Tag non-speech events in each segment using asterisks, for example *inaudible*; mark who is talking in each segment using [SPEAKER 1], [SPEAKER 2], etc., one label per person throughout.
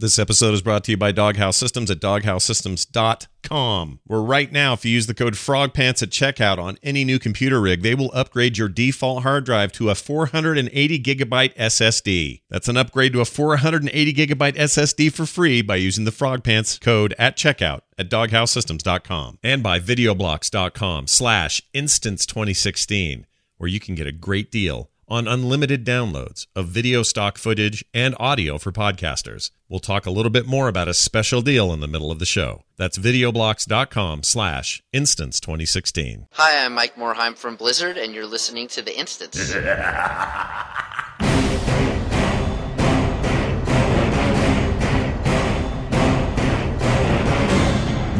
[SPEAKER 1] This episode is brought to you by Doghouse Systems at doghousesystems.com. Where right now, if you use the code FROGPANTS at checkout on any new computer rig, they will upgrade your default hard drive to a 480 gigabyte SSD. That's an upgrade to a 480 gigabyte SSD for free by using the FrogPants code at checkout at doghousesystems.com and by videoblocks.com slash instance 2016, where you can get a great deal on unlimited downloads of video stock footage and audio for podcasters. We'll talk a little bit more about a special deal in the middle of the show. That's videoblocks.com slash instance 2016.
[SPEAKER 2] Hi, I'm Mike Morhaime from Blizzard, and you're listening to The Instance. *laughs*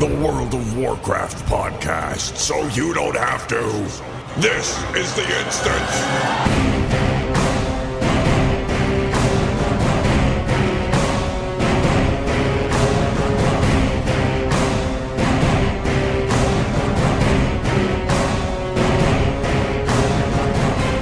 [SPEAKER 3] The World of Warcraft podcast, so you don't have to. This is The Instance.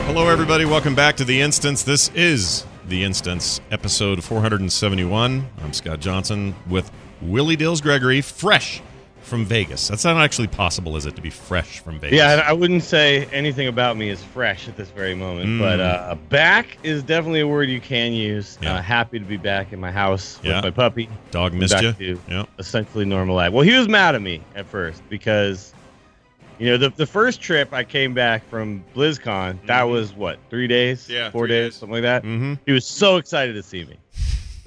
[SPEAKER 1] Hello, everybody. Welcome back to The Instance. This is The Instance, episode 471. I'm Scott Johnson with Willie Dills Gregory, fresh from Vegas. That's not actually possible, is it, to be fresh from Vegas?
[SPEAKER 4] Yeah, I wouldn't say anything about me is fresh at this very moment,
[SPEAKER 1] Mm.
[SPEAKER 4] but uh, back is definitely a word you can use.
[SPEAKER 1] Yeah.
[SPEAKER 4] Uh, happy to be back in my house
[SPEAKER 1] Yeah.
[SPEAKER 4] with my puppy.
[SPEAKER 1] Dog
[SPEAKER 4] We're
[SPEAKER 1] missed you? Yeah.
[SPEAKER 4] Essentially normal life. Well, he was mad at me at first because, you know, the, the first trip I came back from BlizzCon, that
[SPEAKER 1] Mhm.
[SPEAKER 4] was what, three days?
[SPEAKER 1] Yeah,
[SPEAKER 4] Four days,
[SPEAKER 1] days.
[SPEAKER 4] something like that.
[SPEAKER 1] Mm-hmm.
[SPEAKER 4] He was so excited to see me.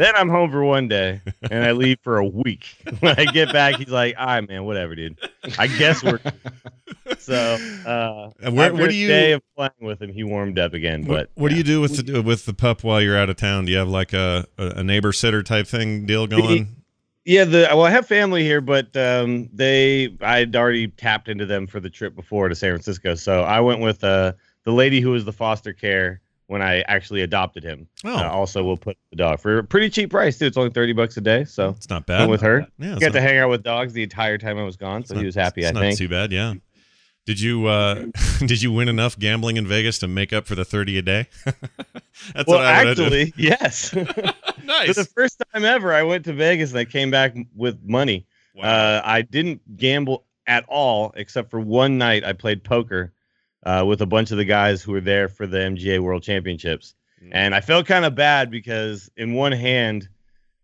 [SPEAKER 4] Then I'm home for one day and I leave for a week. *laughs* When I get back, he's like, all right, man, whatever, dude. I guess we're *laughs* so uh
[SPEAKER 1] where- what do you-
[SPEAKER 4] day of playing with him, he warmed up again.
[SPEAKER 1] What,
[SPEAKER 4] But
[SPEAKER 1] what do you do with the with the pup while you're out of town? Do you have like a a, neighbor sitter type thing deal going?
[SPEAKER 4] Yeah, the well, I have family here, but um, they I'd already tapped into them for the trip before to San Francisco, so I went with uh the lady who was the foster care when I actually adopted him.
[SPEAKER 1] Oh.
[SPEAKER 4] Uh, also, will put the dog for a pretty cheap price too. It's only thirty bucks a day, so
[SPEAKER 1] It's not bad.
[SPEAKER 4] with her.
[SPEAKER 1] Yeah,
[SPEAKER 4] Got
[SPEAKER 1] not,
[SPEAKER 4] to hang out with dogs the entire time I was gone, so
[SPEAKER 1] it's
[SPEAKER 4] he was happy. I
[SPEAKER 1] not
[SPEAKER 4] think.
[SPEAKER 1] Not too bad. Yeah. Did you uh *laughs* did you win enough gambling in Vegas to make up for the thirty a day? *laughs* That's
[SPEAKER 4] well,
[SPEAKER 1] what I
[SPEAKER 4] actually, *laughs* yes.
[SPEAKER 1] done.
[SPEAKER 4] For the first time ever, I went to Vegas and I came back with money.
[SPEAKER 1] Wow.
[SPEAKER 4] Uh, I didn't gamble at all except for one night I played poker uh, with a bunch of the guys who were there for the MGA World Championships,
[SPEAKER 1] Mm.
[SPEAKER 4] and I felt kind of bad because in one hand,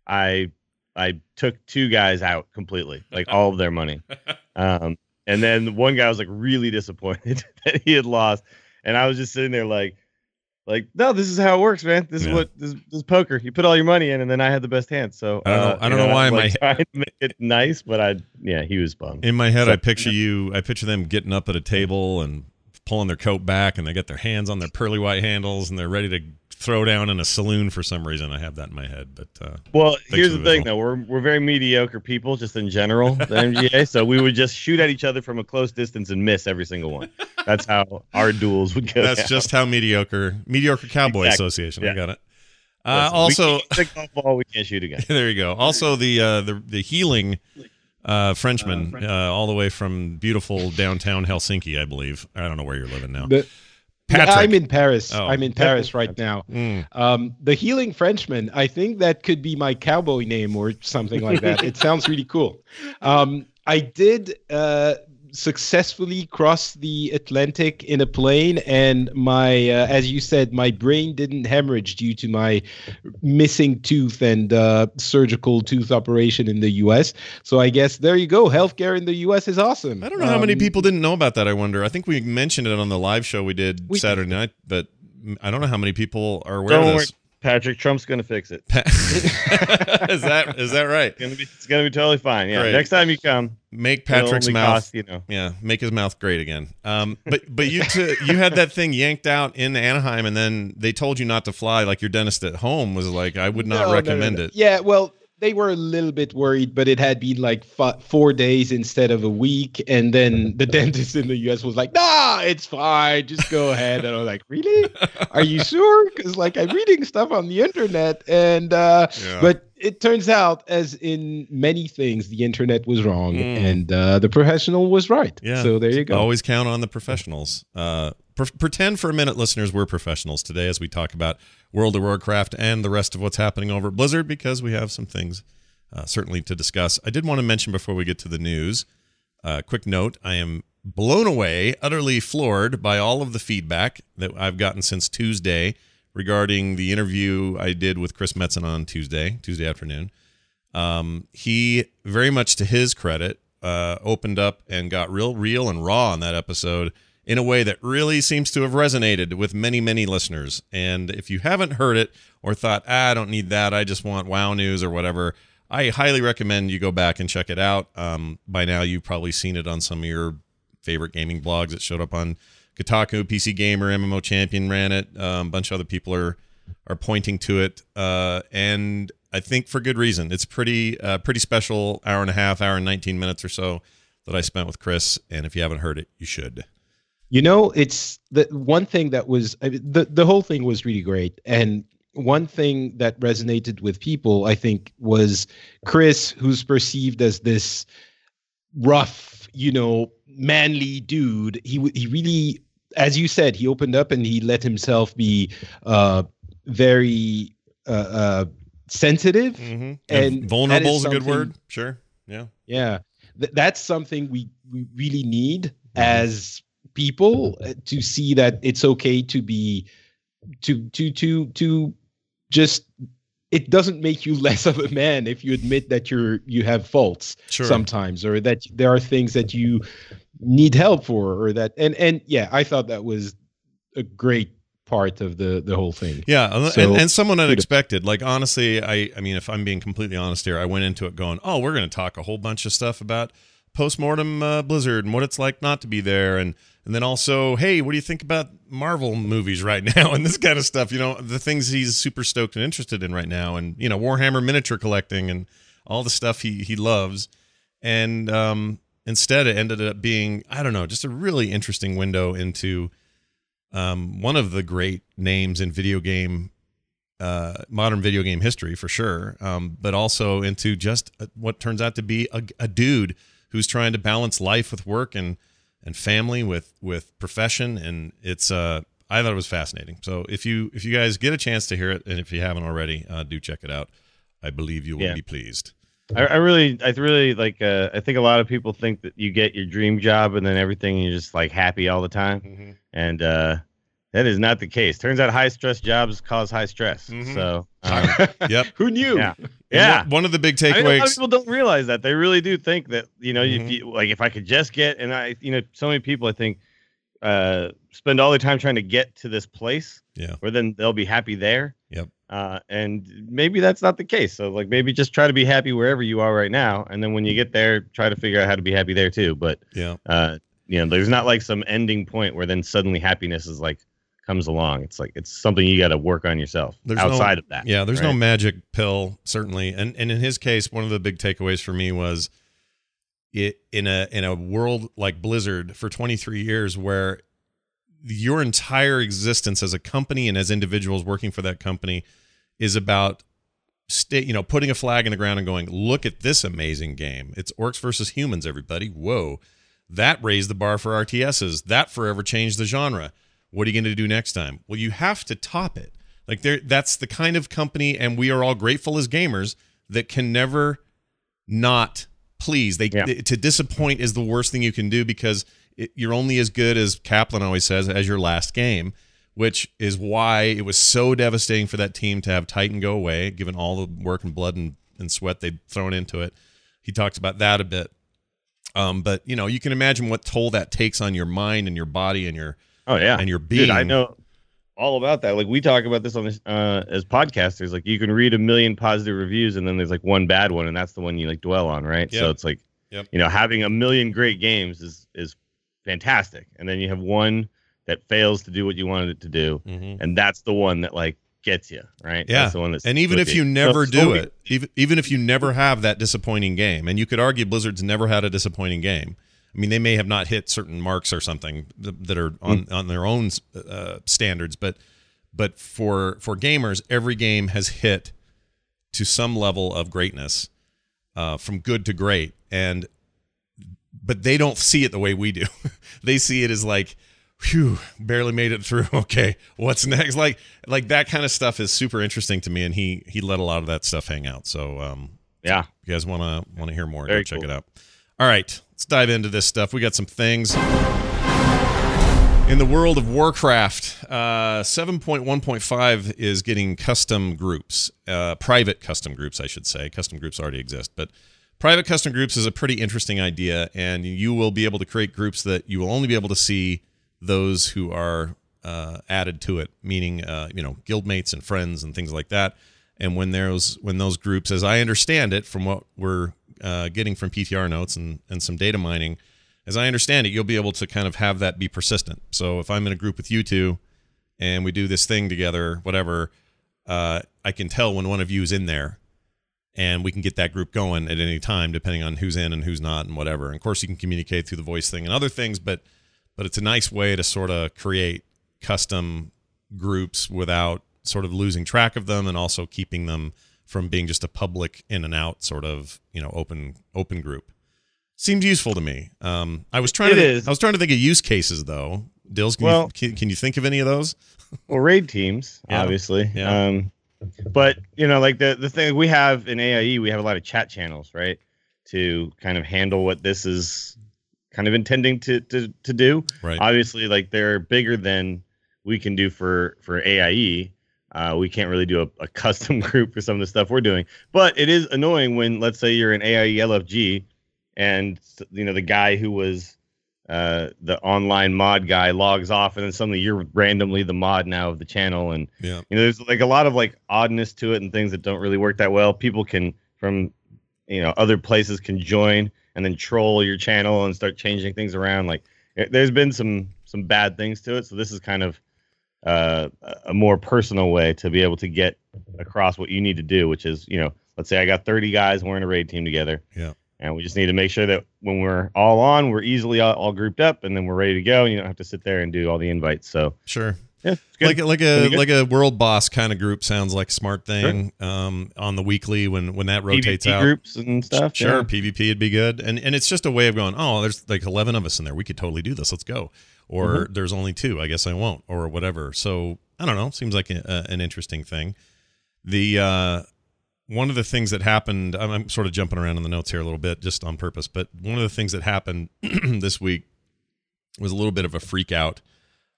[SPEAKER 4] I I took two guys out completely, *laughs* like all of their money, um, and then one guy was like really disappointed *laughs* that he had lost, and I was just sitting there like. Like no, this is how it works, man. This
[SPEAKER 1] Yeah.
[SPEAKER 4] is what this, this is poker. You put all your money in, and then I had the best hand. So
[SPEAKER 1] I don't know-
[SPEAKER 4] uh,
[SPEAKER 1] I don't
[SPEAKER 4] you
[SPEAKER 1] know why *laughs* my-
[SPEAKER 4] like, trying to make it nice, but I yeah, he was bummed.
[SPEAKER 1] In my head,
[SPEAKER 4] So-
[SPEAKER 1] I picture you. I picture them getting up at a table and pulling their coat back, and they got their hands on their pearly white handles, and they're ready to throw down in a saloon for some reason. I have that in my head, but uh,
[SPEAKER 4] Well, here's the
[SPEAKER 1] the
[SPEAKER 4] thing, though. We're we're very mediocre people, just in general, the MGA. So we would just shoot at each other from a close distance and miss every single one. That's how our duels would go.
[SPEAKER 1] that's
[SPEAKER 4] down.
[SPEAKER 1] just how mediocre mediocre cowboy
[SPEAKER 4] Exactly.
[SPEAKER 1] association. I got it. Uh,
[SPEAKER 4] Listen, we
[SPEAKER 1] also,
[SPEAKER 4] can't a golf ball, we can't shoot again. *laughs*
[SPEAKER 1] there you go. Also, the uh, the the healing uh, Frenchman, uh, all the way from beautiful downtown Helsinki, I believe. I don't know where you're living now.
[SPEAKER 5] The-
[SPEAKER 1] Patrick.
[SPEAKER 5] I'm in Paris.
[SPEAKER 1] Oh.
[SPEAKER 5] I'm in Paris right now.
[SPEAKER 1] Mm.
[SPEAKER 5] Um, the Healing Frenchman. I think that could be my cowboy name or something like that. it sounds really cool. *laughs* Um, I did uh, successfully crossed the Atlantic in a plane, and my, uh, as you said, my brain didn't hemorrhage due to my missing tooth and uh, surgical tooth operation in the U.S. So I guess there you go. Healthcare in the U.S. is awesome.
[SPEAKER 1] I don't know how many
[SPEAKER 5] Um,
[SPEAKER 1] people didn't know about that. I wonder. I think we mentioned it on the live show we did
[SPEAKER 5] We-
[SPEAKER 1] Saturday night, but I don't know how many people are aware
[SPEAKER 4] Don't
[SPEAKER 1] of
[SPEAKER 4] worry,
[SPEAKER 1] this.
[SPEAKER 4] Patrick. Trump's gonna fix it. *laughs*
[SPEAKER 1] is that is that right?
[SPEAKER 4] It's gonna be it's gonna be totally fine. Yeah.
[SPEAKER 1] Great.
[SPEAKER 4] Next time you come,
[SPEAKER 1] Make Patrick's mouth,
[SPEAKER 4] cost, you know.
[SPEAKER 1] yeah, make his mouth great again. Um, but but you t- you had that thing yanked out in Anaheim, and then they told you not to fly. Like your dentist at home was like, I would not
[SPEAKER 5] No, no, no,
[SPEAKER 1] recommend
[SPEAKER 5] no.
[SPEAKER 1] it.
[SPEAKER 5] Yeah, well, they were a little bit worried, but it had been like f- four days instead of a week. And then the *laughs* dentist in the US was like, nah, it's fine. Just go ahead. And I was like, really? Are you *laughs* sure? Because like I'm reading stuff on the internet. And, uh,
[SPEAKER 1] Yeah.
[SPEAKER 5] but it turns out, as in many things, the internet was wrong
[SPEAKER 1] Mm.
[SPEAKER 5] and uh, the professional was right.
[SPEAKER 1] Yeah.
[SPEAKER 5] So there you go.
[SPEAKER 1] Always count on the professionals. Uh, pretend for a minute, listeners, we're professionals today as we talk about World of Warcraft and the rest of what's happening over at Blizzard because we have some things uh, certainly to discuss. I did want to mention before we get to the news. Uh, quick note: I am blown away, utterly floored by all of the feedback that I've gotten since Tuesday regarding the interview I did with Chris Metzen on Tuesday, Tuesday afternoon. Um, he, very much to his credit, uh, opened up and got real, real and raw on that episode in a way that really seems to have resonated with many, many listeners. And if you haven't heard it or thought, ah, I don't need that, I just want WoW news or whatever, I highly recommend you go back and check it out. Um, by now, you've probably seen it on some of your favorite gaming blogs. It showed up on Kotaku, PC Gamer, MMO Champion ran it. Um, a bunch of other people are are pointing to it, uh, and I think for good reason. It's pretty uh, pretty special hour and a half, hour and nineteen minutes or so that I spent with Chris. And if you haven't heard it, you should.
[SPEAKER 5] You know, it's the one thing that was I mean, the the whole thing was really great, and one thing that resonated with people, I think, was Chris, who's perceived as this rough, you know, manly dude. He he really, as you said, he opened up and he let himself be uh, very uh, uh, sensitive
[SPEAKER 1] Mm-hmm.
[SPEAKER 5] And
[SPEAKER 1] vulnerable is a good word. Sure. Yeah.
[SPEAKER 5] Yeah, Th- that's something we, we really need as people uh, to see that it's okay to be to to to to just it doesn't make you *laughs* less of a man if you admit that you're you have faults
[SPEAKER 1] Sure.
[SPEAKER 5] sometimes or that there are things that you need help for or that and and yeah i thought that was a great part of the the whole thing
[SPEAKER 1] Yeah,
[SPEAKER 5] So-
[SPEAKER 1] and, and someone unexpected. Like honestly, I I mean, if I'm being completely honest here, I went into it going, "Oh, we're going to talk a whole bunch of stuff about postmortem uh, Blizzard and what it's like not to be there, and and then also, hey, what do you think about Marvel movies right *laughs* now and this kind of stuff? You know, the things he's super stoked and interested in right now, and you know, Warhammer miniature collecting and all the stuff he he loves, and um, instead it ended up being I don't know, just a really interesting window into um, one of the great names in video game uh, modern video game history for sure, um, but also into just a, what turns out to be a, a dude who's trying to balance life with work and and family with with profession, and it's uh I thought it was fascinating. So if you if you guys get a chance to hear it, and if you haven't already, uh, do check it out. I believe you will
[SPEAKER 4] Yeah.
[SPEAKER 1] be pleased.
[SPEAKER 4] I, I really, I really like. Uh, I think a lot of people think that you get your dream job and then everything, you're just like happy all the time, and uh, that is not the case. Turns out high stress jobs cause high stress.
[SPEAKER 1] Mhm.
[SPEAKER 4] So, *laughs* um,
[SPEAKER 1] Yep.
[SPEAKER 5] who knew
[SPEAKER 4] Yeah. Yeah.
[SPEAKER 1] One, one of the big
[SPEAKER 4] I mean, a lot of
[SPEAKER 1] takeaways.
[SPEAKER 4] people don't realize that they really do think that you know
[SPEAKER 1] Mhm.
[SPEAKER 4] if you like if I could just get and I you know so many people I think uh spend all their time trying to get to this place
[SPEAKER 1] Yeah.
[SPEAKER 4] where then they'll be happy there
[SPEAKER 1] Yep.
[SPEAKER 4] uh and maybe that's not the case so like maybe just try to be happy wherever you are right now and then when you get there try to figure out how to be happy there too but
[SPEAKER 1] Yeah.
[SPEAKER 4] uh you know there's not like some ending point where then suddenly happiness is like comes along it's like it's something you got to work on yourself
[SPEAKER 1] There's no-
[SPEAKER 4] outside of that
[SPEAKER 1] Yeah, there's no magic pill, certainly. And and in his case, one of the big takeaways for me was it in a in a world like Blizzard for 23 years where your entire existence as a company and as individuals working for that company is about state you know putting a flag in the ground and going look at this amazing game. It's orcs versus humans everybody. Whoa. That raised the bar for rts's that forever changed the genre what are you going to do next time? Well you have to top it. Like there that's the kind of company and we are all grateful as gamers that can never not please. They
[SPEAKER 4] Yeah.
[SPEAKER 1] to disappoint is the worst thing you can do because it, you're only as good as kaplan always says as your last game which is why it was so devastating for that team to have titan go away given all the work and blood and, and sweat they'd thrown into it. He talks about that a bit. Um, but you know you can imagine what toll that takes on your mind and your body and your
[SPEAKER 4] oh yeah
[SPEAKER 1] and your being
[SPEAKER 4] Dude, I know all about that. Like we talk about this on this uh, as podcasters. Like you can read a million positive reviews, and then there's like one bad one, and that's the one you like dwell on, right?
[SPEAKER 1] Yep.
[SPEAKER 4] So it's like,
[SPEAKER 1] Yep.
[SPEAKER 4] you know, having a million great games is is fantastic, and then you have one that fails to do what you wanted it to do,
[SPEAKER 1] Mhm.
[SPEAKER 4] and that's the one that like gets you, right?
[SPEAKER 1] Yeah.
[SPEAKER 4] That's the one that's
[SPEAKER 1] And even if you never
[SPEAKER 4] So-
[SPEAKER 1] do
[SPEAKER 4] so-
[SPEAKER 1] it, even even if you never have that disappointing game, and you could argue Blizzard's never had a disappointing game. I mean, they may have not hit certain marks or something that are on
[SPEAKER 4] Hmm.
[SPEAKER 1] on their own uh, standards, but but for for gamers, every game has hit to some level of greatness, uh, from good to great, and but they don't see it the way we do. *laughs* they see it as like Phew, barely made it through. *laughs* Okay, what's next? Like, like that kind of stuff is super interesting to me, and he he let a lot of that stuff hang out. So, um,
[SPEAKER 4] Yeah.
[SPEAKER 1] if you guys want to want to hear more,
[SPEAKER 4] Very
[SPEAKER 1] go check
[SPEAKER 4] cool.
[SPEAKER 1] it out. All right, let's dive into this stuff. We got some things in the world of Warcraft. Uh, Seven point one point five is getting custom groups, uh, private custom groups, I should say. Custom groups already exist, but private custom groups is a pretty interesting idea, and you will be able to create groups that you will only be able to see those who are uh, added to it, meaning uh, you know guildmates and friends and things like that. And when those when those groups, as I understand it, from what we're uh, getting from PTR notes and and some data mining, as I understand it, you'll be able to kind of have that be persistent. So if I'm in a group with you two, and we do this thing together, whatever, uh, I can tell when one of you is in there, and we can get that group going at any time, depending on who's in and who's not, and whatever. And of course, you can communicate through the voice thing and other things, but but it's a nice way to sort of create custom groups without sort of losing track of them and also keeping them from being just a public in and out sort of you know open open group seems useful to me um i was trying
[SPEAKER 4] It
[SPEAKER 1] to
[SPEAKER 4] is.
[SPEAKER 1] i was trying to think of use cases though dills can,
[SPEAKER 4] Well-
[SPEAKER 1] you, can, can you think of any of those *laughs*
[SPEAKER 4] Well, raid teams,
[SPEAKER 1] Yeah.
[SPEAKER 4] obviously.
[SPEAKER 1] Yeah.
[SPEAKER 4] Um, but you know, like the the thing we have in AIE, we have a lot of chat channels, right, to kind of handle what this is kind of intending to to to do.
[SPEAKER 1] right
[SPEAKER 4] Obviously, like they're bigger than we can do for for AIE. Uh, we can't really do a, a *laughs* custom group for some of the stuff we're doing, but it is annoying when, let's say, you're an AIE LFG, and you know the guy who was uh, the online mod guy logs off, and then suddenly you're randomly the mod now of the channel, and
[SPEAKER 1] yeah
[SPEAKER 4] you know there's like a lot of like oddness to it and things that don't really work that well. People can from you know other places can join and then troll your channel and start changing things around. Like eh, there's been some some bad things to it, so this is kind of uh, a- more personal way to be able to get across what you need to do, which is you know let's say I got 30 guys, we're in a raid team together.
[SPEAKER 1] Yeah.
[SPEAKER 4] And we just need to make sure that when we're all on, we're easily all, all grouped up, and then we're ready to go, and you don't have to sit there and do all the invites. So
[SPEAKER 1] sure
[SPEAKER 4] yeah,
[SPEAKER 1] like a, like a like a world boss kind of group sounds like smart thing um on the weekly when when that rotates
[SPEAKER 4] PvP
[SPEAKER 1] out
[SPEAKER 4] groups and stuff.
[SPEAKER 1] Sure,
[SPEAKER 4] yeah.
[SPEAKER 1] PvP would be good, and and it's just a way of going. Oh, there's like eleven of us in there. We could totally do this. Let's go. Or
[SPEAKER 4] Mm-hmm.
[SPEAKER 1] there's only two. I guess I won't. Or whatever. So I don't know. Seems like a, a, an interesting thing. The uh, one of the things that happened. I'm, I'm sort of jumping around in the notes here a little bit, just on purpose. But one of the things that happened *clears throat* this week was a little bit of a freak out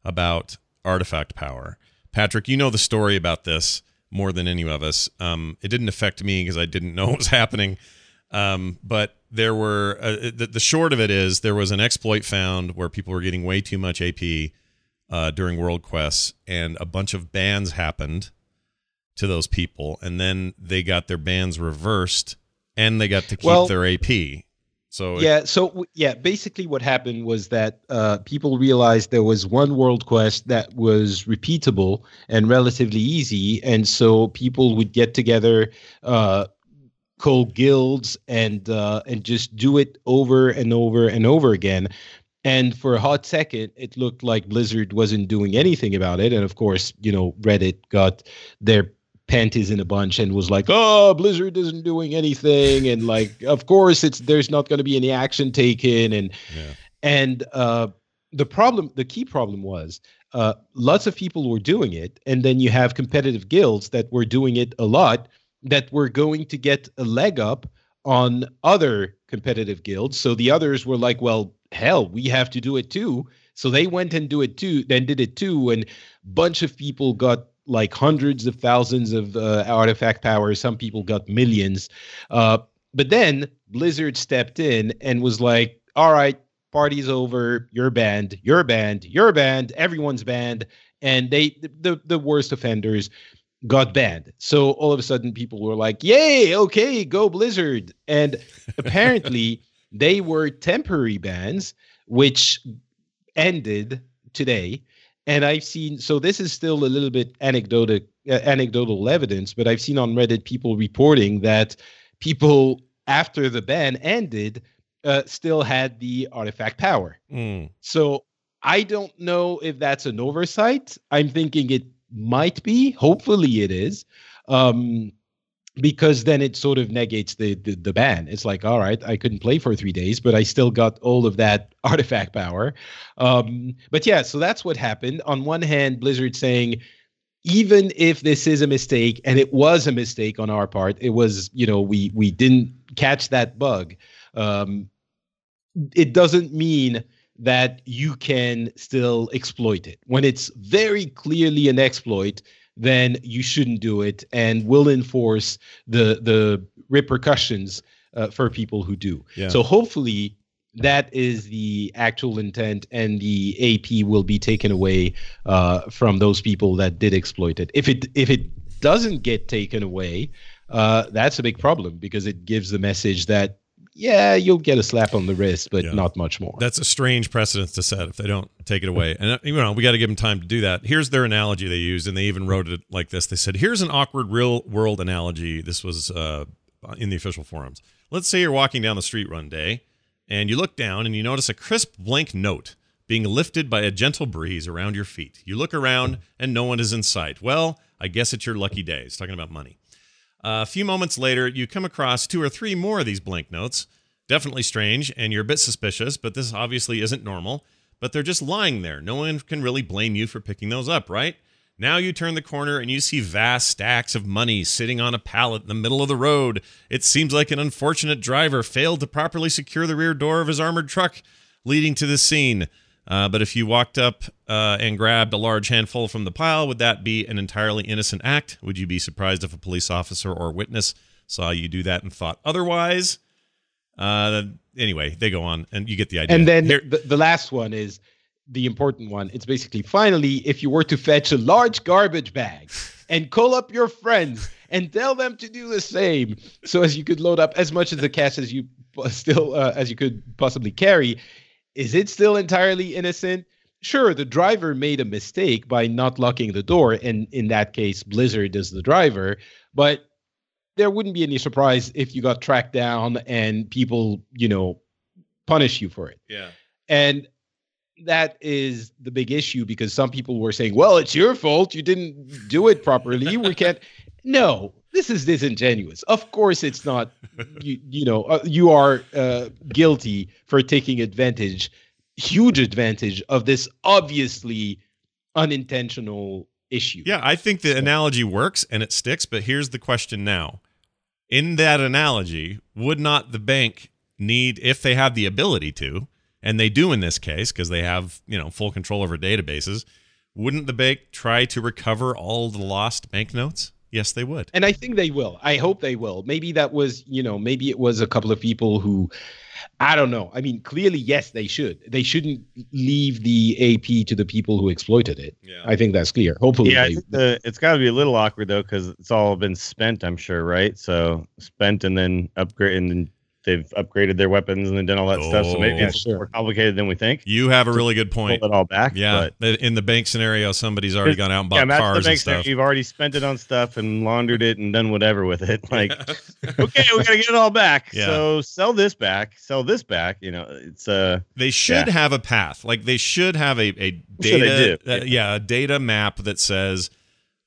[SPEAKER 1] about artifact power. Patrick, you know the story about this more than any of us. Um, it didn't affect me because I didn't know *laughs* what was happening. Um, but there were uh, the, the short of it is there was an exploit found where people were getting way too much AP uh, during world quests, and a bunch of bans happened to those people, and then they got their bans reversed, and they got to keep
[SPEAKER 5] Well-
[SPEAKER 1] their AP. So it-
[SPEAKER 5] yeah so yeah basically what happened was that uh, people realized there was one world quest that was repeatable and relatively easy and so people would get together uh, call guilds and uh, and just do it over and over and over again. And for a hot second it looked like blizzard wasn't doing anything about it. And of course you know reddit got their panties in a bunch and was like, "Oh, Blizzard isn't doing anything," and like, of course, it's there's not going to be any action taken, and
[SPEAKER 1] Yeah.
[SPEAKER 5] and uh, the problem, the key problem was, uh, lots of people were doing it, and then you have competitive guilds that were doing it a lot that were going to get a leg up on other competitive guilds. So the others were like, "Well, hell, we have to do it too." So they went and do it too, then did it too, and bunch of people got like hundreds of thousands of uh, artifact power. Some people got millions. Uh, but then Blizzard stepped in and was like, all right, party's over. You're banned. You're banned. You're banned. Everyone's banned. And they, the, the worst offenders, got banned. So all of a sudden, people were like, yay, okay, go Blizzard. And apparently, *laughs* they were temporary bans, which ended today and I've seen so this is still a little bit anecdotal uh, anecdotal evidence, but I've seen on Reddit people reporting that people after the ban ended uh, still had the artifact power.
[SPEAKER 1] Mm.
[SPEAKER 5] So I don't know if that's an oversight. I'm thinking it might be. Hopefully, it is. Um, because then it sort of negates the, the the ban. It's like, all right, I couldn't play for three days, but I still got all of that *laughs* artifact power. Um, but yeah, so that's what happened. On one hand, Blizzard saying, even if this is a mistake, and it was a mistake on our part, it was, you know, we we didn't catch that bug. Um, it doesn't mean that you can still exploit it. When it's very clearly an exploit, then you shouldn't do it and will enforce the the repercussions uh, for people who do.
[SPEAKER 1] Yeah.
[SPEAKER 5] So hopefully that is the actual intent and the AP will be taken away uh, from those people that did exploit it. If it if it doesn't get taken away, uh, that's a big problem because it gives the message that yeah, you'll get a slap on the wrist, but
[SPEAKER 1] Yeah.
[SPEAKER 5] not much more.
[SPEAKER 1] That's a strange precedent to set if they don't take it away. And uh, you know, we got to give them time to do that. Here's their analogy they used, and they even wrote it like this. They said, "Here's an awkward real world analogy." This was uh, in the official forums. Let's say you're walking down the street one day, and you look down and you notice a crisp blank note being lifted by a gentle breeze around your feet. You look around and no one is in sight. Well, I guess it's your lucky day. It's talking about money. A few moments later, you come across two or three more of these blank notes. Definitely strange, and you're a bit suspicious, but this obviously isn't normal. But they're just lying there. No one can really blame you for picking those up, right? Now you turn the corner and you see vast stacks of money sitting on a pallet in the middle of the road. It seems like an unfortunate driver failed to properly secure the rear door of his armored truck, leading to this scene. Uh, but if you walked up uh, and grabbed a large handful from the pile, would that be an entirely innocent act? Would you be surprised if a police officer or witness saw you do that and thought otherwise? Uh, anyway, they go on, and you get the idea.
[SPEAKER 5] And then
[SPEAKER 1] Here-
[SPEAKER 5] the, the last one is the important one. It's basically finally, if you were to fetch a large garbage bag and call up your friends and tell them to do the same, so as you could load up as much of the cash as you still uh, as you could possibly carry, is it still entirely innocent? Sure, the driver made a mistake by not locking the door, and in that case, Blizzard is the driver. But there wouldn't be any surprise if you got tracked down and people, you know, punish you for it.
[SPEAKER 1] yeah.
[SPEAKER 5] And that is the big issue because some people were saying, well, it's your fault. You didn't do it properly. We can't. *laughs* No, this is disingenuous. Of course, it's not. You, you know, uh, you are uh, guilty for taking advantage, huge advantage of this obviously unintentional issue.
[SPEAKER 1] Yeah, I think the analogy works and it sticks, but here's the question now. In that analogy, would not the bank need, if they have the ability to, and they do in this case because they have, you know, full control over databases, wouldn't the bank try to recover all the lost banknotes? Yes, they would.
[SPEAKER 5] And I think they will. I hope they will. Maybe that was, you know, maybe it was a couple of people who, I don't know. I mean, clearly, yes, they should. They shouldn't leave the AP to the people who exploited it.
[SPEAKER 1] Yeah.
[SPEAKER 5] I think that's clear. Hopefully,
[SPEAKER 4] Yeah,
[SPEAKER 5] they,
[SPEAKER 4] think the, it's got to be a little awkward though because it's all been spent. I'm sure, right? So spent and then upgrade, and then they've upgraded their weapons and then done all that stuff. So maybe
[SPEAKER 1] Oh.
[SPEAKER 4] it's
[SPEAKER 5] Sure.
[SPEAKER 4] more complicated than we think.
[SPEAKER 1] You have a really good point.
[SPEAKER 4] Pull
[SPEAKER 1] point.
[SPEAKER 4] it all back.
[SPEAKER 1] Yeah,
[SPEAKER 4] but-
[SPEAKER 1] in the bank scenario, somebody's already gone out and bought
[SPEAKER 4] yeah, that's
[SPEAKER 1] cars
[SPEAKER 4] the
[SPEAKER 1] and
[SPEAKER 4] bank scenario.
[SPEAKER 1] stuff.
[SPEAKER 4] You've already spent it on stuff and laundered it and done whatever with it. *laughs* Like, okay, we gotta get it all back.
[SPEAKER 1] Yeah.
[SPEAKER 4] So sell this back, sell this back. You know, it's uh,
[SPEAKER 1] They should
[SPEAKER 4] Yeah.
[SPEAKER 1] have a path. Like they should have a, a data,
[SPEAKER 4] do.
[SPEAKER 1] uh, yeah, a data map that says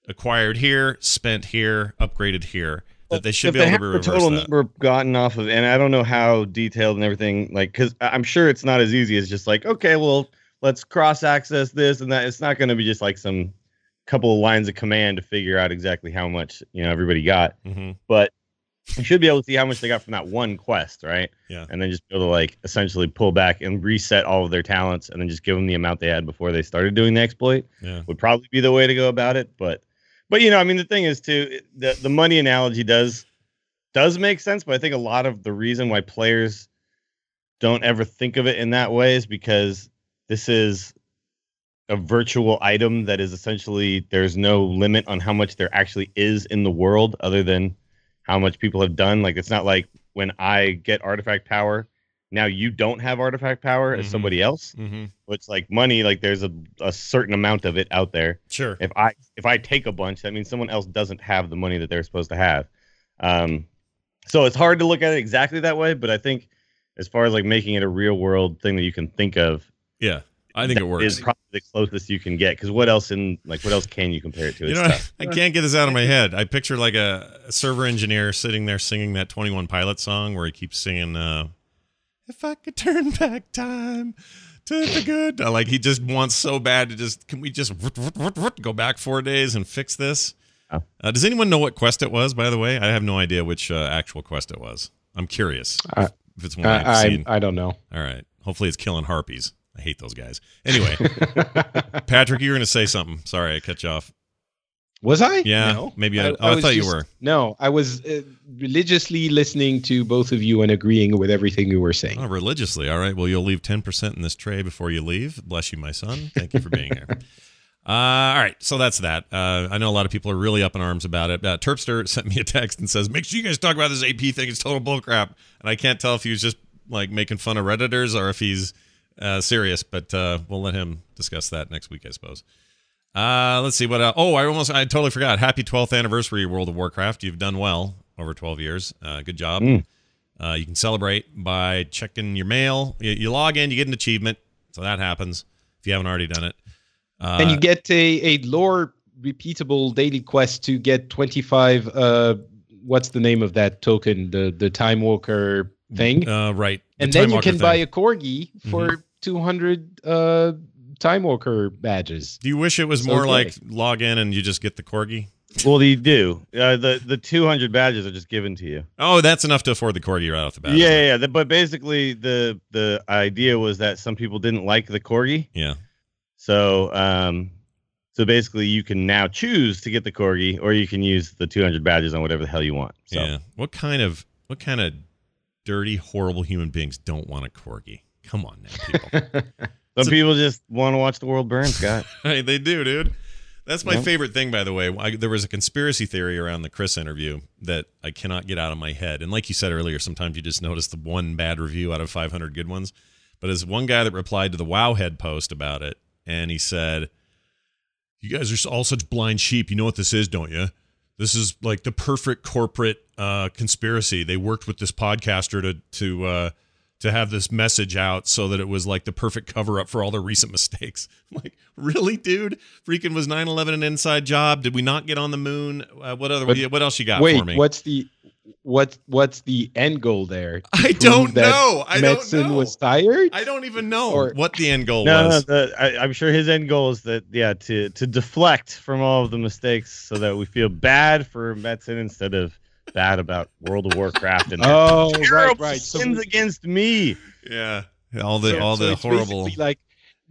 [SPEAKER 1] acquired here, spent here, upgraded here. That they should be able to
[SPEAKER 4] the total
[SPEAKER 1] that.
[SPEAKER 4] number gotten off of, and I don't know how detailed and everything. Like, because I'm sure it's not as easy as just like, okay, well, let's cross access this and that. It's not going to be just like some couple of lines of command to figure out exactly how much you know everybody got.
[SPEAKER 1] Mhm.
[SPEAKER 4] but you should be able to see how much they got from that one quest, right?
[SPEAKER 1] Yeah.
[SPEAKER 4] And then just be able to like essentially pull back and reset all of their talents, and then just give them the amount they had before they started doing the exploit.
[SPEAKER 1] Yeah.
[SPEAKER 4] Would probably be the way to go about it. But, but you know, I mean, the thing is too, the the money analogy does does make sense, but I think a lot of the reason why players don't ever think of it in that way is because this is a virtual item that is essentially there's no limit on how much there actually is in the world other than how much people have done. Like it's not like when I get artifact power, now you don't have artifact power as
[SPEAKER 1] Mhm.
[SPEAKER 4] somebody else.
[SPEAKER 1] hmm
[SPEAKER 4] Which like money, like there's a, a certain amount of it out there.
[SPEAKER 1] Sure.
[SPEAKER 4] If I if I take a bunch, that means someone else doesn't have the money that they're supposed to have. Um, so it's hard to look at it exactly that way, but I think as far as like making it a real world thing that you can think of,
[SPEAKER 1] Yeah. I think it works.
[SPEAKER 4] Is probably the closest you can get because what else in like what else can you compare it to?
[SPEAKER 1] You know,
[SPEAKER 4] tough. *laughs*
[SPEAKER 1] I can't get this out of my head. I picture like a, a server engineer sitting there singing that 21 Pilot song where he keeps singing, uh, If I could turn back time to the good. *laughs* Like he just wants so bad to just, can we just go back four days and fix this? Uh, does anyone know what quest it was, by the way? I have no idea which uh, actual quest it was. I'm curious
[SPEAKER 5] Uh,
[SPEAKER 1] if it's one I've
[SPEAKER 5] I,
[SPEAKER 1] seen.
[SPEAKER 5] I I don't know.
[SPEAKER 1] All right. Hopefully it's killing harpies. I hate those guys. Anyway, *laughs* Patrick, you were going to say something. Sorry, I cut you off.
[SPEAKER 5] Was I?
[SPEAKER 1] Yeah,
[SPEAKER 5] No.
[SPEAKER 1] maybe I- oh, I
[SPEAKER 5] was
[SPEAKER 1] thought you were.
[SPEAKER 5] No, I was uh, religiously listening to both of you and agreeing with everything you were saying.
[SPEAKER 1] Oh, religiously. All right. Well, you'll leave 10% in this tray before you leave. Bless you, my son. Thank you for being here. *laughs* Uh, all right. So that's that. Uh, I know a lot of people are really up in arms about it. Uh, Terpster sent me a text and says, make sure you guys talk about this AP thing. It's total bullcrap. And I can't tell if he was just like making fun of Redditors or if he's uh, serious, but uh, we'll let him discuss that next week, I suppose. Uh, let's see what. Uh, oh, I almost, I totally forgot. Happy 12th anniversary, World of Warcraft. You've done well over 12 years. Uh, good job.
[SPEAKER 4] Mm.
[SPEAKER 1] Uh, you can celebrate by checking your mail. You, you log in, you get an achievement. So that happens if you haven't already done it. Uh,
[SPEAKER 5] and you get a, a lore repeatable daily quest to get 25 uh what's the name of that token the the time walker thing
[SPEAKER 1] uh, right. The
[SPEAKER 5] and
[SPEAKER 1] Time
[SPEAKER 5] then you can buy
[SPEAKER 1] thing. Mm-hmm.
[SPEAKER 5] a corgi for 200 uh time walker badges
[SPEAKER 1] Do you wish it was
[SPEAKER 5] So
[SPEAKER 1] more
[SPEAKER 5] good.
[SPEAKER 1] like log in and you just get the corgi?
[SPEAKER 4] Well, you do. Uh, the the 200 badges are just given to you.
[SPEAKER 1] Oh, that's enough to afford the corgi right off the bat.
[SPEAKER 4] yeah, yeah, yeah. The- But basically, the the idea was that some people didn't like the corgi,
[SPEAKER 1] Yeah.
[SPEAKER 4] so um, so basically, you can now choose to get the corgi, or you can use the 200 badges on whatever the hell you want. So.
[SPEAKER 1] Yeah. What kind of what kind of dirty, horrible human beings don't want a corgi? Come on now, people. *laughs*
[SPEAKER 4] Some
[SPEAKER 1] So-
[SPEAKER 4] people just want to watch the world burn, Scott. *laughs*
[SPEAKER 1] hey, they do, dude. That's my
[SPEAKER 4] Yep.
[SPEAKER 1] favorite thing, by the way. I, there was a conspiracy theory around the Chris interview that I cannot get out of my head. And like you said earlier, sometimes you just notice the one bad review out of 500 good ones. But there's one guy that replied to the Wowhead post about it, and he said, "You guys are all such blind sheep. You know what this is, don't you? This is like the perfect corporate uh, conspiracy. They worked with this podcaster to to uh, to have this message out so that it was like the perfect cover up for all their recent mistakes. *laughs* I'm like, really, dude? Freaking was 9/11 an inside job? Did we not get on the moon? Uh, what other?
[SPEAKER 5] But
[SPEAKER 1] what else you got
[SPEAKER 5] wait
[SPEAKER 1] for me?
[SPEAKER 5] what's the what what's the end goal there
[SPEAKER 1] I don't know. I don't
[SPEAKER 5] Metzen
[SPEAKER 1] know.
[SPEAKER 5] was tired
[SPEAKER 1] I don't even know
[SPEAKER 5] Or-
[SPEAKER 1] what the end goal
[SPEAKER 4] No, no,
[SPEAKER 1] was.
[SPEAKER 4] the, I, I'm sure his end goal is that yeah to to deflect from all of the mistakes so that we feel bad for Metzen instead of bad about World of Warcraft and *laughs*
[SPEAKER 5] oh right
[SPEAKER 4] terrible
[SPEAKER 5] right so
[SPEAKER 4] sins against me.
[SPEAKER 1] Yeah, all the
[SPEAKER 5] So-
[SPEAKER 1] all
[SPEAKER 5] so
[SPEAKER 1] the horrible.
[SPEAKER 5] like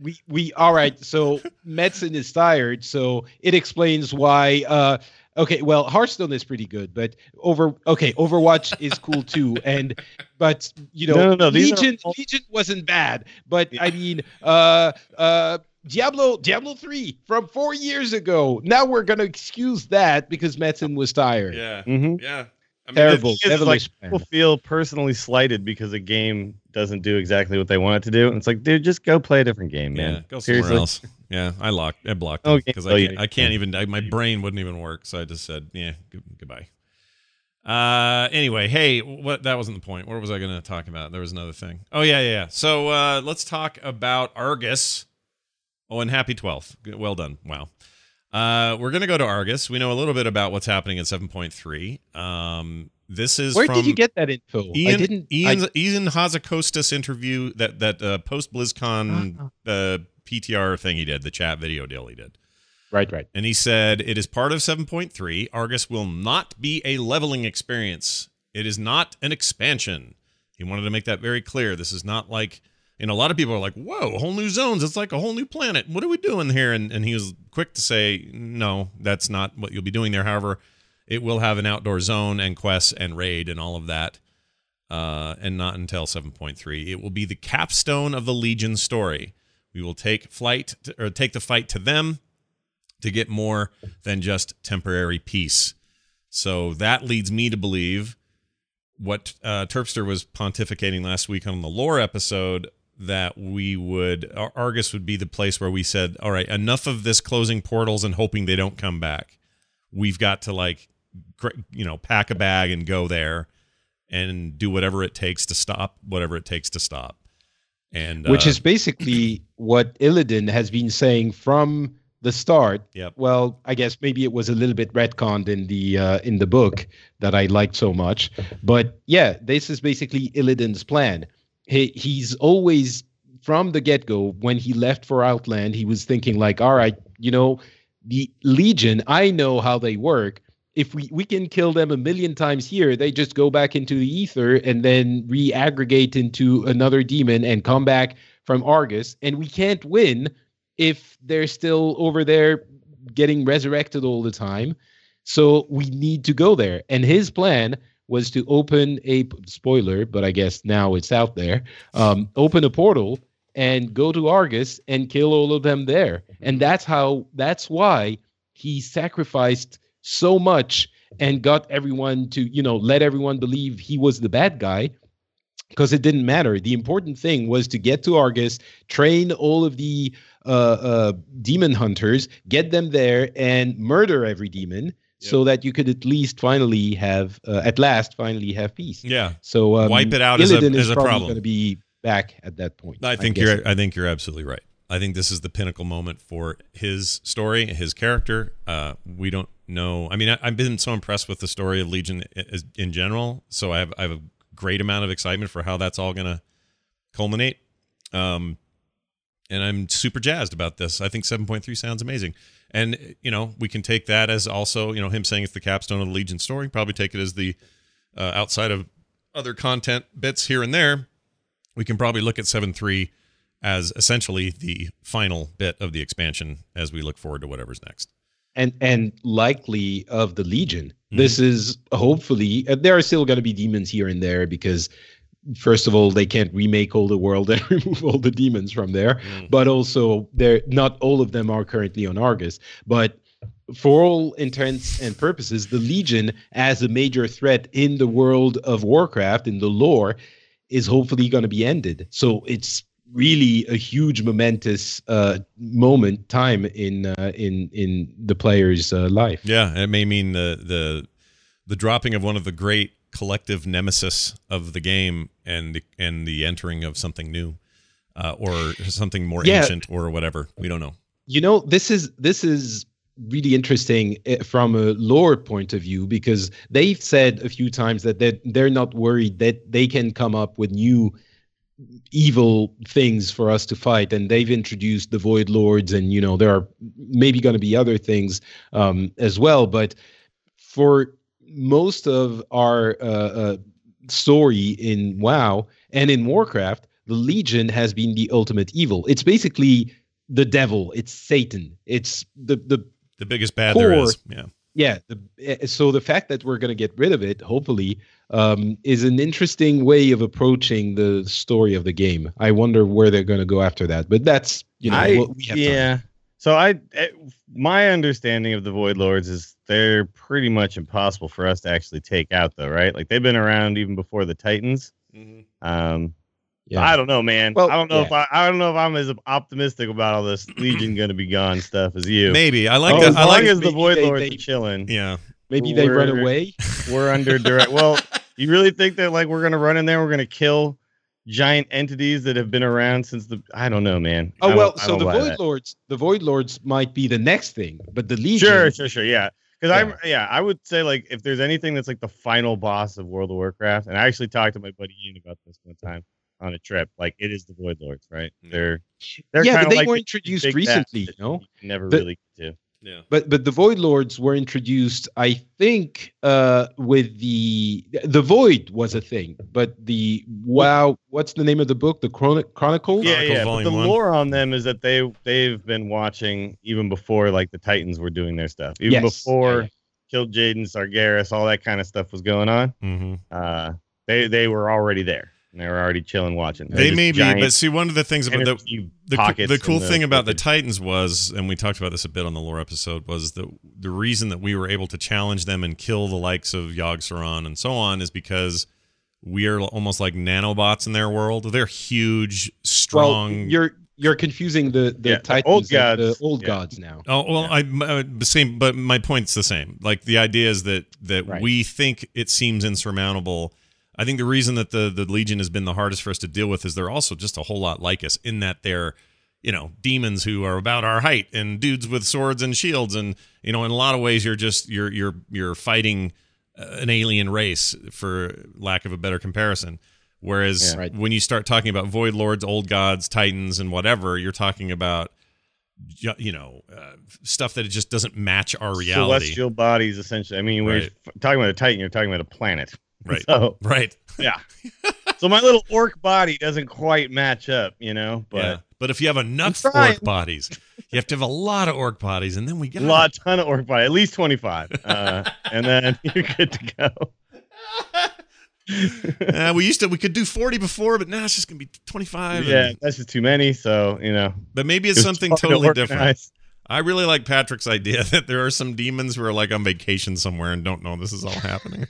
[SPEAKER 5] we we all right so *laughs* Metzen is tired so it explains why uh okay well hearthstone is pretty good but over okay overwatch is cool *laughs* too and but you know
[SPEAKER 4] No, no, no,
[SPEAKER 5] legion
[SPEAKER 4] all-
[SPEAKER 5] legion wasn't bad but i mean uh uh Diablo Diablo 3 from 4 years ago. Now we're going to excuse that because Metzen was tired.
[SPEAKER 1] Yeah,
[SPEAKER 4] Mm-hmm.
[SPEAKER 1] yeah. I mean,
[SPEAKER 5] Terrible.
[SPEAKER 4] It's like people feel personally slighted because a game doesn't do exactly what they want it to do. And it's like, dude, just go play a different game, man.
[SPEAKER 1] Yeah, go somewhere
[SPEAKER 4] Seriously.
[SPEAKER 1] else. Yeah, I locked. I blocked
[SPEAKER 4] Okay,
[SPEAKER 1] because
[SPEAKER 4] well,
[SPEAKER 1] I
[SPEAKER 4] you-
[SPEAKER 1] can't, I can't even. I, my brain wouldn't even work. So I just said, yeah, good, goodbye. Uh, anyway, hey, what? That wasn't the point. What was I going to talk about? There was another thing. Oh yeah, yeah. yeah. So uh, let's talk about Argus. Oh, and happy twelfth. Well done. Wow. Uh, we're going to go to Argus. We know a little bit about what's happening point three. Um, this is
[SPEAKER 5] Where
[SPEAKER 1] from
[SPEAKER 5] did you get that info? I
[SPEAKER 1] Ian
[SPEAKER 5] didn't I-
[SPEAKER 1] Ian Ian Hazzikostas interview that that uh, post BlizzCon uh, PTR thing he did, the chat video deal he did.
[SPEAKER 5] Right, right.
[SPEAKER 1] And he said it is part of 7.3. Argus will not be a leveling experience. It is not an expansion. He wanted to make that very clear. This is not like know, a lot of people are like, whoa, whole new zones. It's like a whole new planet. What are we doing here? And and he was quick to say, no, that's not what you'll be doing there. However, it will have an outdoor zone and quests and raid and all of that. Uh, and not until 7.3. It will be the capstone of the Legion story. We will take flight to, or take the fight to them to get more than just temporary peace. So that leads me to believe what uh, Terpster was pontificating last week on the lore episode that we would Ar- Argus would be the place where we said, all right, enough of this closing portals and hoping they don't come back. We've got to like, you know, pack a bag and go there and do whatever it takes to stop whatever it takes to stop. and
[SPEAKER 5] which
[SPEAKER 1] uh,
[SPEAKER 5] is basically *clears throat* what Illidan has been saying from the start.
[SPEAKER 1] Yep.
[SPEAKER 5] Well, I guess maybe it was a little bit retconned in the uh, in the book that I liked so much, but yeah, this is basically Illidan's plan. He he's always from the get go when he left for Outland, he was thinking like, all right, you know, the Legion, I know how they work. If we, we can kill them a million times here, they just go back into the ether and then re-aggregate into another demon and come back from Argus. And we can't win if they're still over there getting resurrected all the time. So we need to go there. And his plan was to open a spoiler, but I guess now it's out there. Um, open a portal and go to Argus and kill all of them there. And that's how that's why he sacrificed so much and got everyone to, you know, let everyone believe he was the bad guy because it didn't matter. The important thing was to get to Argus, train all of the uh, uh, demon hunters, get them there, and murder every demon, so that you could at least finally have, uh, at last, finally have peace.
[SPEAKER 1] yeah.
[SPEAKER 5] So um,
[SPEAKER 1] Wipe it out a-
[SPEAKER 5] Illidan
[SPEAKER 1] is a
[SPEAKER 5] probably
[SPEAKER 1] problem.
[SPEAKER 5] Going to be back at that point.
[SPEAKER 1] I think
[SPEAKER 5] guess.
[SPEAKER 1] you're. I think you're absolutely right. I think this is the pinnacle moment for his story, his character. Uh, we don't know. I mean, I, I've been so impressed with the story of Legion i- is- in general. So I have I have a great amount of excitement for how that's all going to culminate. Um, and I'm super jazzed about this. I think 7.3 sounds amazing. And you know, we can take that as also, you know, him saying it's the capstone of the Legion story. Probably take it as the uh, outside of other content bits here and there. We can probably look at seven three as essentially the final bit of the expansion as we look forward to whatever's next.
[SPEAKER 5] and and likely of the legion
[SPEAKER 1] Mm-hmm.
[SPEAKER 5] this is hopefully uh, there are still going to be demons here and there because first of all they can't remake all the world *laughs* and remove all the demons from there
[SPEAKER 1] Mm.
[SPEAKER 5] but also they're not all of them are currently on argus but for all intents and purposes the legion as a major threat in the world of warcraft in the lore is hopefully going to be ended so it's really a huge momentous uh, moment time in uh, in in the player's uh, life.
[SPEAKER 1] Yeah, it may mean the the the dropping of one of the great collective nemesis of the game and the, and the entering of something new uh, or something more
[SPEAKER 5] Yeah.
[SPEAKER 1] ancient or whatever. We don't know.
[SPEAKER 5] You know, this is this is really interesting eh, from a lore point of view because they've said a few times that they're, they're not worried that they can come up with new evil things for us to fight and they've introduced the void lords and you know there are maybe going to be other things um, as well but for most of our uh, uh, story in WoW and in Warcraft, the Legion has been the ultimate evil. It's basically the devil. It's Satan. It's the the
[SPEAKER 1] The biggest bad there
[SPEAKER 5] Core.
[SPEAKER 1] is. Yeah.
[SPEAKER 5] yeah. The eh, so the fact that we're going to get rid of it, hopefully, um, is an interesting way of approaching the story of the game. I wonder where they're going to go after that. But that's you know
[SPEAKER 4] I,
[SPEAKER 5] what we have. time.
[SPEAKER 4] Yeah. So I, eh, my understanding of the Void Lords is they're pretty much impossible for us to actually take out, though, right? Like they've been around even before the Titans. Um,
[SPEAKER 5] Yeah.
[SPEAKER 4] I don't know, man.
[SPEAKER 5] Well,
[SPEAKER 4] I don't know
[SPEAKER 5] yeah.
[SPEAKER 4] if I, I don't know if I'm as optimistic about all this Legion going to be gone stuff as you.
[SPEAKER 1] Maybe. I like
[SPEAKER 4] Oh,
[SPEAKER 1] that.
[SPEAKER 4] as
[SPEAKER 1] I
[SPEAKER 4] long
[SPEAKER 1] like
[SPEAKER 4] as the Void
[SPEAKER 5] they-
[SPEAKER 4] Lords
[SPEAKER 5] they-
[SPEAKER 4] are chilling,
[SPEAKER 1] Yeah.
[SPEAKER 5] Maybe they run away. *laughs*
[SPEAKER 4] we're under direct. well, *laughs* you really think that like we're gonna run in there? We're gonna kill giant entities that have been around since the? I don't know, man.
[SPEAKER 5] Oh well, so the Void
[SPEAKER 4] that.
[SPEAKER 5] Lords, the Void Lords might be the next thing, but the Legion.
[SPEAKER 4] Sure, sure, sure. Yeah. Because
[SPEAKER 5] Yeah.
[SPEAKER 4] I'm, yeah, I would say like if there's anything that's like the final boss of World of Warcraft, and I actually talked to my buddy Ian about this one time on a trip. Like it is the Void Lords, right? They're, they're
[SPEAKER 5] yeah, but they
[SPEAKER 4] like
[SPEAKER 5] were introduced recently, you know.
[SPEAKER 4] you never
[SPEAKER 5] The-
[SPEAKER 4] really to.
[SPEAKER 1] Yeah.
[SPEAKER 5] But but the Void Lords were introduced, I think, uh, with the the Void was a thing, but the wow, what's the name of the book? The Chronic Chronicles.
[SPEAKER 4] Yeah,
[SPEAKER 1] Chronicles
[SPEAKER 4] yeah. But the
[SPEAKER 1] One.
[SPEAKER 4] lore on them is that they they've been watching even before like the Titans were doing their stuff. Even
[SPEAKER 5] Yes.
[SPEAKER 4] before
[SPEAKER 5] Yeah,
[SPEAKER 4] killed Jaden Sargeras, all that kind of stuff was going on.
[SPEAKER 1] hmm
[SPEAKER 4] Uh, they they were already there. And they were already chilling, watching. They're
[SPEAKER 1] They may be, but see, one of the things about the,
[SPEAKER 4] energy
[SPEAKER 1] the, the cool
[SPEAKER 4] in
[SPEAKER 1] thing about the
[SPEAKER 4] liquid.
[SPEAKER 1] Titans was, and we talked about this a bit on the lore episode, was the the reason that we were able to challenge them and kill the likes of Yogg Saron and so on is because we are almost like nanobots in their world. They're huge,
[SPEAKER 5] Well,
[SPEAKER 1] strong.
[SPEAKER 5] you're you're confusing the the
[SPEAKER 4] Yeah, the
[SPEAKER 5] Titans,
[SPEAKER 4] old
[SPEAKER 5] and
[SPEAKER 4] gods.
[SPEAKER 5] the old
[SPEAKER 4] Yeah.
[SPEAKER 5] gods now.
[SPEAKER 1] Oh well, I uh, the same, but my point's the same. Like the idea is that that
[SPEAKER 5] Right.
[SPEAKER 1] we think it seems insurmountable I think the reason that the the Legion has been the hardest for us to deal with is they're also just a whole lot like us in that they're you know demons who are about our height and dudes with swords and shields and you know in a lot of ways you're just you're you're you're fighting uh, an alien race for lack of a better comparison whereas
[SPEAKER 5] Yeah, right.
[SPEAKER 1] when you start talking about void lords old gods titans and whatever you're talking about you know uh, stuff that it just doesn't match our reality
[SPEAKER 4] Celestial bodies, essentially. I mean, when
[SPEAKER 1] Right.
[SPEAKER 4] talking about a Titan, you're talking about a planet.
[SPEAKER 1] Right.
[SPEAKER 4] So,
[SPEAKER 1] right
[SPEAKER 4] yeah. *laughs* so my little orc body doesn't quite match up, you know, but
[SPEAKER 1] yeah. but if you have enough orc bodies you have to have a lot of orc bodies and then we
[SPEAKER 4] get
[SPEAKER 1] a
[SPEAKER 4] lot, ton of orc body, at least 25. Uh, *laughs* and then *laughs* you're good to go.
[SPEAKER 1] uh, we used to we could do 40 before but now it's just gonna be 25
[SPEAKER 4] Yeah,
[SPEAKER 1] and-
[SPEAKER 4] that's just too many. So, you know,
[SPEAKER 1] but maybe it's
[SPEAKER 4] it's
[SPEAKER 1] something
[SPEAKER 4] hard to
[SPEAKER 1] totally different i really like patrick's idea that there are some demons who are like on vacation somewhere and don't know this is all happening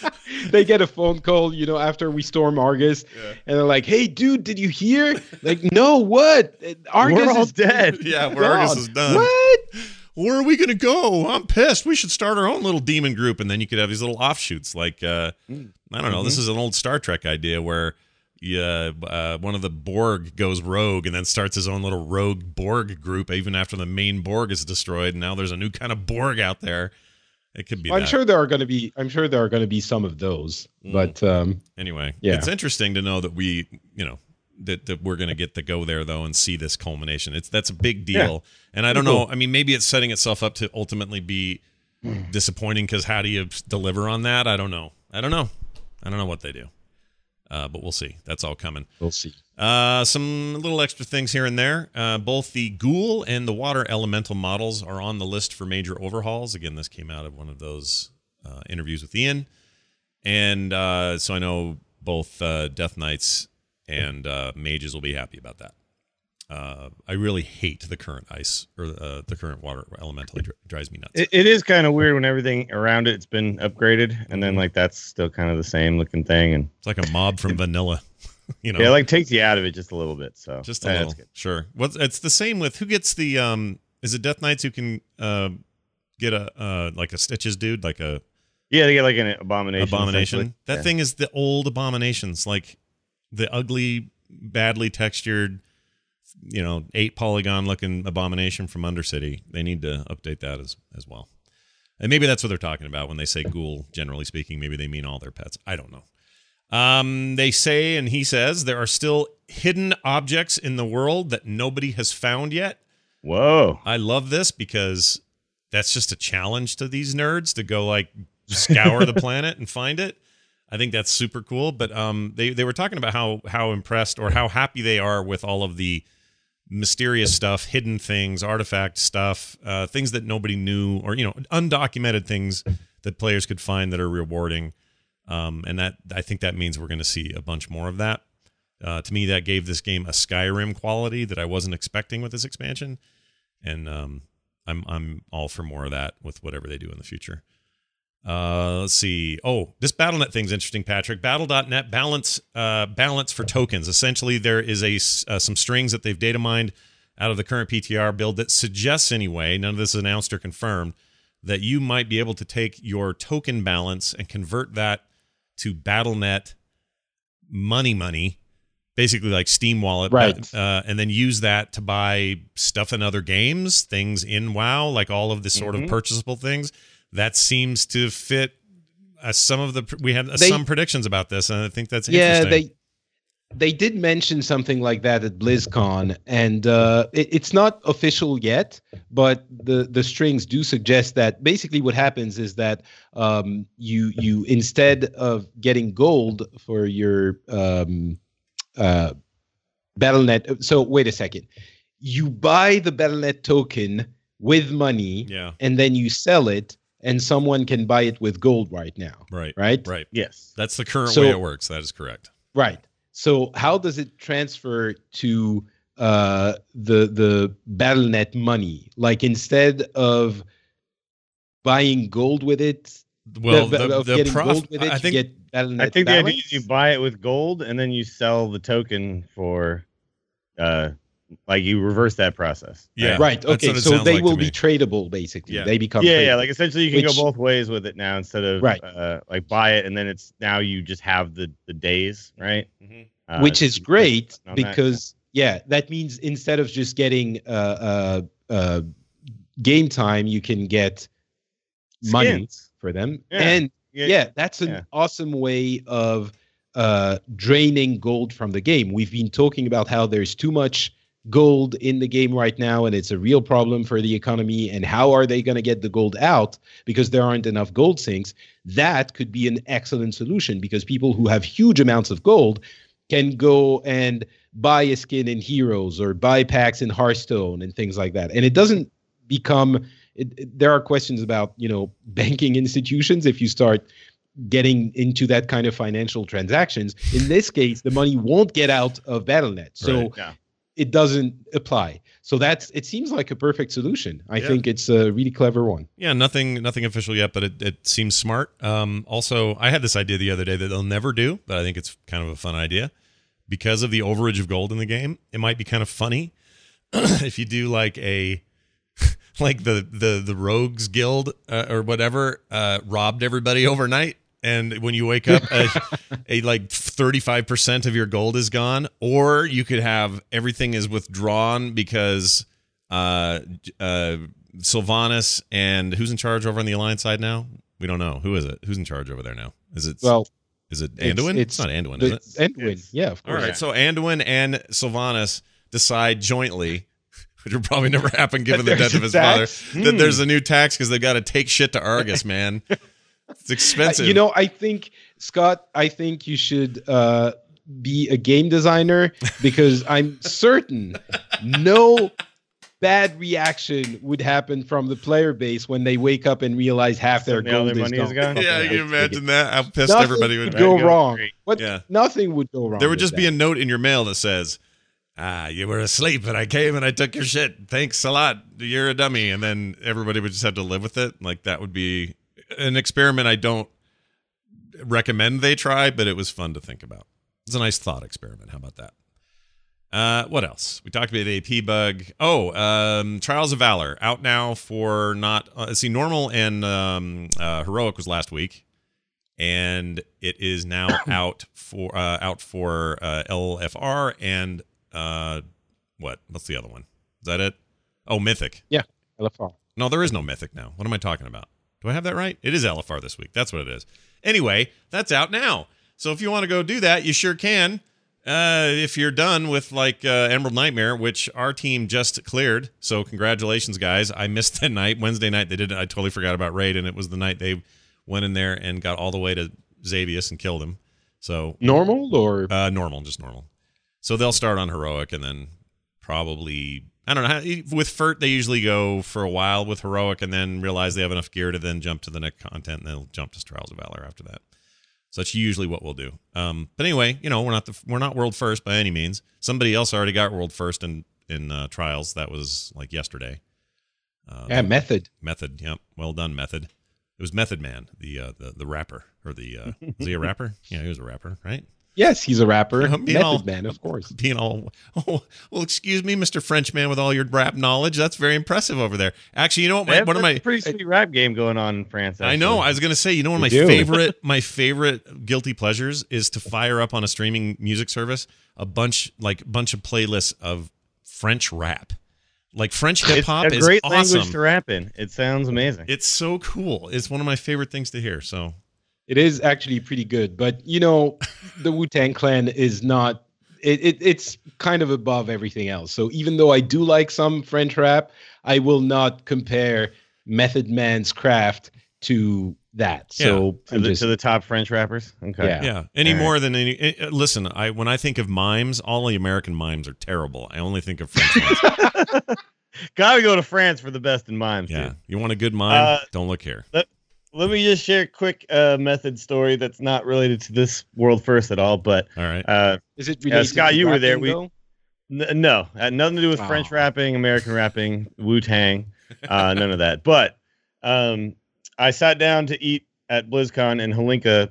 [SPEAKER 1] *laughs*
[SPEAKER 5] they get a phone call, you know, after we storm Argus, and they're like, "Hey, dude, did you hear? Like, no, what? Argus
[SPEAKER 4] We're all
[SPEAKER 5] is
[SPEAKER 4] dead.
[SPEAKER 1] yeah where argus is done
[SPEAKER 5] What?
[SPEAKER 1] where are we gonna go i'm pissed we should start our own little demon group and then you could have these little offshoots like uh i don't know this is an old star trek idea where yeah, uh, one of the Borg goes rogue and then starts his own little rogue Borg group, even after the main Borg is destroyed. And now there's a new kind of Borg out there. It could be.
[SPEAKER 5] I'm sure there are going to be. I'm sure there are going to be some of those,
[SPEAKER 1] Mm.
[SPEAKER 5] but um,
[SPEAKER 1] Anyway,
[SPEAKER 5] Yeah.
[SPEAKER 1] it's interesting to know that we, you know, that, that we're going to get to go there though and see this culmination. It's that's a big deal, and I don't know. I mean, maybe it's setting itself up to ultimately be disappointing because how do you deliver on that? I don't know. I don't know. I don't know what they do, uh, but we'll see. That's all coming.
[SPEAKER 5] we'll see.
[SPEAKER 1] Uh, some little extra things here and there. Uh, both the Ghoul and the Water Elemental models are on the list for major overhauls. Again, this came out of one of those uh, interviews with Ian, and uh, so I know both uh, Death Knights and uh, Mages will be happy about that. Uh, I really hate the current ice or uh, the current water elemental. It drives me nuts.
[SPEAKER 4] It, it is kind of weird when everything around it's been upgraded, and then like that's still kind of the same looking thing, and
[SPEAKER 1] it's like a mob from vanilla. *laughs* you know,
[SPEAKER 4] yeah, it, like takes you out of it just a little bit. So
[SPEAKER 1] just a
[SPEAKER 4] yeah,
[SPEAKER 1] little. Sure. What's it's the same with who gets the um is it Death Knights who can uh get a uh like a stitches dude like a
[SPEAKER 4] Yeah, they get like an abomination.
[SPEAKER 1] abomination. That
[SPEAKER 4] Yeah.
[SPEAKER 1] thing is the old abominations like the ugly badly textured you know, eight polygon looking abomination from Undercity. They need to update that as as well. And maybe that's what they're talking about when they say ghoul, generally speaking. Maybe they mean all their pets. I don't know. Um, they say, and he says, there are still hidden objects in the world that nobody has found yet.
[SPEAKER 4] Whoa.
[SPEAKER 1] I love this because that's just a challenge to these nerds to go like scour the *laughs* planet and find it. I think that's super cool. But um, they they were talking about how how impressed or how happy they are with all of the mysterious stuff, hidden things, artifact stuff, uh, things that nobody knew, or you know, undocumented things that players could find that are rewarding. Um, and that I think that means we're going to see a bunch more of that. Uh, to me, that gave this game a Skyrim quality that I wasn't expecting with this expansion, and um, I'm I'm all for more of that with whatever they do in the future. Uh, let's see. Oh, this BattleNet thing's interesting, Patrick. Battle.net balance uh, balance for tokens. Essentially, there is a uh, some strings that they've data mined out of the current PTR build that suggests, anyway, none of this is announced or confirmed, that you might be able to take your token balance and convert that to BattleNet money money, basically like Steam Wallet,
[SPEAKER 5] Right.
[SPEAKER 1] Uh, and then use that to buy stuff in other games, things in WoW, like all of the sort of
[SPEAKER 4] Mhm.
[SPEAKER 1] purchasable things. That seems to fit uh, some of the we had uh,
[SPEAKER 5] They-
[SPEAKER 1] some predictions about this, and I think that's
[SPEAKER 5] yeah
[SPEAKER 1] interesting.
[SPEAKER 5] they they did mention something like that at blizzcon and uh, it, it's not official yet but the the strings do suggest that basically what happens is that um, you you instead of getting gold for your um, uh, battlenet so wait a second you buy the battlenet token with money
[SPEAKER 1] yeah,
[SPEAKER 5] and then you sell it and someone can buy it with gold right now
[SPEAKER 1] right,
[SPEAKER 5] right
[SPEAKER 1] right.
[SPEAKER 4] Yes.
[SPEAKER 1] That's the current
[SPEAKER 5] So-
[SPEAKER 1] way it works. That is correct.
[SPEAKER 5] Right. So how does it transfer to uh, the the BattleNet money? Like instead of buying gold with it,
[SPEAKER 1] Well,
[SPEAKER 5] the,
[SPEAKER 1] the,
[SPEAKER 5] of
[SPEAKER 1] the
[SPEAKER 5] getting
[SPEAKER 1] prof,
[SPEAKER 5] gold with it,
[SPEAKER 1] I
[SPEAKER 5] you
[SPEAKER 1] think
[SPEAKER 5] get BattleNet
[SPEAKER 4] I think the idea is you buy it with gold and then you sell the token for uh like you reverse that process.
[SPEAKER 1] Yeah.
[SPEAKER 5] Right.
[SPEAKER 1] That's
[SPEAKER 5] Okay. So they
[SPEAKER 1] like
[SPEAKER 5] will be tradable, basically.
[SPEAKER 1] Yeah.
[SPEAKER 5] They become
[SPEAKER 4] Yeah, yeah. Like essentially, you can
[SPEAKER 5] Which-
[SPEAKER 4] go both ways with it now instead of
[SPEAKER 5] Right.
[SPEAKER 4] uh, like buy it and then it's now you just have the the days, right?
[SPEAKER 1] Mhm.
[SPEAKER 4] Uh,
[SPEAKER 5] which is great
[SPEAKER 4] click on that.
[SPEAKER 5] because yeah, that means instead of just getting uh, uh, uh, game time, you can get money for them,
[SPEAKER 4] Yeah.
[SPEAKER 5] and
[SPEAKER 4] Yeah.
[SPEAKER 5] yeah, that's an
[SPEAKER 4] Yeah.
[SPEAKER 5] awesome way of uh, draining gold from the game. We've been talking about how there's too much gold in the game right now, and it's a real problem for the economy. And how are they going to get the gold out because there aren't enough gold sinks? That could be an excellent solution because people who have huge amounts of gold can go and buy a skin in Heroes or buy packs in Hearthstone and things like that. And it doesn't become. It, it- there are questions about you know *laughs* banking institutions if you start getting into that kind of financial transactions. In this case, the money won't get out of BattleNet, so
[SPEAKER 1] Right.
[SPEAKER 4] Yeah.
[SPEAKER 5] It doesn't apply. So that's it. Seems like a perfect solution. I
[SPEAKER 1] Yeah.
[SPEAKER 5] think it's a really clever one.
[SPEAKER 1] Yeah, nothing nothing official yet, but it, it seems smart. Um, also, I had this idea the other day that they'll never do, but I think it's kind of a fun idea because of the overage of gold in the game. It might be kind of funny *clears throat* if you do like a *laughs* like the the the rogues guild uh, or whatever uh, robbed everybody overnight, and when you wake up, a, *laughs* a like thirty five percent of your gold is gone, or you could have everything is withdrawn because uh uh Sylvanas and who's in charge over on the Alliance side now? We don't know. Who is it? Who's in charge over there now? Is it
[SPEAKER 5] Well,
[SPEAKER 1] is it
[SPEAKER 5] it's-
[SPEAKER 1] Anduin?
[SPEAKER 5] it's
[SPEAKER 1] not Anduin,
[SPEAKER 5] the,
[SPEAKER 1] is it?
[SPEAKER 5] Anduin,
[SPEAKER 4] It's-
[SPEAKER 5] yeah, of
[SPEAKER 1] All
[SPEAKER 5] course.
[SPEAKER 1] right. So Anduin and Sylvanas decide jointly, *laughs* which will probably never happen given the death of
[SPEAKER 5] a
[SPEAKER 1] his father,
[SPEAKER 5] tax?
[SPEAKER 1] that there's a new tax because they've got to take shit to Argus, man. *laughs* It's expensive.
[SPEAKER 5] You know, I think Scott, I think you should uh, be a game designer because *laughs* I'm certain no bad reaction would happen from the player base when they wake up and realize half their gold
[SPEAKER 4] their
[SPEAKER 5] is
[SPEAKER 4] money is
[SPEAKER 5] gone.
[SPEAKER 4] gone?
[SPEAKER 1] yeah,
[SPEAKER 4] Okay.
[SPEAKER 1] can you imagine that? How pissed
[SPEAKER 5] Nothing
[SPEAKER 1] everybody would
[SPEAKER 5] would
[SPEAKER 1] be.
[SPEAKER 5] go
[SPEAKER 4] Go
[SPEAKER 5] wrong.
[SPEAKER 4] great.
[SPEAKER 5] What?
[SPEAKER 1] Yeah.
[SPEAKER 5] Nothing would go wrong.
[SPEAKER 1] There would just be a note in your mail that says, "Ah, you were asleep, and I came and I took your shit. Thanks a lot. You're a dummy." And then everybody would just have to live with it. Like that would be an experiment. I don't recommend they try, but it was fun to think about. It's a nice thought experiment. How about that? Uh, what else? We talked about the AP bug. Oh, um, Trials of Valor out now for not. Uh, see, normal and um, uh, heroic was last week, and it is now *coughs* out for uh, out for uh, LFR and uh, what? What's the other one? Is that it? Oh, Mythic.
[SPEAKER 5] Yeah, LFR.
[SPEAKER 1] No, there is no Mythic now. What am I talking about? Do I have that right? It is LFR this week. That's what it is. Anyway, that's out now. So if you want to go do that, you sure can. Uh, if you're done with like uh, Emerald Nightmare, which our team just cleared, so congratulations, guys! I missed *laughs* that night, Wednesday night. They did. it. I totally forgot about raid, and it was the night they went in there and got all the way to Xavius and killed him. So
[SPEAKER 5] Normal or
[SPEAKER 1] uh, normal, just normal. So they'll start on heroic and then probably I don't know. How, with Furt, they usually go for a while with heroic and then realize they have enough gear to then jump to the next content and they'll jump to Trials of Valor after that. So that's usually what we'll do. Um, but anyway, you know, we're not the we're not world first by any means. Somebody else already got world first in in uh, trials. That was like yesterday. Uh,
[SPEAKER 5] yeah, method.
[SPEAKER 1] Method. Yep. Well done, Method. It was Method Man, the uh, the the rapper or the uh, was he a rapper? *laughs* Yeah, he was a rapper, right?
[SPEAKER 5] Yes, he's a rapper.
[SPEAKER 1] I'm being
[SPEAKER 5] method
[SPEAKER 1] all-
[SPEAKER 5] man, of course. *laughs*
[SPEAKER 1] being all oh well excuse me mr frenchman with all your rap knowledge that's very impressive over there actually you know what my, one of my
[SPEAKER 4] pretty sweet rap game going on in France.
[SPEAKER 1] i know i was gonna say you know one of my
[SPEAKER 5] do.
[SPEAKER 1] favorite my favorite guilty pleasures is to fire up on a streaming music service a bunch like bunch of playlists of french rap like french hip-hop
[SPEAKER 4] a
[SPEAKER 1] is
[SPEAKER 4] great
[SPEAKER 1] awesome
[SPEAKER 4] language to rap in. It sounds amazing.
[SPEAKER 1] it's so cool it's one of my favorite things to hear so
[SPEAKER 5] It is actually pretty good, but you know, the *laughs* Wu Tang Clan is not. It, it it's kind of above everything else. So even though I do like some French rap, I will not compare Method Man's craft to that. So
[SPEAKER 4] to, the,
[SPEAKER 5] just
[SPEAKER 4] to the top French rappers. Okay.
[SPEAKER 5] Yeah.
[SPEAKER 1] yeah any
[SPEAKER 4] All right.
[SPEAKER 1] more than any eh, listen i when i think of mimes all the american mimes are terrible i only think of french ones *laughs*
[SPEAKER 4] Gotta go to France for the best in mimes.
[SPEAKER 1] Yeah.
[SPEAKER 4] dude.
[SPEAKER 1] You want a good mime?
[SPEAKER 4] Uh,
[SPEAKER 1] Don't look here.
[SPEAKER 4] Let me just share a quick uh, method story that's not related to this world first at all, but
[SPEAKER 1] All right.
[SPEAKER 4] uh,
[SPEAKER 5] is it
[SPEAKER 4] Yeah,
[SPEAKER 5] related
[SPEAKER 4] Scott,
[SPEAKER 5] to
[SPEAKER 4] you were there.
[SPEAKER 5] rapping,
[SPEAKER 4] We- N- no, had nothing to do with
[SPEAKER 5] Oh.
[SPEAKER 4] French rapping, American rapping, Wu Tang, uh, *laughs* none of that. But um, I sat down to eat at BlizzCon, and Halinka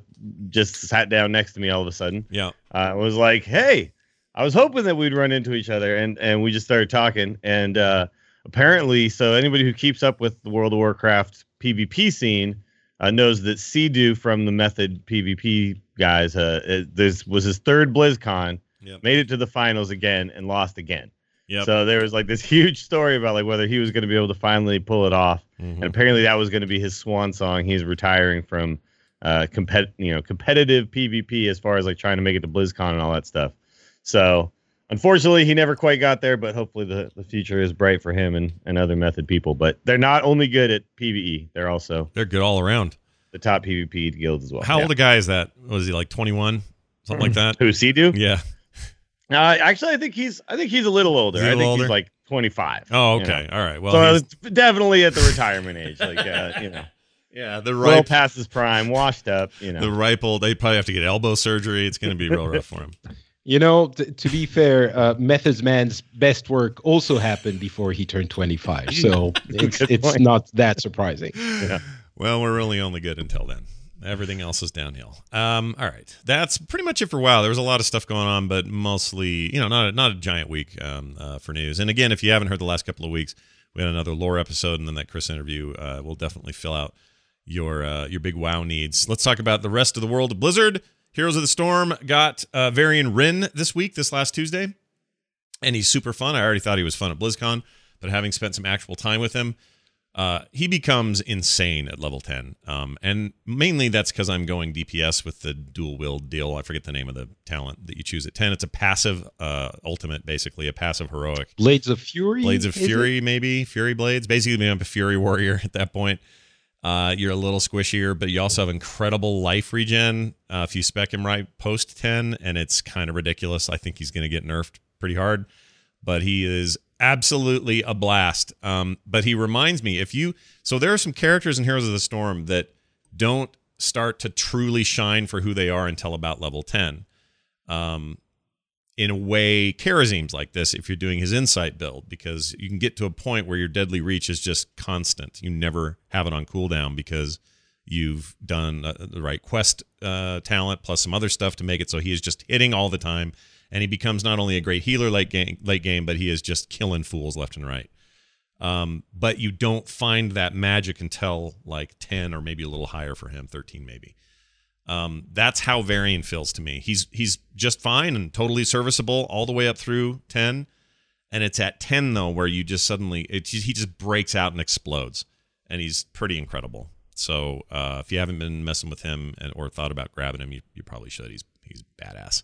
[SPEAKER 4] just sat down next to me all of a sudden.
[SPEAKER 1] yeah.
[SPEAKER 4] Uh, was like, "Hey, I was hoping that we'd run into each other, and and we just started talking, and uh, apparently, so anybody who keeps up with the World of Warcraft PvP scene uh, knows that Sea from the Method PvP guys, uh, it, this was his third BlizzCon,
[SPEAKER 1] Yep.
[SPEAKER 4] made it to the finals again, and lost again.
[SPEAKER 1] Yep.
[SPEAKER 4] So there was like this huge story about like whether he was going to be able to finally pull it off,
[SPEAKER 1] Mhm.
[SPEAKER 4] and apparently that was going to be his swan song. He's retiring from uh compet you know competitive PvP as far as like trying to make it to BlizzCon and all that stuff. So unfortunately, he never quite got there, but hopefully the, the future is bright for him and, and other method people. But they're not only good at PvE, they're also
[SPEAKER 1] They're good all around.
[SPEAKER 4] the top PvP guilds as well.
[SPEAKER 1] How
[SPEAKER 4] Yeah.
[SPEAKER 1] old a guy is that? Was he like 21? Something like that?
[SPEAKER 4] who's he do
[SPEAKER 1] Yeah.
[SPEAKER 4] Uh, actually, I think he's I think he's a little older.
[SPEAKER 1] A
[SPEAKER 4] I think
[SPEAKER 1] older?
[SPEAKER 4] he's like 25.
[SPEAKER 1] Oh,
[SPEAKER 4] you know.
[SPEAKER 1] okay. All right. Well,
[SPEAKER 4] so definitely at the retirement age, like uh, you know, *laughs*
[SPEAKER 1] yeah, the
[SPEAKER 4] well
[SPEAKER 1] ripe,
[SPEAKER 4] past his prime, washed up. You know,
[SPEAKER 1] the ripe old. They probably have to get elbow surgery. It's going to be real rough for him. *laughs*
[SPEAKER 5] You know, t- to be fair, uh, Methods Man's best work also happened before he turned 25, *laughs* so it's it's not that surprising. Yeah.
[SPEAKER 1] Well, we're really only good until then. Everything else is downhill. Um, all right, that's pretty much it for WoW. There was a lot of stuff going on, but mostly, you know, not a, not a giant week um, uh, for news. And again, if you haven't heard the last couple of weeks, we had another lore episode, and then that Chris interview uh, will definitely fill out your uh, your big WoW needs. Let's talk about the rest of the world of Blizzard. Heroes of the Storm got uh, Varian Wrynn this week, this last Tuesday, and he's super fun. I already thought he was fun at BlizzCon, but having spent some actual time with him, uh, he becomes insane at level 10. Um, and mainly that's because I'm going DPS with the dual wield deal. I forget the name of the talent that you choose at 10. It's a passive uh, ultimate, basically, a passive heroic.
[SPEAKER 5] Blades of Fury.
[SPEAKER 1] Blades of
[SPEAKER 5] is it?
[SPEAKER 1] Fury, maybe Fury Blades. Basically, I'm a Fury Warrior *laughs* at that point. Uh, you're a little squishier, but you also have incredible life regen uh, if you spec him right post 10, and it's kind of ridiculous. I think he's going to get nerfed pretty hard, but he is absolutely a blast. Um, but he reminds me if you so there are some characters in Heroes of the Storm that don't start to truly shine for who they are until about level 10. Um, in a way, Kharazim's like this if you're doing his insight build, because you can get to a point where your deadly reach is just constant. You never have it on cooldown because you've done uh, the right quest uh, talent plus some other stuff to make it so he is just hitting all the time, and he becomes not only a great healer late game, late game, but he is just killing fools left and right. Um, but you don't find that magic until like 10 or maybe a little higher for him, 13 maybe. Um, that's how Varian feels to me. He's he's just fine and totally serviceable all the way up through 10. And it's at 10 though where you just suddenly it, he just breaks out and explodes. And he's pretty incredible. So uh, if you haven't been messing with him and or thought about grabbing him, you, you probably should. He's he's badass.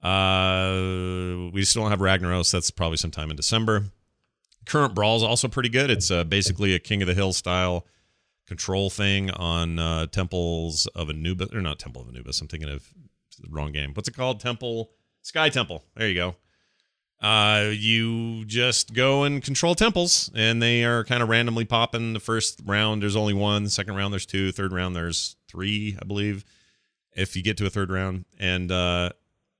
[SPEAKER 1] Uh, we still don't have Ragnaros. That's probably sometime in December. Current brawl is also pretty good. It's uh, basically a King of the Hill style control thing on uh, Temples of Anubis, or not Temple of Anubis. I'm thinking of wrong game. What's it called? Temple Sky Temple. There you go. Uh, you just go and control temples, and they are kind of randomly popping. The first round, there's only one. The second round, there's two. Third round, there's three, I believe. If you get to a third round, and uh,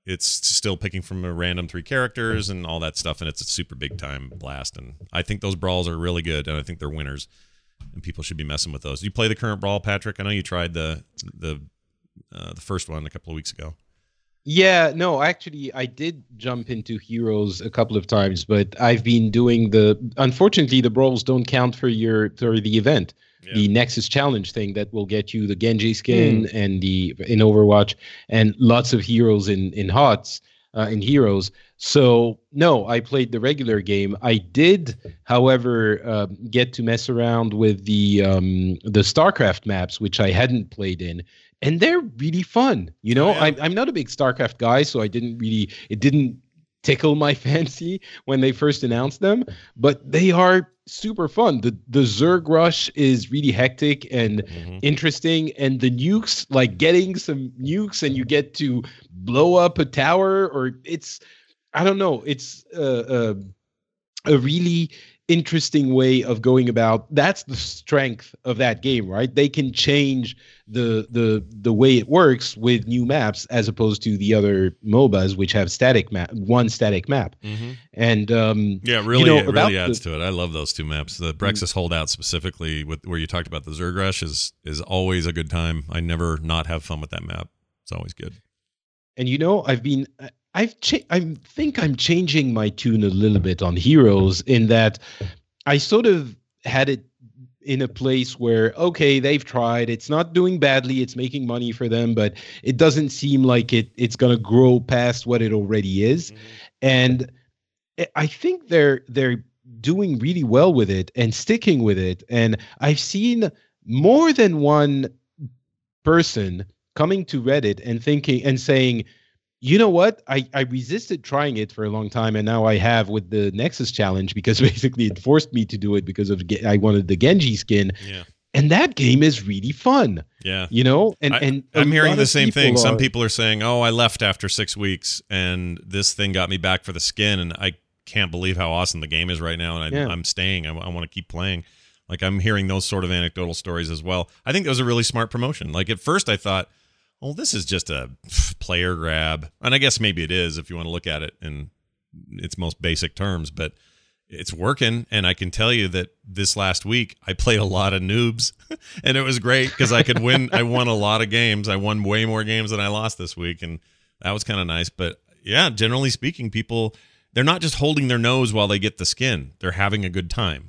[SPEAKER 1] it's still picking from a random three characters and all that stuff, and it's a super big time blast. And I think those brawls are really good, and I think they're winners, and people should be messing with those. Do you play the current brawl, Patrick? I know you tried the the uh, the first one a couple of weeks ago.
[SPEAKER 5] Yeah, no, actually, I did jump into Heroes a couple of times, but I've been doing the. Unfortunately, the brawls don't count for your for the event, the Nexus Challenge thing that will get you the Genji skin and the in Overwatch and lots of heroes in in HOTS uh, in Heroes. So no, I played the regular game. I did, however, uh, get to mess around with the um, the StarCraft maps, which I hadn't played in and they're really fun. You know,
[SPEAKER 1] yeah.
[SPEAKER 5] I'm I'm not a big StarCraft guy, so I didn't really it didn't tickle my *laughs* fancy when they first announced them, but they are super fun. The the Zerg rush is really hectic and
[SPEAKER 1] Mhm.
[SPEAKER 5] interesting and the nukes like getting some nukes and you get to blow up a tower or it's I don't know, it's uh, uh, a really interesting way of going about that's the strength of that game right they can change the the the way it works with new maps as opposed to the other mobas which have static map one static map
[SPEAKER 1] Mhm.
[SPEAKER 5] and um
[SPEAKER 1] Yeah, really,
[SPEAKER 5] know,
[SPEAKER 1] it really adds
[SPEAKER 5] the-
[SPEAKER 1] to it. I love those two maps. The Braxis Holdout specifically, with where you talked about the Zerg Rush, is is always a good time. I never not have fun with that map. It's always good.
[SPEAKER 5] and you know i've been I've cha- I think I'm changing my tune a little bit on Heroes in that I sort of had it in a place where okay they've tried. It's not doing badly. It's making money for them but it doesn't seem like it it's going to grow past what it already is. Mm-hmm. and i think they're they're doing really well with it and sticking with it. And i've seen more than one person coming to reddit and thinking and saying you know what? I, I resisted trying it for a long time, and now I have with the Nexus challenge because *laughs* basically it forced me to do it because of I wanted the Genji skin.
[SPEAKER 1] Yeah.
[SPEAKER 5] And that game is really fun.
[SPEAKER 1] Yeah.
[SPEAKER 5] You know, and
[SPEAKER 1] I,
[SPEAKER 5] and
[SPEAKER 1] I'm hearing the same thing.
[SPEAKER 5] Are,
[SPEAKER 1] Some people are saying, "Oh, I left after six weeks, and this thing got me back for the skin, and I can't believe how awesome the game is right now, and I, am staying. I, I want to keep playing." Like I'm hearing those sort of anecdotal stories as well. I think that was a really smart promotion. Like at first, I thought well, this is just a *laughs* player grab. And I guess maybe it is if you want to look at it in its most basic terms, but it's working. And I can tell you that this last week I played a lot of noobs *laughs* and it was great because I could win. I won a lot of games. I won way more games than I lost this week. And that was kind of nice. But yeah, generally speaking, people, they're not just holding their nose while they get the skin, they're having a good time.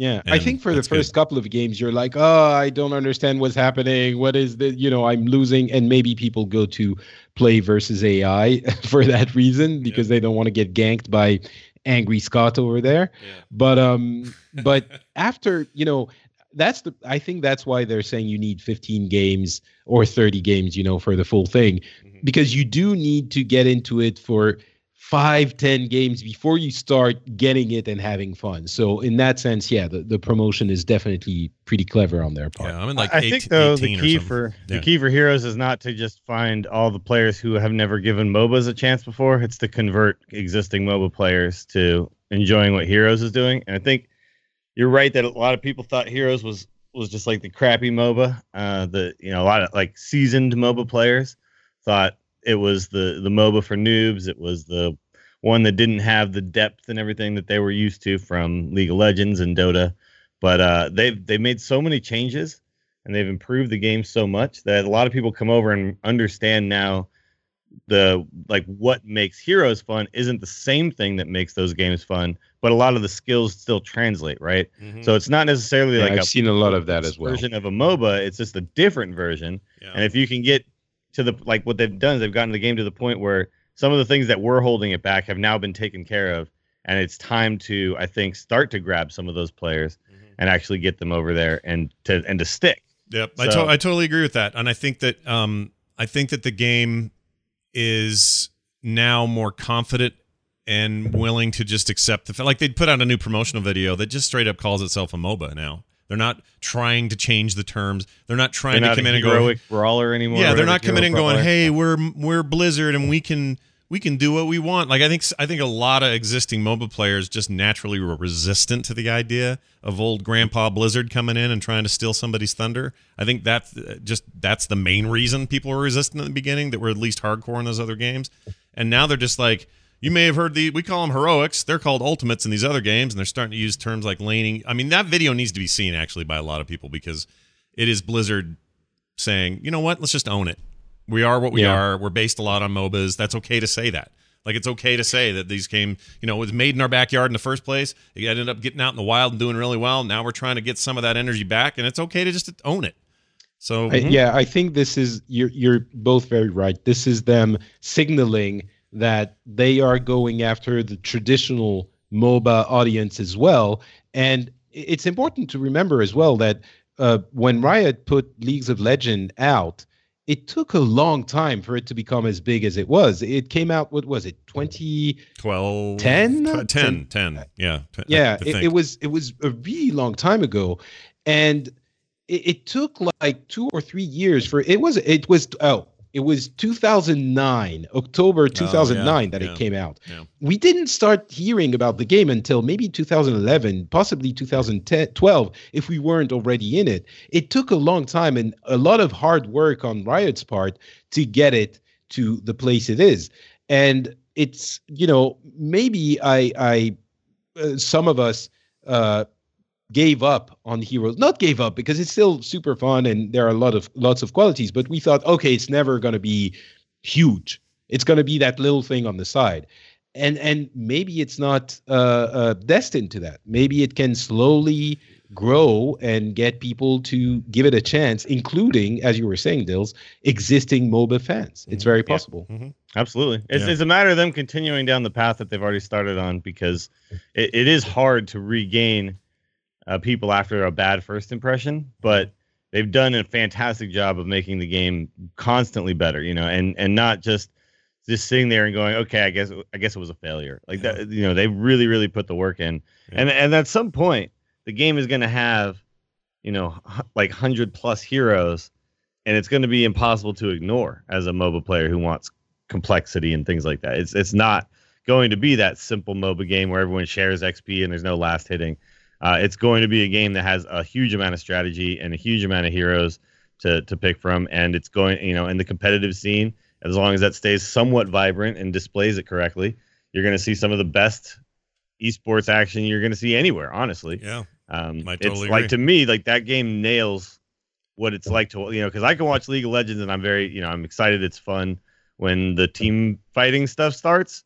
[SPEAKER 5] Yeah, and I think for the first good. couple of games, you're like, oh, I don't understand what's happening. What is the, you know, I'm losing. And maybe people go to play versus AI *laughs* for that reason because yeah. they don't want to get ganked by angry Scott over there. Yeah. But, um, *laughs* but after, you know, that's the, I think that's why they're saying you need 15 games or 30 games, you know, for the full thing mm-hmm. because you do need to get into it for five, ten games before you start getting it and having fun. So in that sense, yeah, the, the promotion is definitely pretty clever on their part.
[SPEAKER 1] Yeah, I'm in like
[SPEAKER 4] I
[SPEAKER 1] 18,
[SPEAKER 4] think though the key for yeah. the key for Heroes is not to just find all the players who have never given MOBAs a chance before. It's to convert existing MOBA players to enjoying what Heroes is doing. And I think you're right that a lot of people thought Heroes was was just like the crappy MOBA. Uh, the you know a lot of like seasoned MOBA players thought it was the the MOBA for noobs. It was the one that didn't have the depth and everything that they were used to from League of Legends and Dota. But uh, they've they've made so many changes and they've improved the game so much that a lot of people come over and understand now the like what makes heroes fun isn't the same thing that makes those games fun but a lot of the skills still translate right mm-hmm. so it's not necessarily
[SPEAKER 5] yeah,
[SPEAKER 4] like
[SPEAKER 5] i've a, seen a lot of that as well
[SPEAKER 4] version of a moba it's just a different version yeah. and if you can get to the like what they've done is they've gotten the game to the point where some of the things that were holding it back have now been taken care of and it's time to i think start to grab some of those players mm-hmm. and actually get them over there and to and to stick.
[SPEAKER 1] Yep. So, I, to- I totally agree with that and i think that um i think that the game is now more confident and willing to just accept the fact like they'd put out a new promotional video that just straight up calls itself a moba now they're not trying to change the terms. They're not trying
[SPEAKER 4] they're
[SPEAKER 1] to come in
[SPEAKER 4] and
[SPEAKER 1] go
[SPEAKER 4] brawler anymore.
[SPEAKER 1] Yeah, they're not coming in going, "Hey, we're we're Blizzard and we can we can do what we want." Like I think I think a lot of existing MOBA players just naturally were resistant to the idea of old Grandpa Blizzard coming in and trying to steal somebody's thunder. I think that's just that's the main reason people were resistant in the beginning that were at least hardcore in those other games. And now they're just like, you may have heard the we call them heroics. They're called ultimates in these other games, and they're starting to use terms like laning. I mean, that video needs to be seen actually by a lot of people because it is Blizzard saying, you know what, let's just own it. We are what we yeah. are. We're based a lot on MOBAs. That's okay to say that. Like it's okay to say that these came, you know, it was made in our backyard in the first place. It ended up getting out in the wild and doing really well. Now we're trying to get some of that energy back, and it's okay to just own it. So
[SPEAKER 5] I, mm-hmm. yeah, I think this is you're you're both very right. This is them signaling that they are going after the traditional MOBA audience as well. And it's important to remember as well that uh, when Riot put Leagues of Legend out, it took a long time for it to become as big as it was. It came out, what was it, 2012? 10?
[SPEAKER 1] 10, 10, yeah.
[SPEAKER 5] Yeah, it, it, was it was a really long time ago. And it, it, took like two or three years for it was it was oh it was 2009, October 2009 oh, yeah, that yeah, it came out. Yeah. We didn't start hearing about the game until maybe 2011, possibly 2012, if we weren't already in it. It took a long time and a lot of hard work on Riot's part to get it to the place it is. And it's, you know, maybe I, I, uh, some of us, uh, gave up on heroes not gave up because it's still super fun and there are a lot of lots of qualities but we thought okay it's never going to be huge It's going to be that little thing on the side. And and maybe it's not uh, uh, destined to that. Maybe it can slowly grow and get people to give it a chance, including, as you were saying, Dills, existing MOBA fans. It's very possible.
[SPEAKER 1] Mm-hmm.
[SPEAKER 4] Absolutely. It's,
[SPEAKER 1] Yeah.
[SPEAKER 4] it's a matter of them continuing down the path that they've already started on because it, it is hard to regain uh, people after a bad first impression, but they've done a fantastic job of making the game constantly better, you know, and, and not just just sitting there and going, okay, I guess I guess it was a failure. Like that, you know, they really really put the work in,
[SPEAKER 1] Yeah.
[SPEAKER 4] and and at some point, the game is going to have, you know, h- like hundred plus heroes, and it's going to be impossible to ignore as a MOBA player who wants complexity and things like that. It's it's not going to be that simple MOBA game where everyone shares XP and there's no last hitting. Uh, it's going to be a game that has a huge amount of strategy and a huge amount of heroes to to pick from, and it's going, you know, in the competitive scene. As long as that stays somewhat vibrant and displays it correctly, you're going to see some of the best esports action you're going to see anywhere. Honestly,
[SPEAKER 1] Yeah.
[SPEAKER 4] um,
[SPEAKER 1] I
[SPEAKER 4] it's
[SPEAKER 1] totally
[SPEAKER 4] like to me, like that game nails what it's like to you know because I can watch League of Legends and I'm very you know I'm excited. It's fun when the team fighting stuff starts,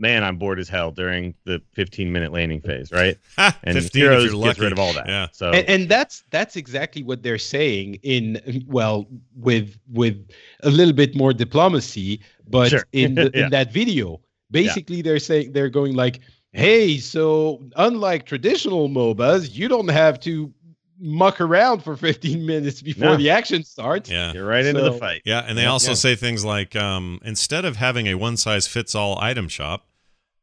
[SPEAKER 4] man, I'm bored as hell during the 15 minute laning phase, right? *laughs* And
[SPEAKER 1] 15
[SPEAKER 4] Heroes
[SPEAKER 1] if you're
[SPEAKER 4] gets
[SPEAKER 1] lucky.
[SPEAKER 4] rid of all that.
[SPEAKER 1] Yeah.
[SPEAKER 4] So
[SPEAKER 5] and, and that's that's exactly what they're saying in well with with a little bit more diplomacy but
[SPEAKER 4] Sure.
[SPEAKER 5] in the, *laughs*
[SPEAKER 4] Yeah.
[SPEAKER 5] in that video basically they're saying they're going like hey so unlike traditional mobas you don't have to muck around for 15 *laughs* minutes before
[SPEAKER 4] No.
[SPEAKER 5] the action starts
[SPEAKER 1] Yeah.
[SPEAKER 4] you're right into the fight.
[SPEAKER 1] Yeah, and they
[SPEAKER 5] Yeah.
[SPEAKER 1] also
[SPEAKER 5] Yeah.
[SPEAKER 1] say things like um, instead of having a one size fits all item shop,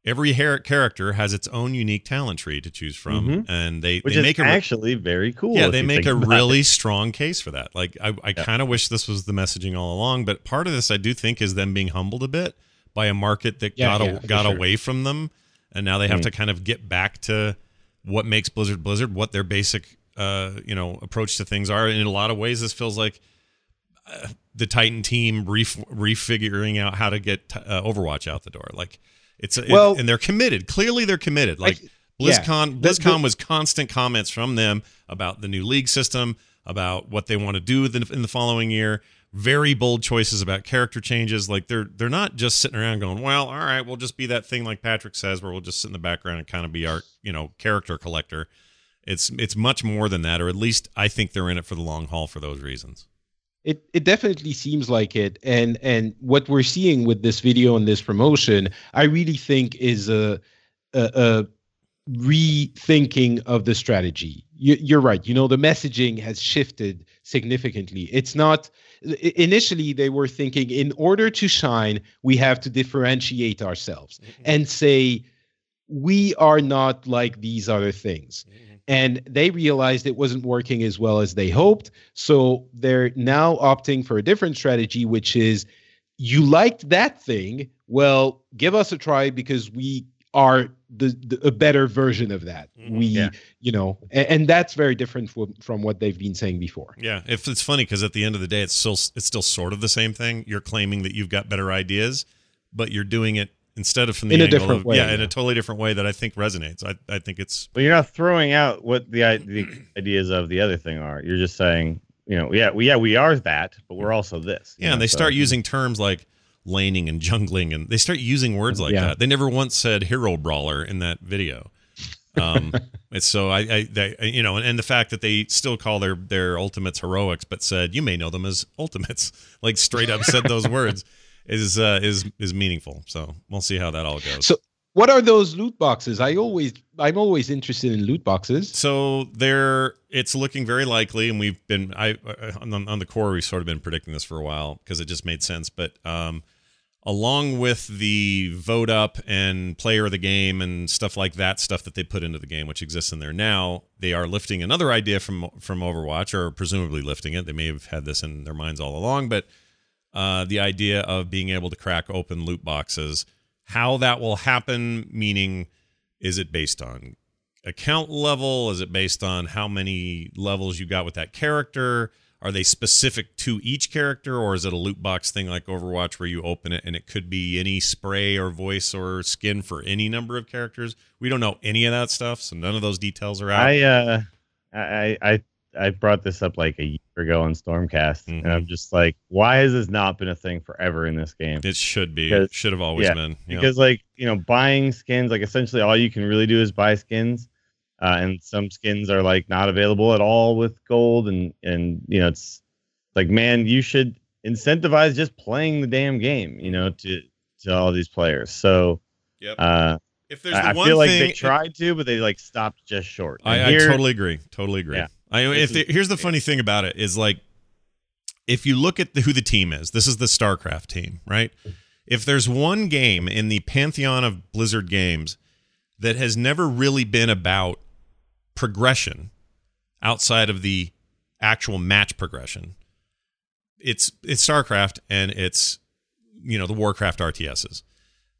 [SPEAKER 1] every character has its own unique talent tree to choose from,
[SPEAKER 4] Mhm.
[SPEAKER 1] and they
[SPEAKER 4] Which
[SPEAKER 1] they
[SPEAKER 4] is
[SPEAKER 1] make a re-
[SPEAKER 4] actually very cool.
[SPEAKER 1] yeah they make a really
[SPEAKER 4] it.
[SPEAKER 1] strong case for that. Like I I kind of wish this was the messaging all along, but part of this I do think is them being humbled a bit by a market that
[SPEAKER 5] Yeah,
[SPEAKER 1] got
[SPEAKER 5] yeah,
[SPEAKER 1] a, got
[SPEAKER 5] sure.
[SPEAKER 1] away from them, and now they have
[SPEAKER 4] Mm.
[SPEAKER 1] to kind of get back to what makes Blizzard Blizzard, what their basic uh you know approach to things are. And in a lot of ways, this feels like uh, the Titan team ref- refiguring out how to get uh, Overwatch out the door. Like it's it-
[SPEAKER 5] Well-
[SPEAKER 1] and they're committed. Clearly, they're committed. Like
[SPEAKER 5] yeah.
[SPEAKER 1] BlizzCon,
[SPEAKER 5] The-
[SPEAKER 1] BlizzCon was constant comments from them about the new league system, about what they want to do in the, in the following year. Very bold choices about character changes. Like they're they're not just sitting around going, well, all right, we'll just be that thing like Patrick says, where we'll just sit in the background and kind of be our you know character collector. It's it's much more than that, or at least I think they're in it for the long haul for those reasons.
[SPEAKER 5] It it definitely seems like it, and and what we're seeing with this video and this promotion, I really think is a a, a rethinking of the strategy. You, you're right. You know, the messaging has shifted significantly. It's not initially they were thinking in order to shine, we have to differentiate ourselves mm-hmm. and say we are not like these other things mm-hmm. And they realized it wasn't working as well as they hoped. So they're now opting for a different strategy, which is you liked that thing. Well, give us a try because we are the, the a better version of that.
[SPEAKER 1] Mhm.
[SPEAKER 5] We,
[SPEAKER 4] Yeah.
[SPEAKER 5] you know, and, and that's very different from, from what they've been saying before.
[SPEAKER 1] Yeah, if it's funny because at the end of the day, it's still it's still sort of the same thing. You're claiming that you've got better ideas, but you're doing it instead of from the
[SPEAKER 5] In a
[SPEAKER 1] angle
[SPEAKER 5] different
[SPEAKER 1] of,
[SPEAKER 5] way,
[SPEAKER 1] yeah, in a totally different way that I think resonates. I, I think it's
[SPEAKER 4] But you're not throwing out what the, the ideas of the other thing are. You're just saying, you know, yeah, we, yeah, we are that, but we're also this. you
[SPEAKER 1] yeah, and they
[SPEAKER 4] so-
[SPEAKER 1] start using terms like laning and jungling, and they start using words like
[SPEAKER 5] Yeah.
[SPEAKER 1] that. They never once said hero brawler in that video. Um, *laughs* it's so I, I they, you know, and, and the fact that they still call their their ultimates heroics, but said you may know them as ultimates, *laughs* like straight up said those words, is uh, is is meaningful. So we'll see how that all goes.
[SPEAKER 5] So what are those loot boxes? I always I'm always interested in loot boxes.
[SPEAKER 1] So there, it's looking very likely, and we've been I uh, on, the- on the core we've sort of been predicting this for a while because it just made sense. But um, along with the vote up and player of the game and stuff like that, stuff that they put into the game, which exists in there now, they are lifting another idea from from Overwatch, or presumably lifting it. They may have had this in their minds all along, but uh, the idea of being able to crack open loot boxes. How that will happen, meaning, is it based on account level? Is it based on how many levels you got with that character? Are they specific to each character, or is it a loot box thing like Overwatch where you open it and it could be any spray or voice or skin for any number of characters? We don't know any of that stuff, so none of those details are out.
[SPEAKER 4] I, uh, I, I, I brought this up like a year ago on Stormcast,
[SPEAKER 1] Mhm.
[SPEAKER 4] and I'm just like, why has this not been a thing forever in this game?
[SPEAKER 1] It should be.
[SPEAKER 4] Because-
[SPEAKER 1] Should have always
[SPEAKER 4] yeah,
[SPEAKER 1] been. Yeah.
[SPEAKER 4] Because like you know, buying skins, like essentially all you can really do is buy skins, uh, and some skins are like not available at all with gold, and and you know, it's like man, you should incentivize just playing the damn game, you know, to to all these players. So
[SPEAKER 1] Yep.
[SPEAKER 4] uh,
[SPEAKER 1] if there's the
[SPEAKER 4] I, I feel like they tried to, but they like stopped just short.
[SPEAKER 1] I, I totally agree. Totally agree.
[SPEAKER 4] Yeah.
[SPEAKER 1] I if the, here's the funny thing about it is like if you look at the, who the team is, this is the StarCraft team, right? If there's one game in the pantheon of Blizzard games that has never really been about progression outside of the actual match progression, it's it's StarCraft and it's you know the Warcraft RTSs.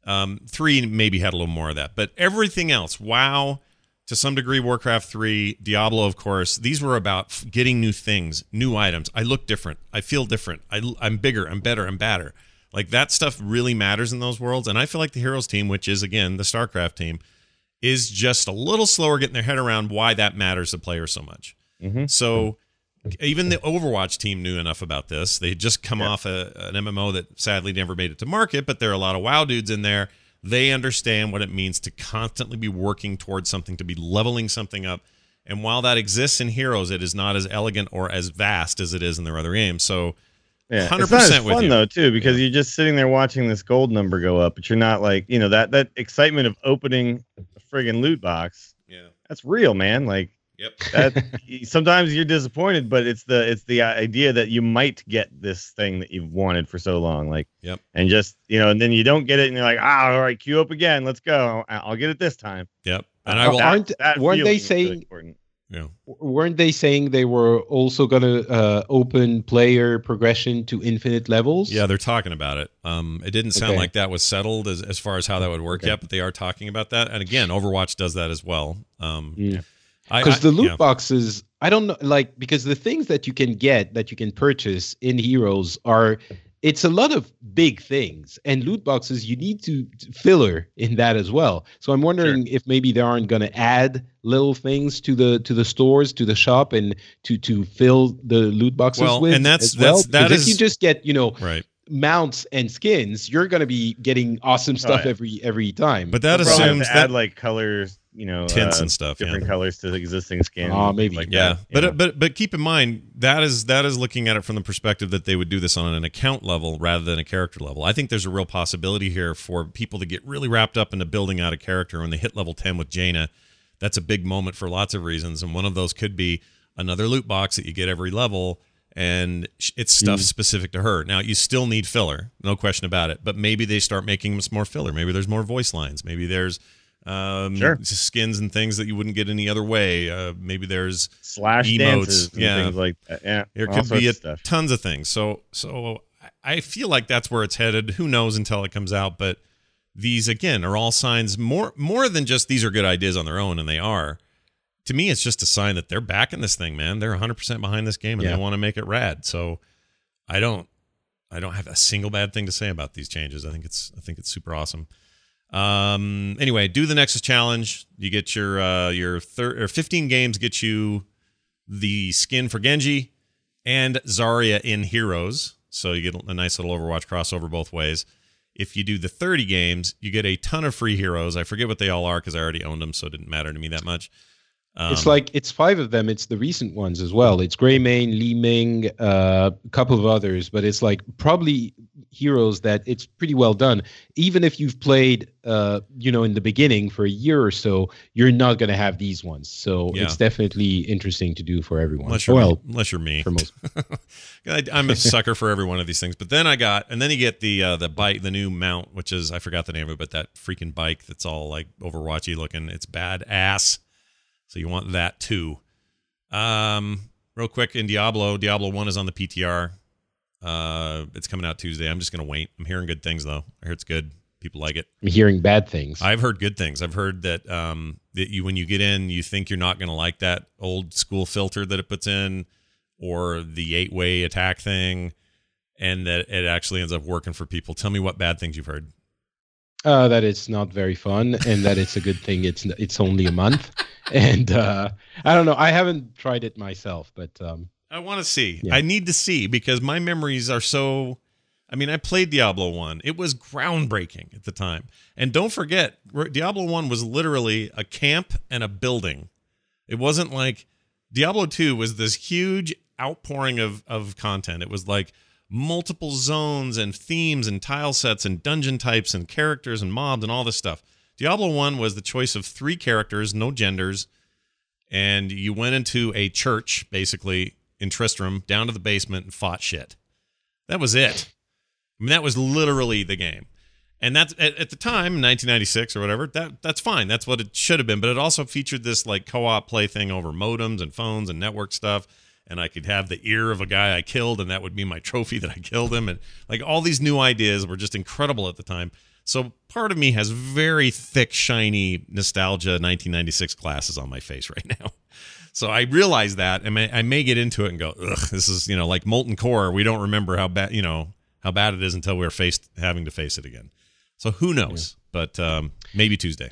[SPEAKER 1] Um, three maybe had a little more of that, but everything else, WoW, to some degree, Warcraft 3, Diablo, of course, these were about getting new things, new items. I look different. I feel different. I, am bigger. I'm better. I'm badder. Like that stuff really matters in those worlds. And I feel like the Heroes team, which is, again, the StarCraft team, is just a little slower getting their head around why that matters to players so much.
[SPEAKER 4] Mhm.
[SPEAKER 1] So even the Overwatch team knew enough about this. They had just come off a, an MMO that sadly never made it to market, but there are a lot of WoW dudes in there. They understand what it means to constantly be working towards something, to be leveling something up. And while that exists in Heroes, it is not as elegant or as vast as it is in their other games. So
[SPEAKER 4] Yeah,
[SPEAKER 1] 100%
[SPEAKER 4] it's not as
[SPEAKER 1] with
[SPEAKER 4] fun
[SPEAKER 1] you.
[SPEAKER 4] though too because you're just sitting there watching this gold number go up, but you're not like you know that that excitement of opening a friggin' loot box.
[SPEAKER 1] yeah,
[SPEAKER 4] That's real, man. Like
[SPEAKER 1] yep, *laughs*
[SPEAKER 4] that. sometimes you're disappointed, but it's the it's the idea that you might get this thing that you've wanted for so long. Like
[SPEAKER 1] Yep.
[SPEAKER 4] and just you know, and then you don't get it, and you're like, ah, all right, queue up again. Let's go. I- I'll get it this time.
[SPEAKER 1] yep. And I will,
[SPEAKER 5] aren't- weren't they
[SPEAKER 4] feeling is really
[SPEAKER 5] saying-
[SPEAKER 1] yeah.
[SPEAKER 5] weren't they saying they were also going to uh, open player progression to infinite levels?
[SPEAKER 1] Yeah, they're talking about it. Um, it didn't sound
[SPEAKER 5] Okay.
[SPEAKER 1] like that was settled as, as far as how that would work
[SPEAKER 4] Okay.
[SPEAKER 1] yet, but they are talking about that. And again, Overwatch does that as well. Um,
[SPEAKER 5] Yeah.
[SPEAKER 1] I-
[SPEAKER 5] because the loot
[SPEAKER 1] yeah.
[SPEAKER 5] boxes i don't know like because the things that you can get that you can purchase in heroes are it's a lot of big things and loot boxes you need to to filler in that as well so i'm wondering if maybe they aren't going to add little things to the to the stores to the shop and to to fill the loot boxes
[SPEAKER 1] Well,
[SPEAKER 5] with
[SPEAKER 1] and that's-
[SPEAKER 5] as well.
[SPEAKER 1] that's-
[SPEAKER 5] if you just get you know
[SPEAKER 1] right.
[SPEAKER 5] mounts and skins you're going to be getting awesome oh, stuff
[SPEAKER 4] yeah.
[SPEAKER 5] every every time
[SPEAKER 1] But that
[SPEAKER 4] They'll
[SPEAKER 1] assumes that
[SPEAKER 4] add like colors, you know,
[SPEAKER 1] tints
[SPEAKER 4] uh,
[SPEAKER 1] and stuff.
[SPEAKER 4] different
[SPEAKER 1] Yeah.
[SPEAKER 4] colors to the existing skins.
[SPEAKER 5] Oh,
[SPEAKER 4] and
[SPEAKER 5] maybe.
[SPEAKER 4] like
[SPEAKER 1] Yeah,
[SPEAKER 4] that,
[SPEAKER 1] but
[SPEAKER 4] know?
[SPEAKER 1] but but keep in mind that is that is looking at it from the perspective that they would do this on an account level rather than a character level. I think there's a real possibility here for people to get really wrapped up into building out a character when they hit level 10 with Jaina. That's a big moment for lots of reasons, and one of those could be another loot box that you get every level, and it's stuff specific to her. Now you still need filler, no question about it. But maybe they start making this more filler. Maybe there's more voice lines. Maybe there's um,
[SPEAKER 4] Sure.
[SPEAKER 1] skins and things that you wouldn't get any other way. Uh, maybe there's
[SPEAKER 4] slash
[SPEAKER 1] emotes,
[SPEAKER 4] dances and
[SPEAKER 1] yeah.
[SPEAKER 4] things like that. Yeah,
[SPEAKER 1] there could be a,
[SPEAKER 4] of
[SPEAKER 1] tons of things. So so I- I feel like that's where it's headed. Who knows until it comes out, but these again are all signs more more than just these are good ideas on their own and they are. To me it's just a sign that they're backing this thing, man. They're 100% behind this game and
[SPEAKER 5] Yeah.
[SPEAKER 1] they want to make it rad. So I don't I don't have a single bad thing to say about these changes. I think it's I think it's super awesome. Um anyway, do the Nexus challenge. You get your uh your thir- or 15 games get you the skin for Genji and Zarya in Heroes. So you get a nice little Overwatch crossover both ways. If you do the 30 games, you get a ton of free heroes. I forget what they all are because I already owned them, so it didn't matter to me that much. Um,
[SPEAKER 5] it's like it's five of them. It's the recent ones as well. It's Greymane, Li Ming, uh, a couple of others, but it's like probably heroes that it's pretty well done. Even if you've played, uh, you know, in the beginning for a year or so, you're not going to have these ones. So
[SPEAKER 1] Yeah.
[SPEAKER 5] it's definitely interesting to do for everyone.
[SPEAKER 1] unless you're
[SPEAKER 5] well,
[SPEAKER 1] unless you're me.
[SPEAKER 5] for most. *laughs*
[SPEAKER 1] I, I'm a sucker for every one of these things. But then I got, and then you get the uh, the bike, the new mount, which is I forgot the name of it, but that freaking bike that's all like Overwatchy looking. It's bad ass. So you want that too. Um, real quick in Diablo, Diablo One is on the PTR. Uh, it's coming out Tuesday. I'm just gonna wait. I'm hearing good things though. I hear it's good. People like it.
[SPEAKER 5] I'm hearing bad things.
[SPEAKER 1] I've heard good things. I've heard that um, that you when you get in, you think you're not going to like that old school filter that it puts in, or the eight way attack thing, and that it actually ends up working for people. Tell me what bad things you've heard.
[SPEAKER 5] Uh, that it's not very fun and that it's a good thing it's it's only a month and uh, I don't know. I haven't tried it myself, but um,
[SPEAKER 1] I want to see.
[SPEAKER 5] Yeah.
[SPEAKER 1] I need to see because my memories are so. I mean, I played Diablo 1. It was groundbreaking at the time. And don't forget, Diablo 1 was literally a camp and a building. It wasn't like Diablo 2 was this huge outpouring of, of content. It was like multiple zones and themes and tile sets and dungeon types and characters and mobs and all this stuff. Diablo 1 was the choice of three characters, no genders, and you went into a church, basically, in Tristram, down to the basement and fought shit. That was it. I mean, that was literally the game. And that's at, at the time, 1996 or whatever, that that's fine. That's what it should have been. But it also featured this like co-op play thing over modems and phones and network stuff. And I could have the ear of a guy I killed, and that would be my trophy that I killed him. And like all these new ideas were just incredible at the time. So part of me has very thick, shiny nostalgia 1996 glasses on my face right *laughs* now. So I realize that, and I may get into it and go, "Ugh, this is you know like molten core. We don't remember how bad you know how bad it is until we're faced having to face it again. So who knows? Yeah. But um, maybe Tuesday,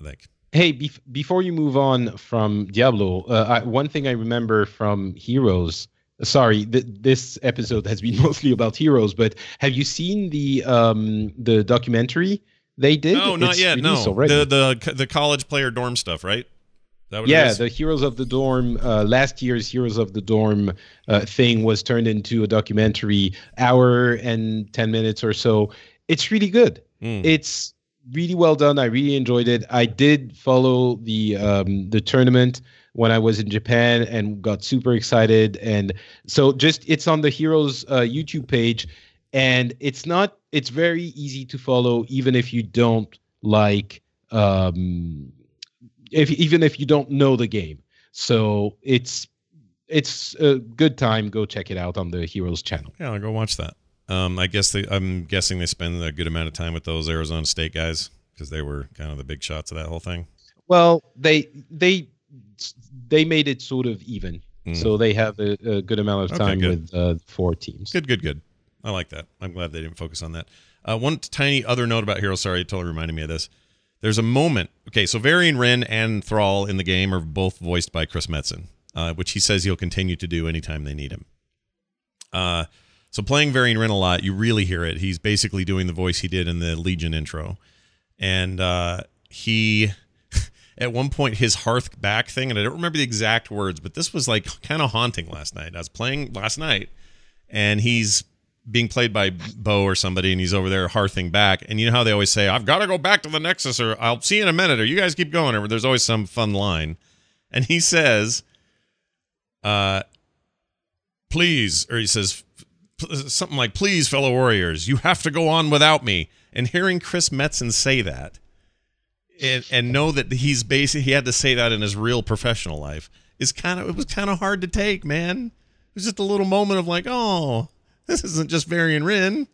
[SPEAKER 1] I think.
[SPEAKER 5] Hey, bef- before you move on from Diablo, uh, I, one thing I remember from Heroes. Sorry, th- this episode has been *laughs* mostly about Heroes, but have you seen the um, the documentary they did?
[SPEAKER 1] No, not
[SPEAKER 5] it's
[SPEAKER 1] yet. No,
[SPEAKER 5] already.
[SPEAKER 1] the the the college player dorm stuff, right?
[SPEAKER 5] yeah, the Heroes of the Dorm, uh, last year's Heroes of the Dorm uh, thing was turned into a documentary, hour and 10 minutes or so. It's really good. Mm. It's really well done. I really enjoyed it. I did follow the um, the tournament when I was in Japan and got super excited. And so just it's on the Heroes uh, YouTube page, and it's not. It's very easy to follow, even if you don't like um, if even if you don't know the game. So it's it's a good time. Go check it out on the Heroes channel.
[SPEAKER 1] Yeah, I'll go watch that. Um, I guess they, I'm guessing they spend a good amount of time with those Arizona State guys because they were kind of the big shots of that whole thing.
[SPEAKER 5] Well, they they they made it sort of even, mm. so they have a, a good amount of time okay, with uh, four teams.
[SPEAKER 1] Good, good, good. I like that. I'm glad they didn't focus on that. Uh, one tiny other note about Heroes. Sorry, it totally reminded me of this. There's a moment. Okay, so Varian Wrynn and Thrall in the game are both voiced by Chris Metzen, uh, which he says he'll continue to do anytime they need him. Uh, so playing Varian Wrynn a lot, you really hear it. He's basically doing the voice he did in the Legion intro, and uh, he. *laughs* At one point, his hearth back thing, and I don't remember the exact words, but this was like kind of haunting last night. I was playing last night, and he's being played by Bo or somebody, and he's over there hearthing back. And you know how they always say, "I've got to go back to the Nexus," or "I'll see you in a minute," or "You guys keep going," or there's always some fun line. And he says, "Uh, please," or he says something like, "Please, fellow warriors, you have to go on without me." And hearing Chris Metzen say that, and, and know that he's basically he had to say that in his real professional life is kind of it was kind of hard to take, man. It was just a little moment of like, oh, this isn't just Varian Wrynn.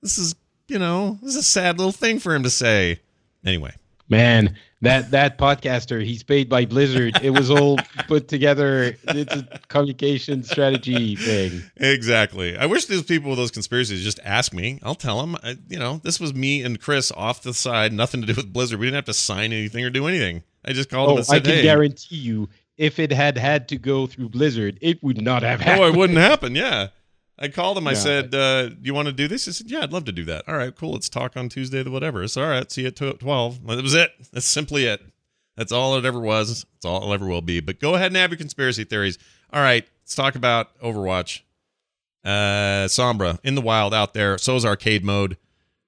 [SPEAKER 1] This is, you know, this is a sad little thing for him to say. Anyway.
[SPEAKER 5] Man, that that podcaster, he's paid by Blizzard. It was all put together. It's a communication strategy thing.
[SPEAKER 1] Exactly. I wish those people with those conspiracies just ask me. I'll tell them. I, you know, this was me and Chris off the side, nothing to do with Blizzard. We didn't have to sign anything or do anything. I just called
[SPEAKER 5] oh,
[SPEAKER 1] them said,
[SPEAKER 5] I can
[SPEAKER 1] hey.
[SPEAKER 5] guarantee you, if it had had to go through Blizzard, it would not have happened.
[SPEAKER 1] Oh, it wouldn't happen. Yeah. I called him. I said, uh, "Do you want to do this?" He said, "Yeah, I'd love to do that." All right, cool. Let's talk on Tuesday. The whatever. It's all right. See you at twelve. That was it. That's simply it. That's all it ever was. That's all it ever will be. But go ahead and have your conspiracy theories. All right, let's talk about Overwatch. Uh, Sombra in the wild out there. So is arcade mode.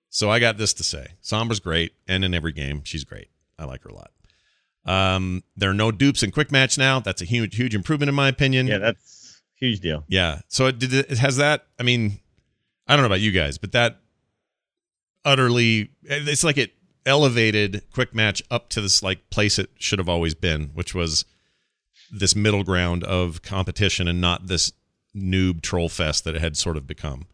[SPEAKER 1] So I got this to say: Sombra's great, and in every game, she's great. I like her a lot. Um, there are no dupes in quick match now. That's a huge, huge improvement in my opinion.
[SPEAKER 4] Yeah, that's Huge deal.
[SPEAKER 1] Yeah. So it did it has that. I mean, I don't know about you guys, but that utterly it's like it elevated quick match up to this like place it should have always been, which was this middle ground of competition and not this noob troll fest that it had sort of become.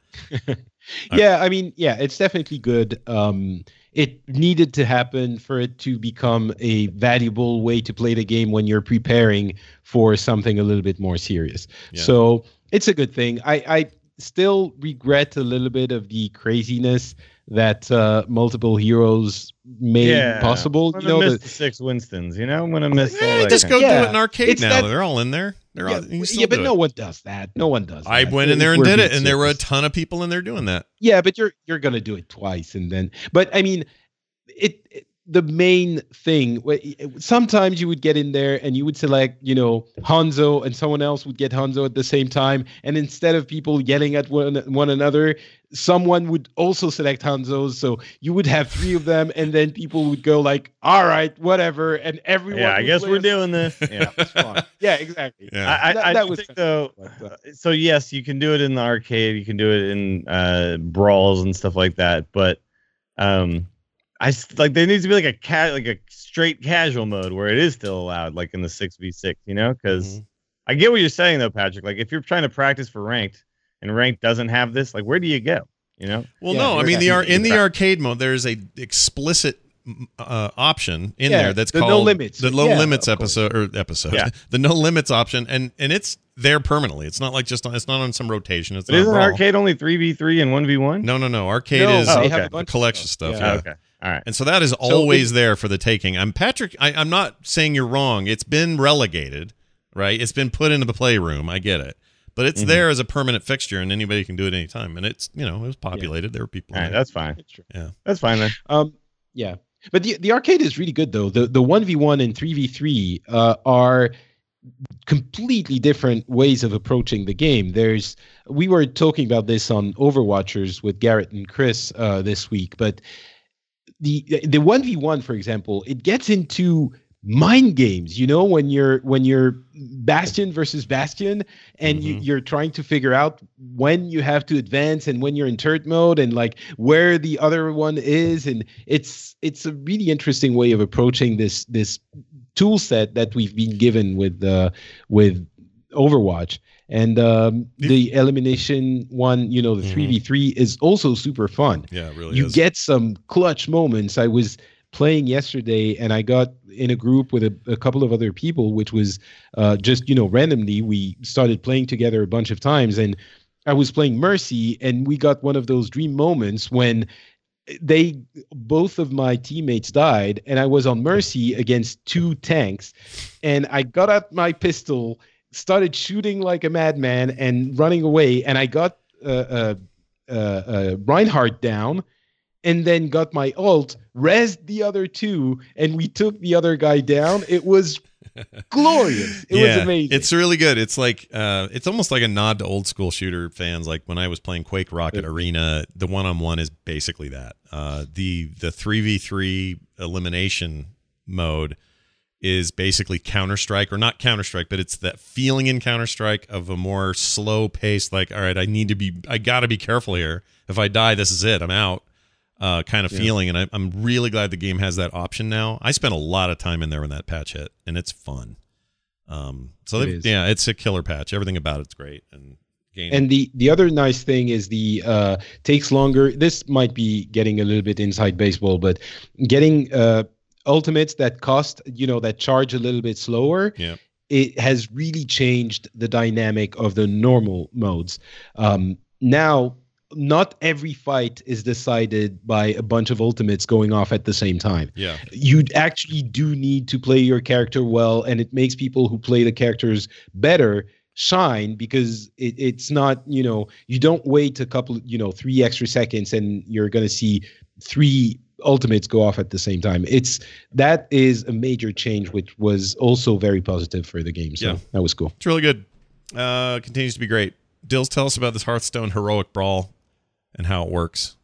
[SPEAKER 1] *laughs*
[SPEAKER 5] yeah, I mean, yeah, it's definitely good. Um, it needed to happen for it to become a valuable way to play the game when you're preparing for something a little bit more serious. Yeah. So it's a good thing. I, I still regret a little bit of the craziness that uh, multiple heroes made possible.
[SPEAKER 4] I'm
[SPEAKER 5] You know,
[SPEAKER 4] miss
[SPEAKER 5] the,
[SPEAKER 4] the six Winstons. You know, I'm gonna miss all
[SPEAKER 1] Eh, just go
[SPEAKER 4] of-
[SPEAKER 1] do it in arcade
[SPEAKER 5] It's
[SPEAKER 1] now.
[SPEAKER 5] that-
[SPEAKER 1] They're all in there. They're
[SPEAKER 5] yeah,
[SPEAKER 1] all, you still
[SPEAKER 5] yeah, but no one does that. No one does.
[SPEAKER 1] I
[SPEAKER 5] that.
[SPEAKER 1] went in there and did it,
[SPEAKER 5] being
[SPEAKER 1] and there were a ton of people in there doing that.
[SPEAKER 5] Yeah, but you're you're gonna do it twice, and then. But I mean, it. it- the main thing. Sometimes you would get in there and you would select, you know, Hanzo, and someone else would get Hanzo at the same time. And instead of people yelling at one one another, someone would also select Hanzo's. So you would have three of them, and then people would go like, "All right, whatever," and everyone.
[SPEAKER 4] Yeah, I guess we're
[SPEAKER 5] as-
[SPEAKER 4] doing this. *laughs* Yeah.
[SPEAKER 5] Fun. Yeah, exactly.
[SPEAKER 1] Yeah.
[SPEAKER 4] I,
[SPEAKER 5] That-
[SPEAKER 4] I, I
[SPEAKER 5] that
[SPEAKER 4] do
[SPEAKER 5] was
[SPEAKER 4] think though.
[SPEAKER 5] But, uh,
[SPEAKER 4] uh, So yes, you can do it in the arcade. You can do it in uh, brawls and stuff like that. But um, I s- like there needs to be like a cat, like a straight casual mode where it is still allowed, like in the six v six. You know, because
[SPEAKER 1] Mhm.
[SPEAKER 4] I get what you're saying though, Patrick. Like if you're trying to practice for ranked and ranked doesn't have this, like where do you go? You know?
[SPEAKER 1] Well,
[SPEAKER 5] Yeah,
[SPEAKER 1] no, I mean the
[SPEAKER 5] not-
[SPEAKER 1] ar- in the arcade mode, there's a explicit uh, option in
[SPEAKER 5] Yeah,
[SPEAKER 1] there that's
[SPEAKER 5] the no
[SPEAKER 1] called
[SPEAKER 5] limits.
[SPEAKER 1] the low
[SPEAKER 5] Yeah,
[SPEAKER 1] limits
[SPEAKER 5] of course.
[SPEAKER 1] episode or episode,
[SPEAKER 4] Yeah. *laughs*
[SPEAKER 1] the no limits option, and and it's there permanently. It's not like just on, it's not on some rotation. It's
[SPEAKER 4] But
[SPEAKER 1] not
[SPEAKER 4] isn't arcade only three v three and one v one?
[SPEAKER 1] No, no, no. Arcade
[SPEAKER 5] No,
[SPEAKER 1] is
[SPEAKER 4] Oh, okay.
[SPEAKER 5] have a
[SPEAKER 1] the
[SPEAKER 5] bunch of
[SPEAKER 1] collection stuff.
[SPEAKER 5] stuff.
[SPEAKER 1] yeah.
[SPEAKER 4] okay. All right.
[SPEAKER 1] And so that is always there for the taking. I'm Patrick. I, I'm not saying you're wrong. It's been relegated, right? It's been put into the playroom. I get it, but it's
[SPEAKER 4] Mhm.
[SPEAKER 1] there as a permanent fixture, and anybody can do it anytime. And it's you know it was populated. There were people.
[SPEAKER 4] All right. That's fine.
[SPEAKER 5] It's true.
[SPEAKER 4] That's fine then.
[SPEAKER 5] Um, yeah, but the the arcade is really good though. The the one v one and three v three uh, are completely different ways of approaching the game. There's we were talking about this on Overwatchers with Garrett and Chris uh, this week, but the the one v one, for example, it gets into mind games you know when you're when you're bastion versus bastion and you,
[SPEAKER 1] Mhm.
[SPEAKER 5] you're trying to figure out when you have to advance and when you're in turret mode and like where the other one is and it's it's a really interesting way of approaching this this tool set that we've been given with uh with overwatch and um the elimination one you know the
[SPEAKER 1] Mhm.
[SPEAKER 5] 3v3 is also super fun
[SPEAKER 1] Yeah, it really
[SPEAKER 5] you
[SPEAKER 1] is.
[SPEAKER 5] get some clutch moments. I was playing yesterday and I got in a group with a, a couple of other people, which was uh, just, you know, randomly. We started playing together a bunch of times and I was playing Mercy and we got one of those dream moments when they both of my teammates died and I was on Mercy against two tanks and I got out my pistol, started shooting like a madman and running away and I got uh, uh, uh, uh, Reinhardt down and then got my ult, rezzed the other two, and we took the other guy down. It was *laughs* glorious. It was amazing.
[SPEAKER 1] It's really good. It's like uh, it's almost like a nod to old school shooter fans. Like when I was playing Quake Rocket Arena, the one on one is basically that. Uh, the the three v three elimination mode is basically Counter Strike, or not Counter Strike, but it's that feeling in Counter Strike of a more slow pace. Like, all right, I need to be, I got to be careful here. If I die, this is it. I'm out. Uh, kind of feeling, and I, I'm really glad the game has that option now. I spent a lot of time in there when that patch hit, and it's fun. Um, so
[SPEAKER 5] It
[SPEAKER 1] yeah, it's a killer patch. Everything about it's great, and game.
[SPEAKER 5] and the the other nice thing is the uh takes longer this might be getting a little bit inside baseball but getting uh ultimates that cost you know that charge a little bit slower
[SPEAKER 1] Yeah.
[SPEAKER 5] it has really changed the dynamic of the normal modes. Um now not every fight is decided by a bunch of ultimates going off at the same time.
[SPEAKER 1] Yeah,
[SPEAKER 5] you actually do need to play your character well and it makes people who play the characters better shine because it, it's not you know you don't wait a couple you know three extra seconds and you're going to see three ultimates go off at the same time it's that is a major change which was also very positive for the game so
[SPEAKER 1] Yeah.
[SPEAKER 5] that was cool
[SPEAKER 1] it's really good. Uh, continues to be great. Dills, tell us about this Hearthstone heroic brawl and how it works.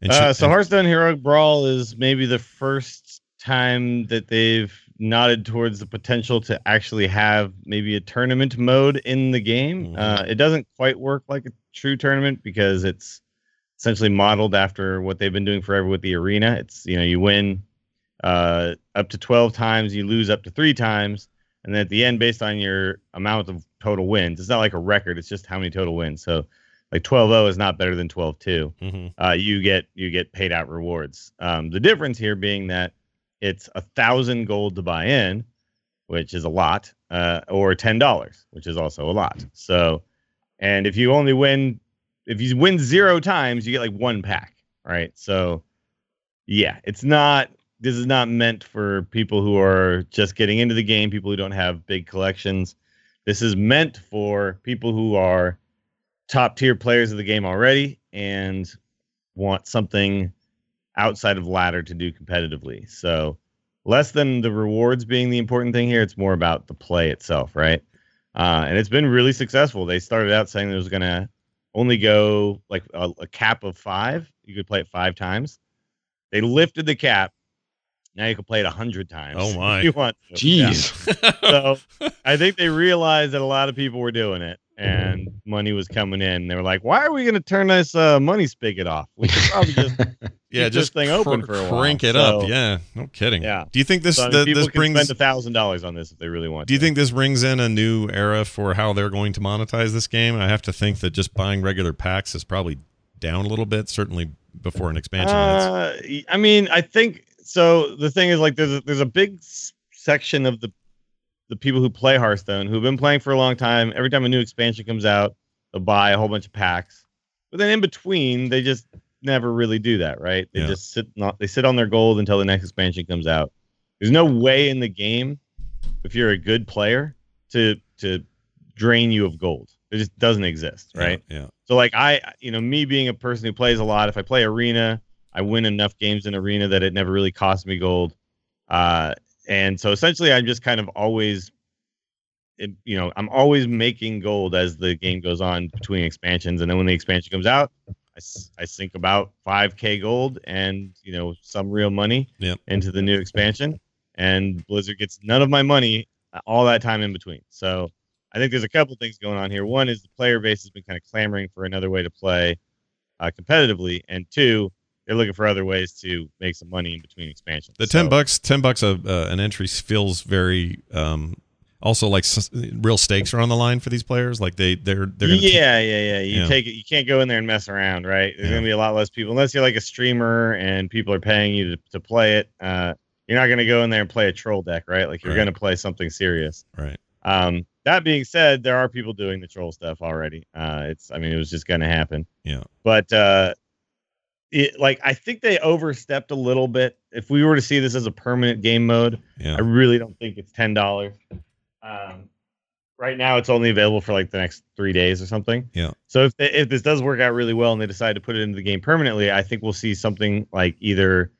[SPEAKER 1] And
[SPEAKER 4] Uh,
[SPEAKER 1] she-
[SPEAKER 4] so
[SPEAKER 1] and-
[SPEAKER 4] Hearthstone Heroic Brawl is maybe the first time that they've nodded towards the potential to actually have maybe a tournament mode in the game.
[SPEAKER 1] Mhm.
[SPEAKER 4] Uh, it doesn't quite work like a true tournament because it's essentially modeled after what they've been doing forever with the arena. It's you know you win uh, up to twelve times, you lose up to three times, and then at the end, based on your amount of total wins, it's not like a record. It's just how many total wins. So like 12-0 is not better than 12-2
[SPEAKER 1] Mhm.
[SPEAKER 4] uh, you get you get paid out rewards. Um, the difference here being that it's a thousand gold to buy in, which is a lot, uh, or ten dollars, which is also a lot. So, and if you only win, if you win zero times, you get like one pack. right? So, yeah, it's not. This is not meant for people who are just getting into the game, people who don't have big collections. This is meant for people who are top tier players of the game already and want something outside of ladder to do competitively. So, less than the rewards being the important thing here, it's more about the play itself, right? Uh, and it's been really successful. They started out saying it was going to only go like a, a, cap of five. You could play it five times. They lifted the cap. Now you can play it a hundred times.
[SPEAKER 1] Oh *laughs* my!
[SPEAKER 4] you want?
[SPEAKER 5] To. Jeez.
[SPEAKER 4] Yeah. so *laughs* I think they realized that a lot of people were doing it, and money was coming in. They were like, "Why are we going to turn this uh, money spigot off? We could probably just *laughs*
[SPEAKER 1] yeah,
[SPEAKER 4] keep
[SPEAKER 1] just
[SPEAKER 4] this thing open for a while."
[SPEAKER 1] Crank it
[SPEAKER 4] So,
[SPEAKER 1] up. Yeah, no kidding.
[SPEAKER 4] Yeah.
[SPEAKER 1] Do you think this
[SPEAKER 4] so, I mean,
[SPEAKER 1] the,
[SPEAKER 4] people
[SPEAKER 1] this
[SPEAKER 4] can
[SPEAKER 1] brings?
[SPEAKER 4] spend a thousand dollars on this if they really want.
[SPEAKER 1] Do you
[SPEAKER 4] to.
[SPEAKER 1] think this brings in a new era for how they're going to monetize this game? I have to think that just buying regular packs is probably down a little bit. Certainly before an expansion.
[SPEAKER 4] Uh, I mean, I think so. The thing is, like, there's a, there's a big section of the the people who play Hearthstone who've been playing for a long time. Every time a new expansion comes out, they'll buy a whole bunch of packs. But then in between, they just never really do that, right? They
[SPEAKER 1] Yeah.
[SPEAKER 4] just sit not they sit on their gold until the next expansion comes out. There's no way in the game, if you're a good player, to to drain you of gold. It just doesn't exist, right?
[SPEAKER 1] Yeah.
[SPEAKER 4] So like I, you know, me being a person who plays a lot, if I play arena, I win enough games in arena that it never really costs me gold. Uh, and so essentially, I'm just kind of always, you know, I'm always making gold as the game goes on between expansions, and then when the expansion comes out, I sink about 5k gold and you know some real money
[SPEAKER 1] Yep.
[SPEAKER 4] into the new expansion, and Blizzard gets none of my money uh, all that time in between. So I think there's a couple things going on here. One is the player base has been kind of clamoring for another way to play uh, competitively, and two, they're looking for other ways to make some money in between expansions.
[SPEAKER 1] The ten bucks, ten bucks a uh, an entry feels very. Um, also, like s- real stakes are on the line for these players. Like they they're they're
[SPEAKER 4] yeah, yeah, yeah. You
[SPEAKER 1] Yeah.
[SPEAKER 4] take it. You can't go in there and mess around, right? There's
[SPEAKER 1] Yeah.
[SPEAKER 4] gonna be a lot less people unless you're like a streamer and people are paying you to, to play it. Uh, you're not gonna go in there and play a troll deck, right? Like you're
[SPEAKER 1] Right.
[SPEAKER 4] gonna play something serious.
[SPEAKER 1] right.
[SPEAKER 4] Um, that being said, there are people doing the troll stuff already. Uh, it's, I mean, it was just gonna happen.
[SPEAKER 1] Yeah.
[SPEAKER 4] But uh, it like I think they overstepped a little bit. If we were to see this as a permanent game mode,
[SPEAKER 1] Yeah.
[SPEAKER 4] I really don't think it's ten dollars. Um, right now, it's only available for like the next three days or something.
[SPEAKER 1] Yeah.
[SPEAKER 4] So if they, if this does work out really well and they decide to put it into the game permanently, I think we'll see something like either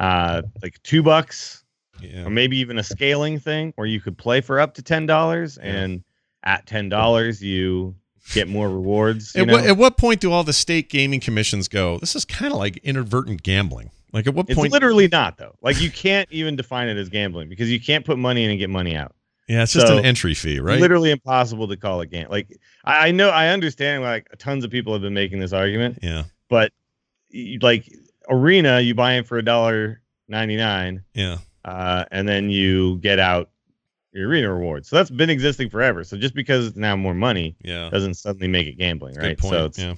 [SPEAKER 4] uh like two bucks
[SPEAKER 1] Yeah.
[SPEAKER 4] or maybe even a scaling thing where you could play for up to ten dollars
[SPEAKER 1] Yeah.
[SPEAKER 4] and at ten dollars you get more rewards. You
[SPEAKER 1] At
[SPEAKER 4] know?
[SPEAKER 1] what, at what point do all the state gaming commissions go? This is kind of like inadvertent gambling. Like at what
[SPEAKER 4] it's
[SPEAKER 1] point?
[SPEAKER 4] literally not though. Like you can't even define it as gambling because you can't put money in and get money out.
[SPEAKER 1] yeah, it's just
[SPEAKER 4] so-
[SPEAKER 1] an entry fee, right?
[SPEAKER 4] literally impossible to call it game. Like I, I know, I understand. Like tons of people have been making this argument,
[SPEAKER 1] Yeah.
[SPEAKER 4] but like arena, you buy in for a dollar ninety nine,
[SPEAKER 1] Yeah.
[SPEAKER 4] uh, and then you get out arena rewards. So that's been existing forever. So just because it's now more money
[SPEAKER 1] Yeah.
[SPEAKER 4] doesn't suddenly make it gambling,
[SPEAKER 1] That's
[SPEAKER 4] right?
[SPEAKER 1] good point.
[SPEAKER 4] So it's
[SPEAKER 1] yeah.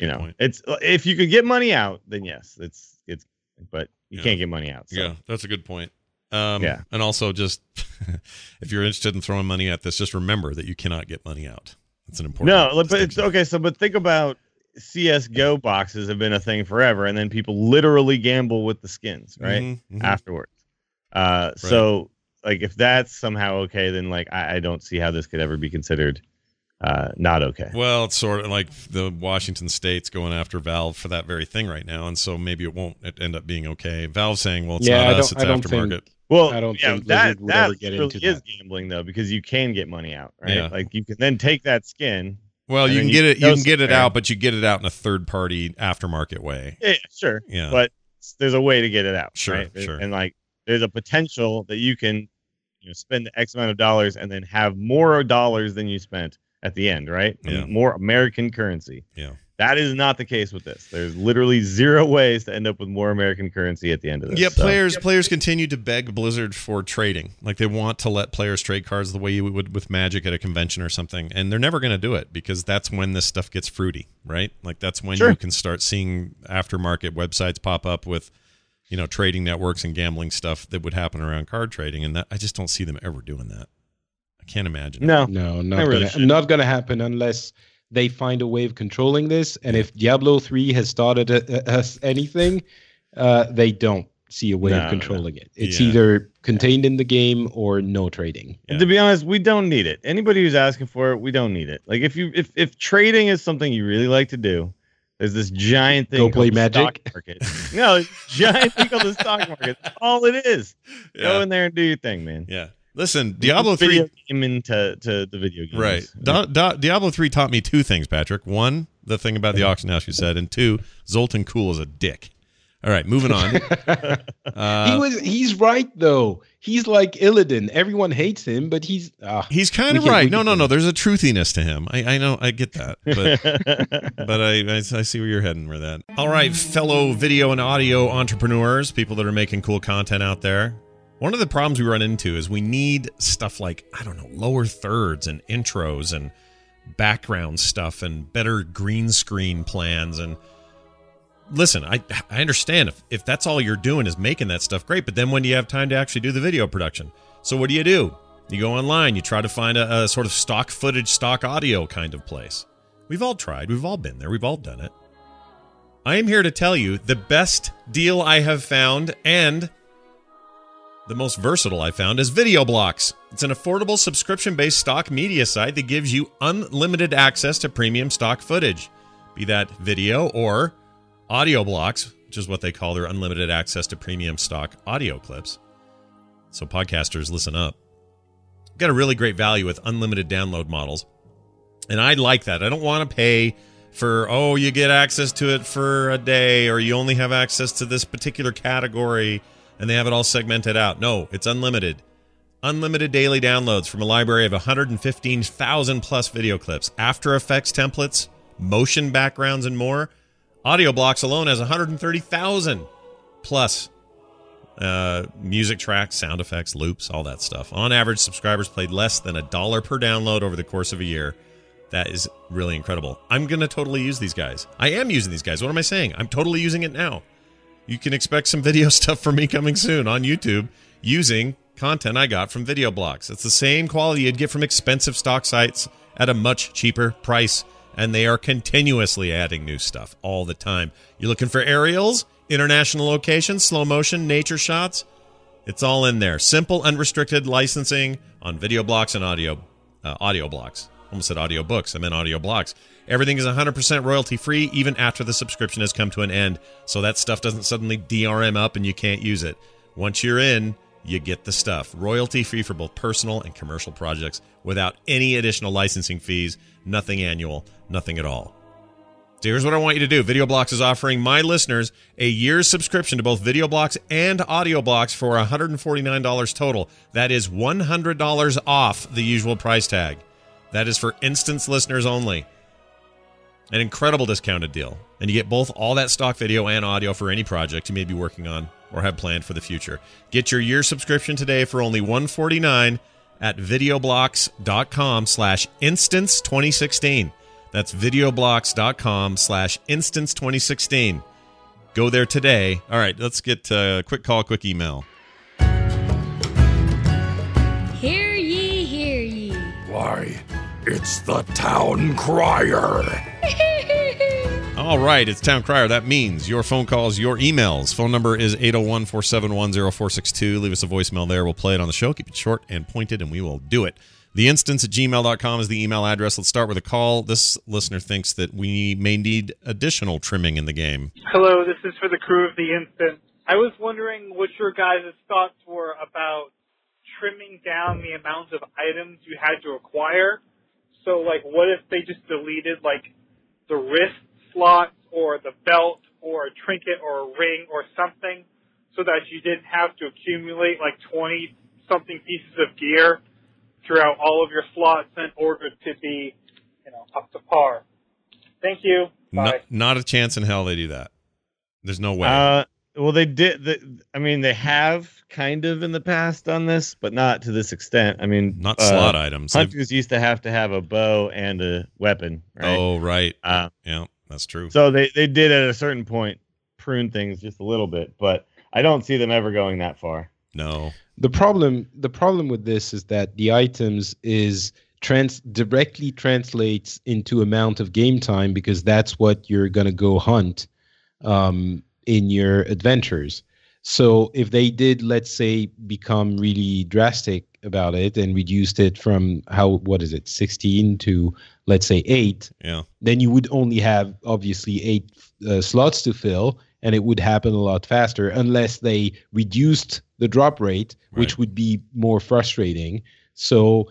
[SPEAKER 4] You know,
[SPEAKER 1] point.
[SPEAKER 4] it's if you could get money out, then yes, it's it's, but you
[SPEAKER 1] Yeah.
[SPEAKER 4] can't get money out. So.
[SPEAKER 1] Yeah, that's a good point. Um,
[SPEAKER 4] Yeah.
[SPEAKER 1] And also, just *laughs* if you're interested in throwing money at this, just remember that you cannot get money out. That's an important.
[SPEAKER 4] No, but it's okay. So, but think about CS:GO boxes have been a thing forever, and then people literally gamble with the skins, right?
[SPEAKER 1] Mhm, mhm.
[SPEAKER 4] Afterwards. Uh, so like if that's somehow okay, then like I, I don't see how this could ever be considered uh not okay.
[SPEAKER 1] Well, it's sort of like the Washington State's going after Valve for that very thing right now, and so maybe it won't end up being okay. Valve saying, "Well, it's
[SPEAKER 5] Yeah,
[SPEAKER 1] not
[SPEAKER 5] I
[SPEAKER 1] us; it's aftermarket."
[SPEAKER 5] think-
[SPEAKER 4] Well,
[SPEAKER 5] I don't
[SPEAKER 4] yeah,
[SPEAKER 5] think
[SPEAKER 4] that
[SPEAKER 5] would
[SPEAKER 4] that
[SPEAKER 5] ever get
[SPEAKER 4] really
[SPEAKER 5] into
[SPEAKER 4] is
[SPEAKER 5] that.
[SPEAKER 4] gambling though because you can get money out, right?
[SPEAKER 1] Yeah.
[SPEAKER 4] Like you can then take that skin.
[SPEAKER 1] Well, you
[SPEAKER 4] then
[SPEAKER 1] can
[SPEAKER 4] you
[SPEAKER 1] get it. You can get it out, but you get it out in a third-party aftermarket way.
[SPEAKER 4] Yeah, sure,
[SPEAKER 1] Yeah.
[SPEAKER 4] but there's a way to get it out.
[SPEAKER 1] Sure,
[SPEAKER 4] right?
[SPEAKER 1] sure.
[SPEAKER 4] And like there's a potential that you can you know spend X amount of dollars and then have more dollars than you spent at the end, right?
[SPEAKER 1] Yeah.
[SPEAKER 4] More American currency.
[SPEAKER 1] Yeah.
[SPEAKER 4] That is not the case with this. There's literally zero ways to end up with more American currency at the end of this.
[SPEAKER 1] Yeah,
[SPEAKER 4] So-
[SPEAKER 1] players players continue to beg Blizzard for trading. Like they want to let players trade cards the way you would with Magic at a convention or something, and they're never going to do it because that's when this stuff gets fruity, right? Like that's when
[SPEAKER 4] Sure.
[SPEAKER 1] you can start seeing aftermarket websites pop up with, you know, trading networks and gambling stuff that would happen around card trading, and that I just don't see them ever doing that. I can't imagine. it.
[SPEAKER 4] No.
[SPEAKER 5] No, not
[SPEAKER 4] really
[SPEAKER 5] gonna,
[SPEAKER 4] shouldn't.
[SPEAKER 5] gonna happen unless they find a way of controlling this. And if Diablo 3 has started a, us anything, uh, they don't see a way
[SPEAKER 4] No,
[SPEAKER 5] of
[SPEAKER 4] no.
[SPEAKER 5] controlling it. It's
[SPEAKER 1] Yeah.
[SPEAKER 5] either contained in the game or no trading.
[SPEAKER 1] Yeah.
[SPEAKER 4] To be honest, we don't need it. Anybody who's asking for it, we don't need it. Like if you if if trading is something you really like to do, there's this giant thing
[SPEAKER 5] Go play
[SPEAKER 4] called the stock
[SPEAKER 5] Magic.
[SPEAKER 4] market. no, giant thing on the stock market. That's all it is. *laughs* Go in there and do your thing, man.
[SPEAKER 1] yeah. Listen, Diablo
[SPEAKER 4] Video
[SPEAKER 1] 3
[SPEAKER 4] came into to the video games.
[SPEAKER 1] Right. Diablo 3 taught me two things, Patrick. One, the thing about the auction house you said, and two, Zoltun Kulle is a dick. All right, moving on. *laughs* Uh,
[SPEAKER 5] he was he's right though. He's like Illidan. Everyone hates him, but he's ah,
[SPEAKER 1] he's kind of right. No, no, no. There's a truthiness to him. I, I know. I get that. But *laughs* but I, I, I see where you're heading with that. All right, fellow video and audio entrepreneurs, people that are making cool content out there. One of the problems we run into is we need stuff like, I don't know, lower thirds and intros and background stuff and better green screen plans. And listen, I, I understand if, if that's all you're doing is making that stuff, great. But then when do you have time to actually do the video production? So what do you do? You go online, you try to find a, a sort of stock footage, stock audio kind of place. We've all tried. We've all been there. We've all done it. I am here to tell you the best deal I have found and the most versatile I found is Video Blocks. It's an affordable subscription based stock media site that gives you unlimited access to premium stock footage, be that video or audio blocks, which is what they call their unlimited access to premium stock audio clips. So, podcasters, listen up. Got a really great value with unlimited download models. And I like that. I don't want to pay for, oh, you get access to it for a day or you only have access to this particular category and they have it all segmented out. No, it's unlimited. Unlimited daily downloads from a library of 115,000 plus video clips, After Effects templates, motion backgrounds, and more. Audio Blocks alone has 130,000 plus uh, music tracks, sound effects, loops, all that stuff. On average, subscribers played less than a dollar per download over the course of a year. That is really incredible. I'm going to totally use these guys. I am using these guys. What am I saying? I'm totally using it now. You can expect some video *laughs* stuff from me coming soon on YouTube using content I got from video blocks. It's the same quality you'd get from expensive stock sites at a much cheaper price. And they are continuously adding new stuff all the time. You're looking for aerials, international locations, slow motion, nature shots. It's all in there. Simple, unrestricted licensing on video blocks and audio uh, audio blocks. Almost said audio books. I meant audio blocks. Everything is 100% royalty free, even after the subscription has come to an end. So that stuff doesn't suddenly DRM up and you can't use it. Once you're in, you get the stuff. Royalty free for both personal and commercial projects without any additional licensing fees, nothing annual, nothing at all. So here's what I want you to do. VideoBlocks is offering my listeners a year's subscription to both VideoBlocks and AudioBlocks for $149 total. That is $100 off the usual price tag. That is for instance listeners only. An incredible discounted deal. And you get both all that stock video and audio for any project you may be working on or have planned for the future. Get your year subscription today for only $149 at videoblocks.com slash instance 2016. That's videoblocks.com slash instance 2016. Go there today. All right, let's get a quick call, quick email.
[SPEAKER 6] Hear ye, hear ye.
[SPEAKER 3] Why, it's the town crier.
[SPEAKER 1] All right, it's Town Crier. That means your phone calls, your emails. Phone number is 801 471 0462. Leave us a voicemail there. We'll play it on the show. Keep it short and pointed, and we will do it. The instance at gmail.com is the email address. Let's start with a call. This listener thinks that we may need additional trimming in the game.
[SPEAKER 7] Hello, this is for the crew of the Instance. I was wondering what your guys' thoughts were about trimming down the amount of items you had to acquire. So, like, what if they just deleted, like, the wrist slots or the belt or a trinket or a ring or something so that you didn't have to accumulate, like, 20 something pieces of gear throughout all of your slots in order to be, you know, up to par? Thank you. Bye.
[SPEAKER 1] Not, not a chance in hell they do that. There's no way.
[SPEAKER 4] Uh, well, they did. The, I mean, they have kind of in the past done this, but not to this extent. I mean,
[SPEAKER 1] not
[SPEAKER 4] uh,
[SPEAKER 1] slot items. They've-
[SPEAKER 4] Hunters used to have to have a bow and a weapon, right?
[SPEAKER 1] Oh, right.
[SPEAKER 4] Uh,
[SPEAKER 1] Yeah, that's true.
[SPEAKER 4] so they they did at a certain point prune things just a little bit, but I don't see them ever going that far.
[SPEAKER 1] No.
[SPEAKER 5] the problem the problem with this is that the items is trans directly translates into amount of game time because that's what you're gonna go hunt um, in your adventures. So if they did, let's say, become really drastic about it and reduced it from how what is it, 16 to let's say eight,
[SPEAKER 1] Yeah.
[SPEAKER 5] then you would only have obviously eight uh, slots to fill, and it would happen a lot faster unless they reduced the drop rate, which would be more frustrating. So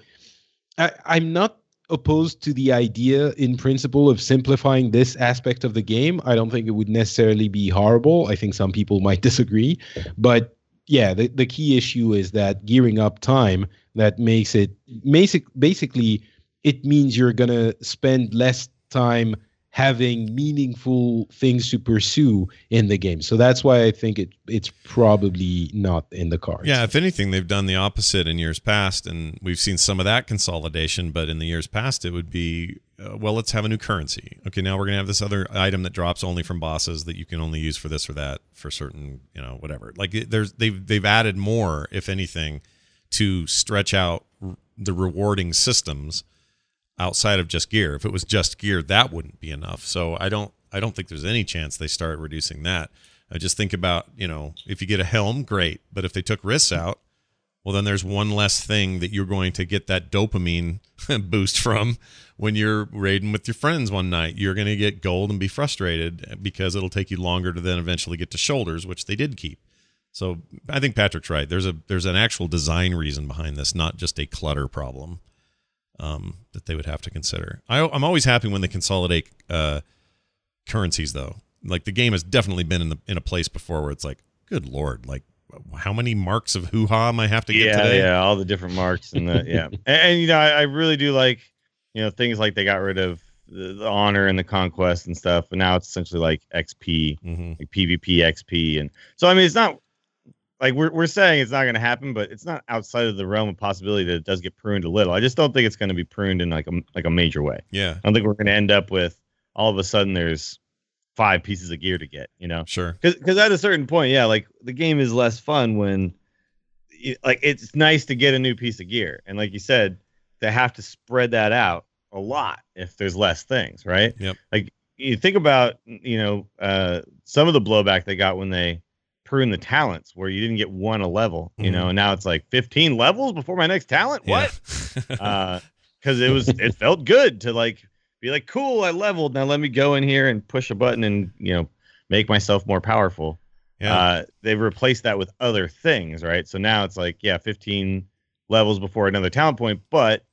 [SPEAKER 5] I, I'm not opposed to the idea in principle of simplifying this aspect of the game. I don't think it would necessarily be horrible. I think some people might *laughs* disagree, but yeah, the, the key issue is that gearing up time that makes it basic basically it means you're gonna spend less time having meaningful things to pursue in the game. So that's why I think it it's probably not in the cards.
[SPEAKER 1] Yeah, if anything, they've done the opposite in years past, and we've seen some of that consolidation. But in the years past, it would be, uh, well, let's have a new currency. Okay, now we're gonna have this other item that drops only from bosses that you can only use for this or that for certain, you know, whatever. Like there's they've they've added more, if anything, to stretch out the rewarding systems outside of just gear. If it was just gear, that wouldn't be enough. So I don't I don't think there's any chance they start reducing that. I just think about, you know, if you get a helm, great. But if they took wrists out, well then there's one less thing that you're going to get that dopamine *laughs* boost from when you're raiding with your friends one night. You're going to get gold and be frustrated because it'll take you longer to then eventually get to shoulders, which they did keep. So I think Patrick's right. There's a there's an actual design reason behind this, not just a clutter problem um, that they would have to consider. I, I'm always happy when they consolidate uh, currencies, though. Like the game has definitely been in the in a place before where it's like, good lord, like how many marks of hoo ha am I have to get
[SPEAKER 4] yeah,
[SPEAKER 1] today?
[SPEAKER 4] yeah, all the different marks and the *laughs* yeah, and, and, you know, I, I really do like you know things like they got rid of the, the honor and the conquest and stuff, and now it's essentially like XP,
[SPEAKER 1] hmm
[SPEAKER 4] like PvP XP, and so I mean, it's not like we're we're saying it's not going to happen, but it's not outside of the realm of possibility that it does get pruned a little. I just don't think it's going to be pruned in like a like a major way.
[SPEAKER 1] Yeah,
[SPEAKER 4] I don't think we're going to end up with all of a sudden there's five pieces of gear to get, you know
[SPEAKER 1] sure.
[SPEAKER 4] because at a certain point, yeah, like the game is less fun when, like, it's nice to get a new piece of gear, and like you said, they have to spread that out a lot if there's less things, right?
[SPEAKER 1] Yep.
[SPEAKER 4] Like you think about, you know, uh, some of the blowback they got when they pruned the talents, where you didn't get one a level, you know, and now it's like 15 levels before my next talent. What?
[SPEAKER 1] Yeah. *laughs*
[SPEAKER 4] uh because it was it felt good to like be like cool i leveled now let me go in here and push a button and you know make myself more powerful
[SPEAKER 1] yeah.
[SPEAKER 4] uh they've replaced that with other things right so now it's like yeah 15 levels before another talent point but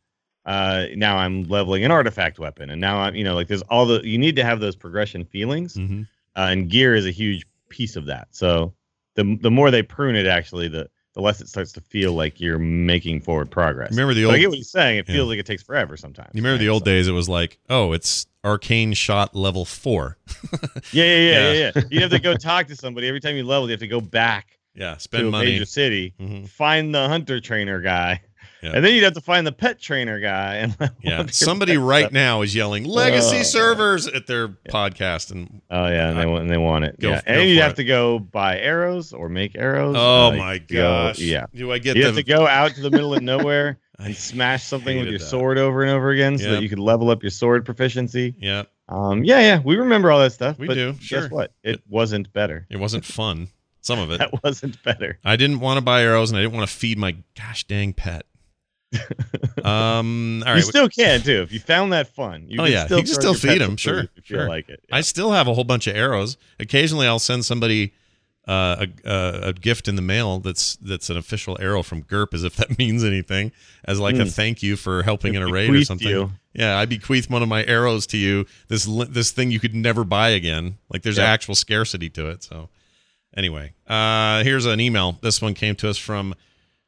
[SPEAKER 4] uh now i'm leveling an artifact weapon and now i'm you know like there's all the you need to have those progression feelings
[SPEAKER 1] hmm
[SPEAKER 4] uh, and gear is a huge piece of that so the the more they prune it actually the the less it starts to feel like you're making forward progress
[SPEAKER 1] Remember the
[SPEAKER 4] But I
[SPEAKER 1] old-
[SPEAKER 4] get what he's saying. It
[SPEAKER 1] Yeah.
[SPEAKER 4] feels like it takes forever sometimes.
[SPEAKER 1] You remember the old
[SPEAKER 4] So-
[SPEAKER 1] days? It was like, oh, it's arcane shot level four.
[SPEAKER 4] Yeah, yeah, *laughs* yeah,
[SPEAKER 1] Yeah.
[SPEAKER 4] yeah. You have to go talk to somebody every time you level. You have to go back
[SPEAKER 1] Yeah,
[SPEAKER 4] to
[SPEAKER 1] spend
[SPEAKER 4] a
[SPEAKER 1] money.
[SPEAKER 4] major city,
[SPEAKER 1] Mhm.
[SPEAKER 4] find the hunter trainer guy,
[SPEAKER 1] Yeah.
[SPEAKER 4] and then you'd have to find the pet trainer guy. And *laughs*
[SPEAKER 1] Yeah, somebody right
[SPEAKER 4] stuff.
[SPEAKER 1] now is yelling legacy
[SPEAKER 4] Oh.
[SPEAKER 1] servers at their podcast, and
[SPEAKER 4] Oh yeah, and they want and they want it.
[SPEAKER 1] Go-
[SPEAKER 4] yeah,
[SPEAKER 1] go
[SPEAKER 4] and you'd have
[SPEAKER 1] it.
[SPEAKER 4] to go buy arrows or make arrows.
[SPEAKER 1] oh
[SPEAKER 4] Uh,
[SPEAKER 1] my
[SPEAKER 4] to go-
[SPEAKER 1] gosh,
[SPEAKER 4] yeah,
[SPEAKER 1] do I get
[SPEAKER 4] you have to go out to the middle of nowhere *laughs* and smash something with your
[SPEAKER 1] that.
[SPEAKER 4] sword over and over again, so
[SPEAKER 1] Yep.
[SPEAKER 4] that you could level up your sword proficiency.
[SPEAKER 1] Yeah,
[SPEAKER 4] Um, yeah, yeah, we remember all that stuff.
[SPEAKER 1] We
[SPEAKER 4] but
[SPEAKER 1] do,
[SPEAKER 4] Guess
[SPEAKER 1] sure.
[SPEAKER 4] what? It wasn't better.
[SPEAKER 1] it wasn't fun. Some of it. *laughs*
[SPEAKER 4] That wasn't better.
[SPEAKER 1] I didn't want to buy arrows, and I didn't want to feed my gosh dang pet. *laughs* um, all
[SPEAKER 4] you still can too if you found that fun. You
[SPEAKER 1] Oh,
[SPEAKER 4] can
[SPEAKER 1] yeah,
[SPEAKER 4] still
[SPEAKER 1] you can still feed them. sure,
[SPEAKER 4] if you
[SPEAKER 1] sure.
[SPEAKER 4] like it.
[SPEAKER 1] I still have a whole bunch of arrows. Occasionally, I'll send somebody uh, a, a, a gift in the mail that's that's an official arrow from GURP, as if that *laughs* means anything, as like a
[SPEAKER 4] Hmm.
[SPEAKER 1] thank you for helping in a raid or something.
[SPEAKER 4] you.
[SPEAKER 1] Yeah, I bequeath one of my arrows to you. This this thing you could never buy again. Like there's actual scarcity to it. So anyway, uh, here's an email. This one came to us from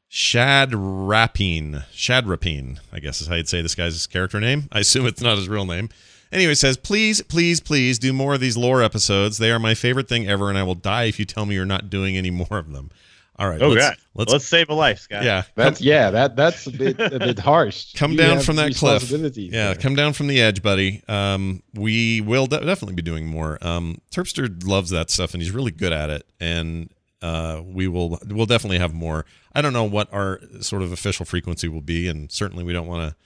[SPEAKER 1] Shad Rapine. Shad Rapine, I guess is how you'd say this guy's character name. I assume it's not his real name. Anyway, says, please, please, please do more of these lore episodes. They are my favorite thing ever, and I will die if you tell me you're not doing any more of them. All right.
[SPEAKER 4] Oh
[SPEAKER 1] let's,
[SPEAKER 4] god,
[SPEAKER 1] Let's,
[SPEAKER 4] let's, save a life, Scott.
[SPEAKER 1] yeah.
[SPEAKER 5] That's yeah, that that's a bit a bit harsh. *laughs*
[SPEAKER 1] Come
[SPEAKER 5] You
[SPEAKER 1] down from that cliff. Yeah,
[SPEAKER 5] there.
[SPEAKER 1] come down from the edge, buddy. Um, we will de- definitely be doing more. Um, Terpster loves that stuff, and he's really good at it. And uh, we will we'll definitely have more. I don't know what our sort of official frequency will be, and certainly we don't want to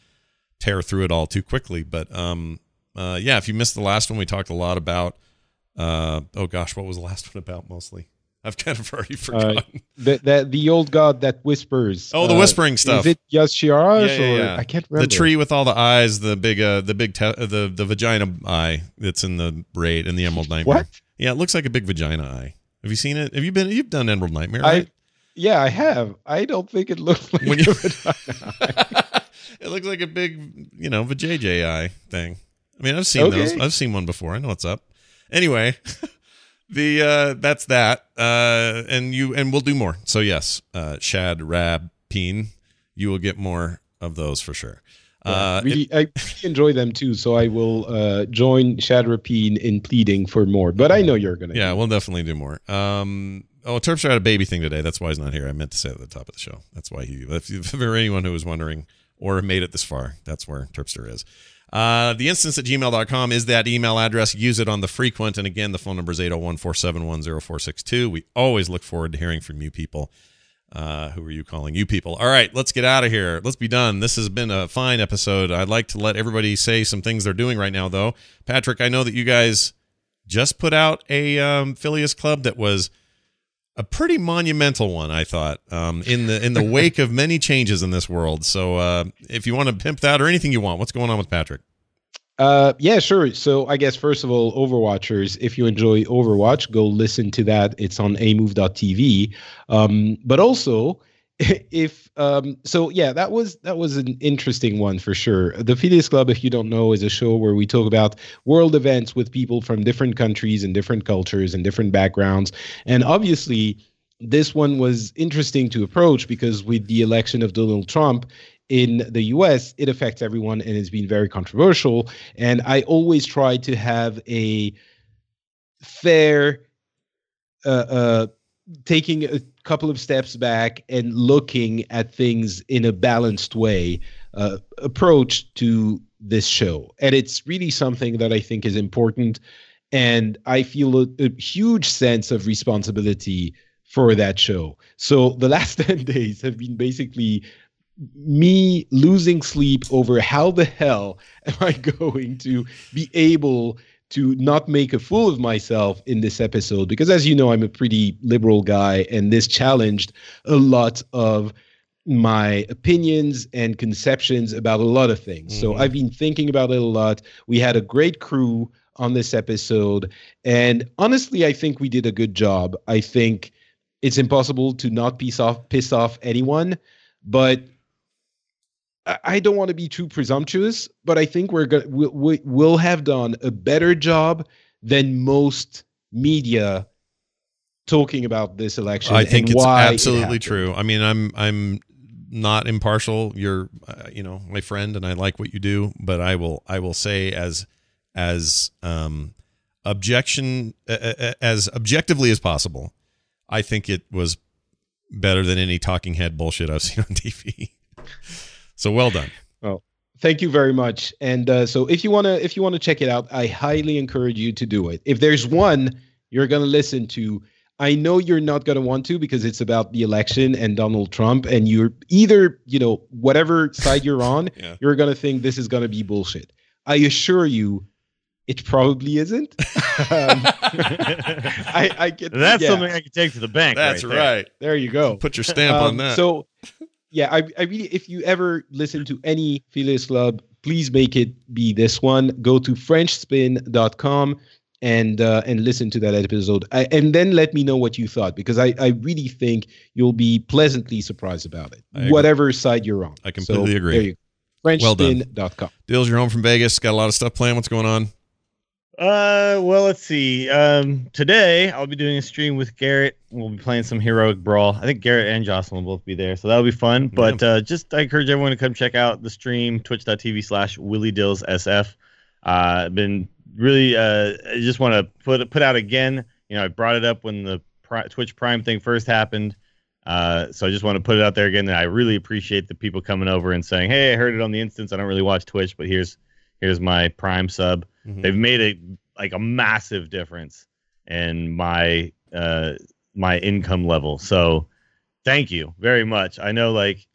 [SPEAKER 1] tear through it all too quickly. But um, uh, yeah, if you missed the last one, we talked a lot about. Uh, oh gosh, what was the last *laughs* one about mostly? I've kind of already forgotten.
[SPEAKER 5] the, the the old god that whispers.
[SPEAKER 1] Oh, the
[SPEAKER 5] uh,
[SPEAKER 1] whispering stuff.
[SPEAKER 5] Is it Yashiras
[SPEAKER 1] Yeah, yeah,
[SPEAKER 5] or
[SPEAKER 1] yeah.
[SPEAKER 5] I can't remember.
[SPEAKER 1] the tree with all the eyes, the big, uh, the big, te- uh, the the vagina eye that's in the raid in the Emerald Nightmare.
[SPEAKER 5] What?
[SPEAKER 1] Yeah, it looks like a big vagina eye. Have you seen it? Have you been? You've done Emerald Nightmare,
[SPEAKER 5] I
[SPEAKER 1] right?
[SPEAKER 5] yeah, I have. I don't think it looks like
[SPEAKER 1] When you- *laughs* it looks like a big, you know, vajayjay eye thing. I mean, I've seen
[SPEAKER 5] Okay.
[SPEAKER 1] those. I've seen one before. I know what's up. Anyway, *laughs* the uh that's that. Uh and you and we'll do more. So yes, uh Shad Rab Peen, you will get more of those for sure. Uh
[SPEAKER 5] really, I really enjoy them too. So I will uh, join Shadrapine in pleading for more. But I know you're gonna.
[SPEAKER 1] yeah, we'll definitely do more. Um Oh, Terpster had a baby thing today. That's why he's not here. I meant to say it at the top of the show. That's why he. If, *laughs* if there anyone who was wondering or made it this far, that's where Terpster is. Uh, the instance at gmail.com is that email address. Use it on the frequent. And again, the phone number is 801 471 0462. We always look forward to hearing from you people. Uh, who are you calling? You people. All right, let's get out of here. Let's be done. This has been a fine episode. I'd like to let everybody say some things they're doing right now, though. Patrick, I know that you guys just put out a um, Phileas Club that was a pretty monumental one, I thought, um, in the in the *laughs* wake of many changes in this world. So, uh, if you want to pimp that or anything you want, what's going on with Patrick?
[SPEAKER 5] Uh, yeah, sure. So I guess first of all, Overwatchers, if you enjoy Overwatch, go listen to that. It's on amove.tv. Um, but also, *laughs* if um, so, yeah, that was that was an interesting one for sure. The Phileas Club, if you don't know, is a show where we talk about world events with people from different countries and different cultures and different backgrounds. And obviously, this one was interesting to approach because with the election of Donald Trump, in the US, it affects everyone and has been very controversial. And I always try to have a fair, uh, uh, taking a couple of steps back and looking at things in a balanced way uh, approach to this show. And it's really something that I think is important. And I feel a, a huge sense of responsibility for that show. So the last *laughs* 10 days have been basically me losing sleep over how the hell *laughs* am I going to be able to not make a fool of myself in this episode because as you know I'm a pretty liberal guy and this challenged a lot of my opinions and conceptions about a lot of things. So
[SPEAKER 1] Mhm.
[SPEAKER 5] I've been thinking about it a lot. We had a great crew on this episode and honestly I think we did a good job. I think it's impossible to not piss off piss off anyone, but I- don't want to be too presumptuous, but I think we're going we, we, we'll have done a better job than most media talking about this election.
[SPEAKER 1] I think it's
[SPEAKER 5] it
[SPEAKER 1] absolutely
[SPEAKER 5] happened.
[SPEAKER 1] true. I mean, I'm I'm not impartial. You're, uh, you know, my friend, and I like what you do. But I will I will say as as um objection uh, as objectively as possible. I think it was better than any talking head bullshit I've *laughs* seen on TV. So well done.
[SPEAKER 5] Well, Thank you very much. And uh, so if you wanna if you wanna check it out, I highly encourage you to do it. If there's one you're gonna listen to, I know you're not gonna want to because it's about the election and Donald Trump, and you're either you know whatever side you're on, *laughs*
[SPEAKER 1] Yeah.
[SPEAKER 5] you're gonna think this is gonna be bullshit. I assure you, it probably isn't. um, *laughs* I, I get
[SPEAKER 4] That's
[SPEAKER 5] yeah,
[SPEAKER 4] something I can take to the bank.
[SPEAKER 1] That's
[SPEAKER 4] right. there.
[SPEAKER 1] right.
[SPEAKER 5] There you go.
[SPEAKER 1] Put your stamp on
[SPEAKER 5] Um,
[SPEAKER 1] that.
[SPEAKER 5] So, yeah, I, I really, if you ever listen to any Phileas Club, please make it be this one. Go to FrenchSpin.com and uh, and listen to that episode, I, and then let me know what you thought because I, I really think you'll be pleasantly surprised about it, whatever side you're on.
[SPEAKER 1] I completely
[SPEAKER 5] So,
[SPEAKER 1] agree.
[SPEAKER 5] There you go.
[SPEAKER 1] Well done.
[SPEAKER 5] FrenchSpin.com.
[SPEAKER 1] Dills, you're home from Vegas. Got a lot of stuff planned. What's going on?
[SPEAKER 4] Uh, well, let's see. Um, today I'll be doing a stream with Garrett. We'll be playing some heroic brawl. I think Garrett and Jocelyn will both be there, so that'll be fun. But uh, just I encourage everyone to come check out the stream, twitch.tv slash Willie Dills SF. Uh, I've been really, uh, I just want to put put out again. You know, I brought it up when the Pri- Twitch Prime thing first happened. Uh, so I just want to put it out there again that I really appreciate the people coming over and saying, "Hey, I heard it on the instance. I don't really watch Twitch, but here's here's my Prime sub."
[SPEAKER 1] Mhm.
[SPEAKER 4] they've made a like a massive difference in my uh my income level so thank you very much i know like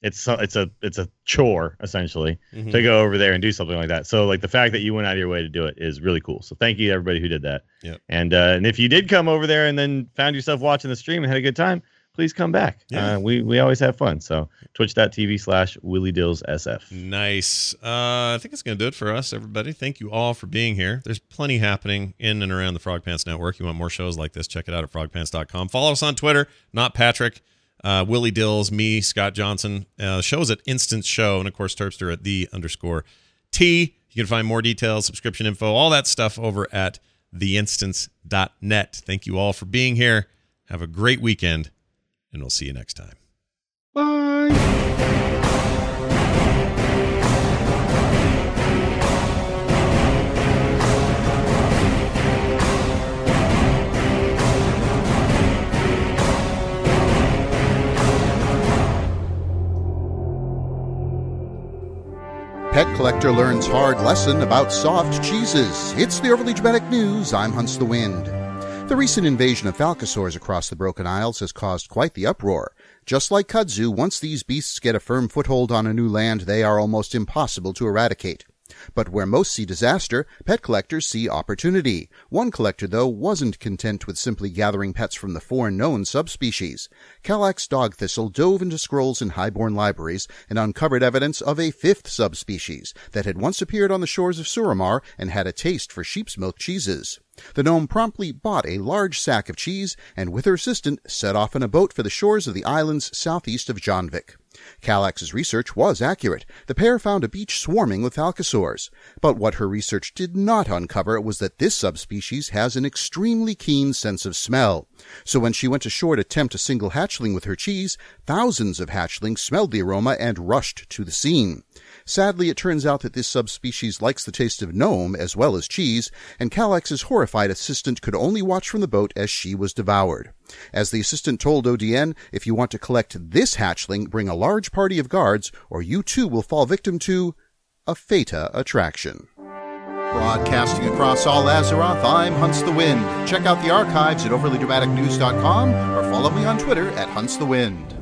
[SPEAKER 4] it's it's a it's a chore essentially
[SPEAKER 1] Mhm.
[SPEAKER 4] to go over there and do something like that. So like the fact that you went out of your way to do it is really cool. So thank you to everybody who did that.
[SPEAKER 1] Yep.
[SPEAKER 4] And uh, and if you did come over there and then found yourself watching the stream and had a good time, please come back.
[SPEAKER 1] Yeah.
[SPEAKER 4] Uh, we we always have fun. So twitch.tv slash Willie Dills SF.
[SPEAKER 1] Nice. Uh, I think it's going to do it for us, everybody. Thank you all for being here. There's plenty happening in and around the Frog Pants Network. You want more shows like this, check it out at frogpants.com. Follow us on Twitter, not Patrick, uh, Willie Dills, me, Scott Johnson. Uh, the show is at Instance Show, and of course, Terpster at the underscore T. You can find more details, subscription info, all that stuff over at theinstance.net. Thank you all for being here. Have a great weekend, and we'll see you next time.
[SPEAKER 5] Bye.
[SPEAKER 8] Pet collector learns hard lesson about soft cheeses. It's the overly dramatic news. I'm Hunts the Wind. The recent invasion of falcosaurs across the Broken Isles has caused quite the uproar. Just like kudzu, once these beasts get a firm foothold on a new land, they are almost impossible to eradicate. But where most see disaster, pet collectors see opportunity. One collector, though, wasn't content with simply gathering pets from the four known subspecies. Calax dog thistle dove into scrolls in highborn libraries and uncovered evidence of a fifth subspecies that had once appeared on the shores of Suramar and had a taste for sheep's milk cheeses. The gnome promptly bought a large sack of cheese and with her assistant set off in a boat for the shores of the islands southeast of Jandvik. Calax's research was accurate. The pair found a beach swarming with falcosaurs. But what her research did not uncover was that this subspecies has an extremely keen sense of smell. So when she went ashore to tempt a single hatchling with her cheese, thousands of hatchlings smelled the aroma and rushed to the scene. Sadly, it turns out that this subspecies likes the taste of gnome as well as cheese, and Calax's horrified assistant could only watch from the boat as she was devoured. As the assistant told ODN, if you want to collect this hatchling, bring a large party of guards, or you too will fall victim to a Feta attraction. Broadcasting across all Azeroth, I'm Hunts the Wind. Check out the archives at overlydramaticnews.com or follow me on Twitter at Hunts the Wind.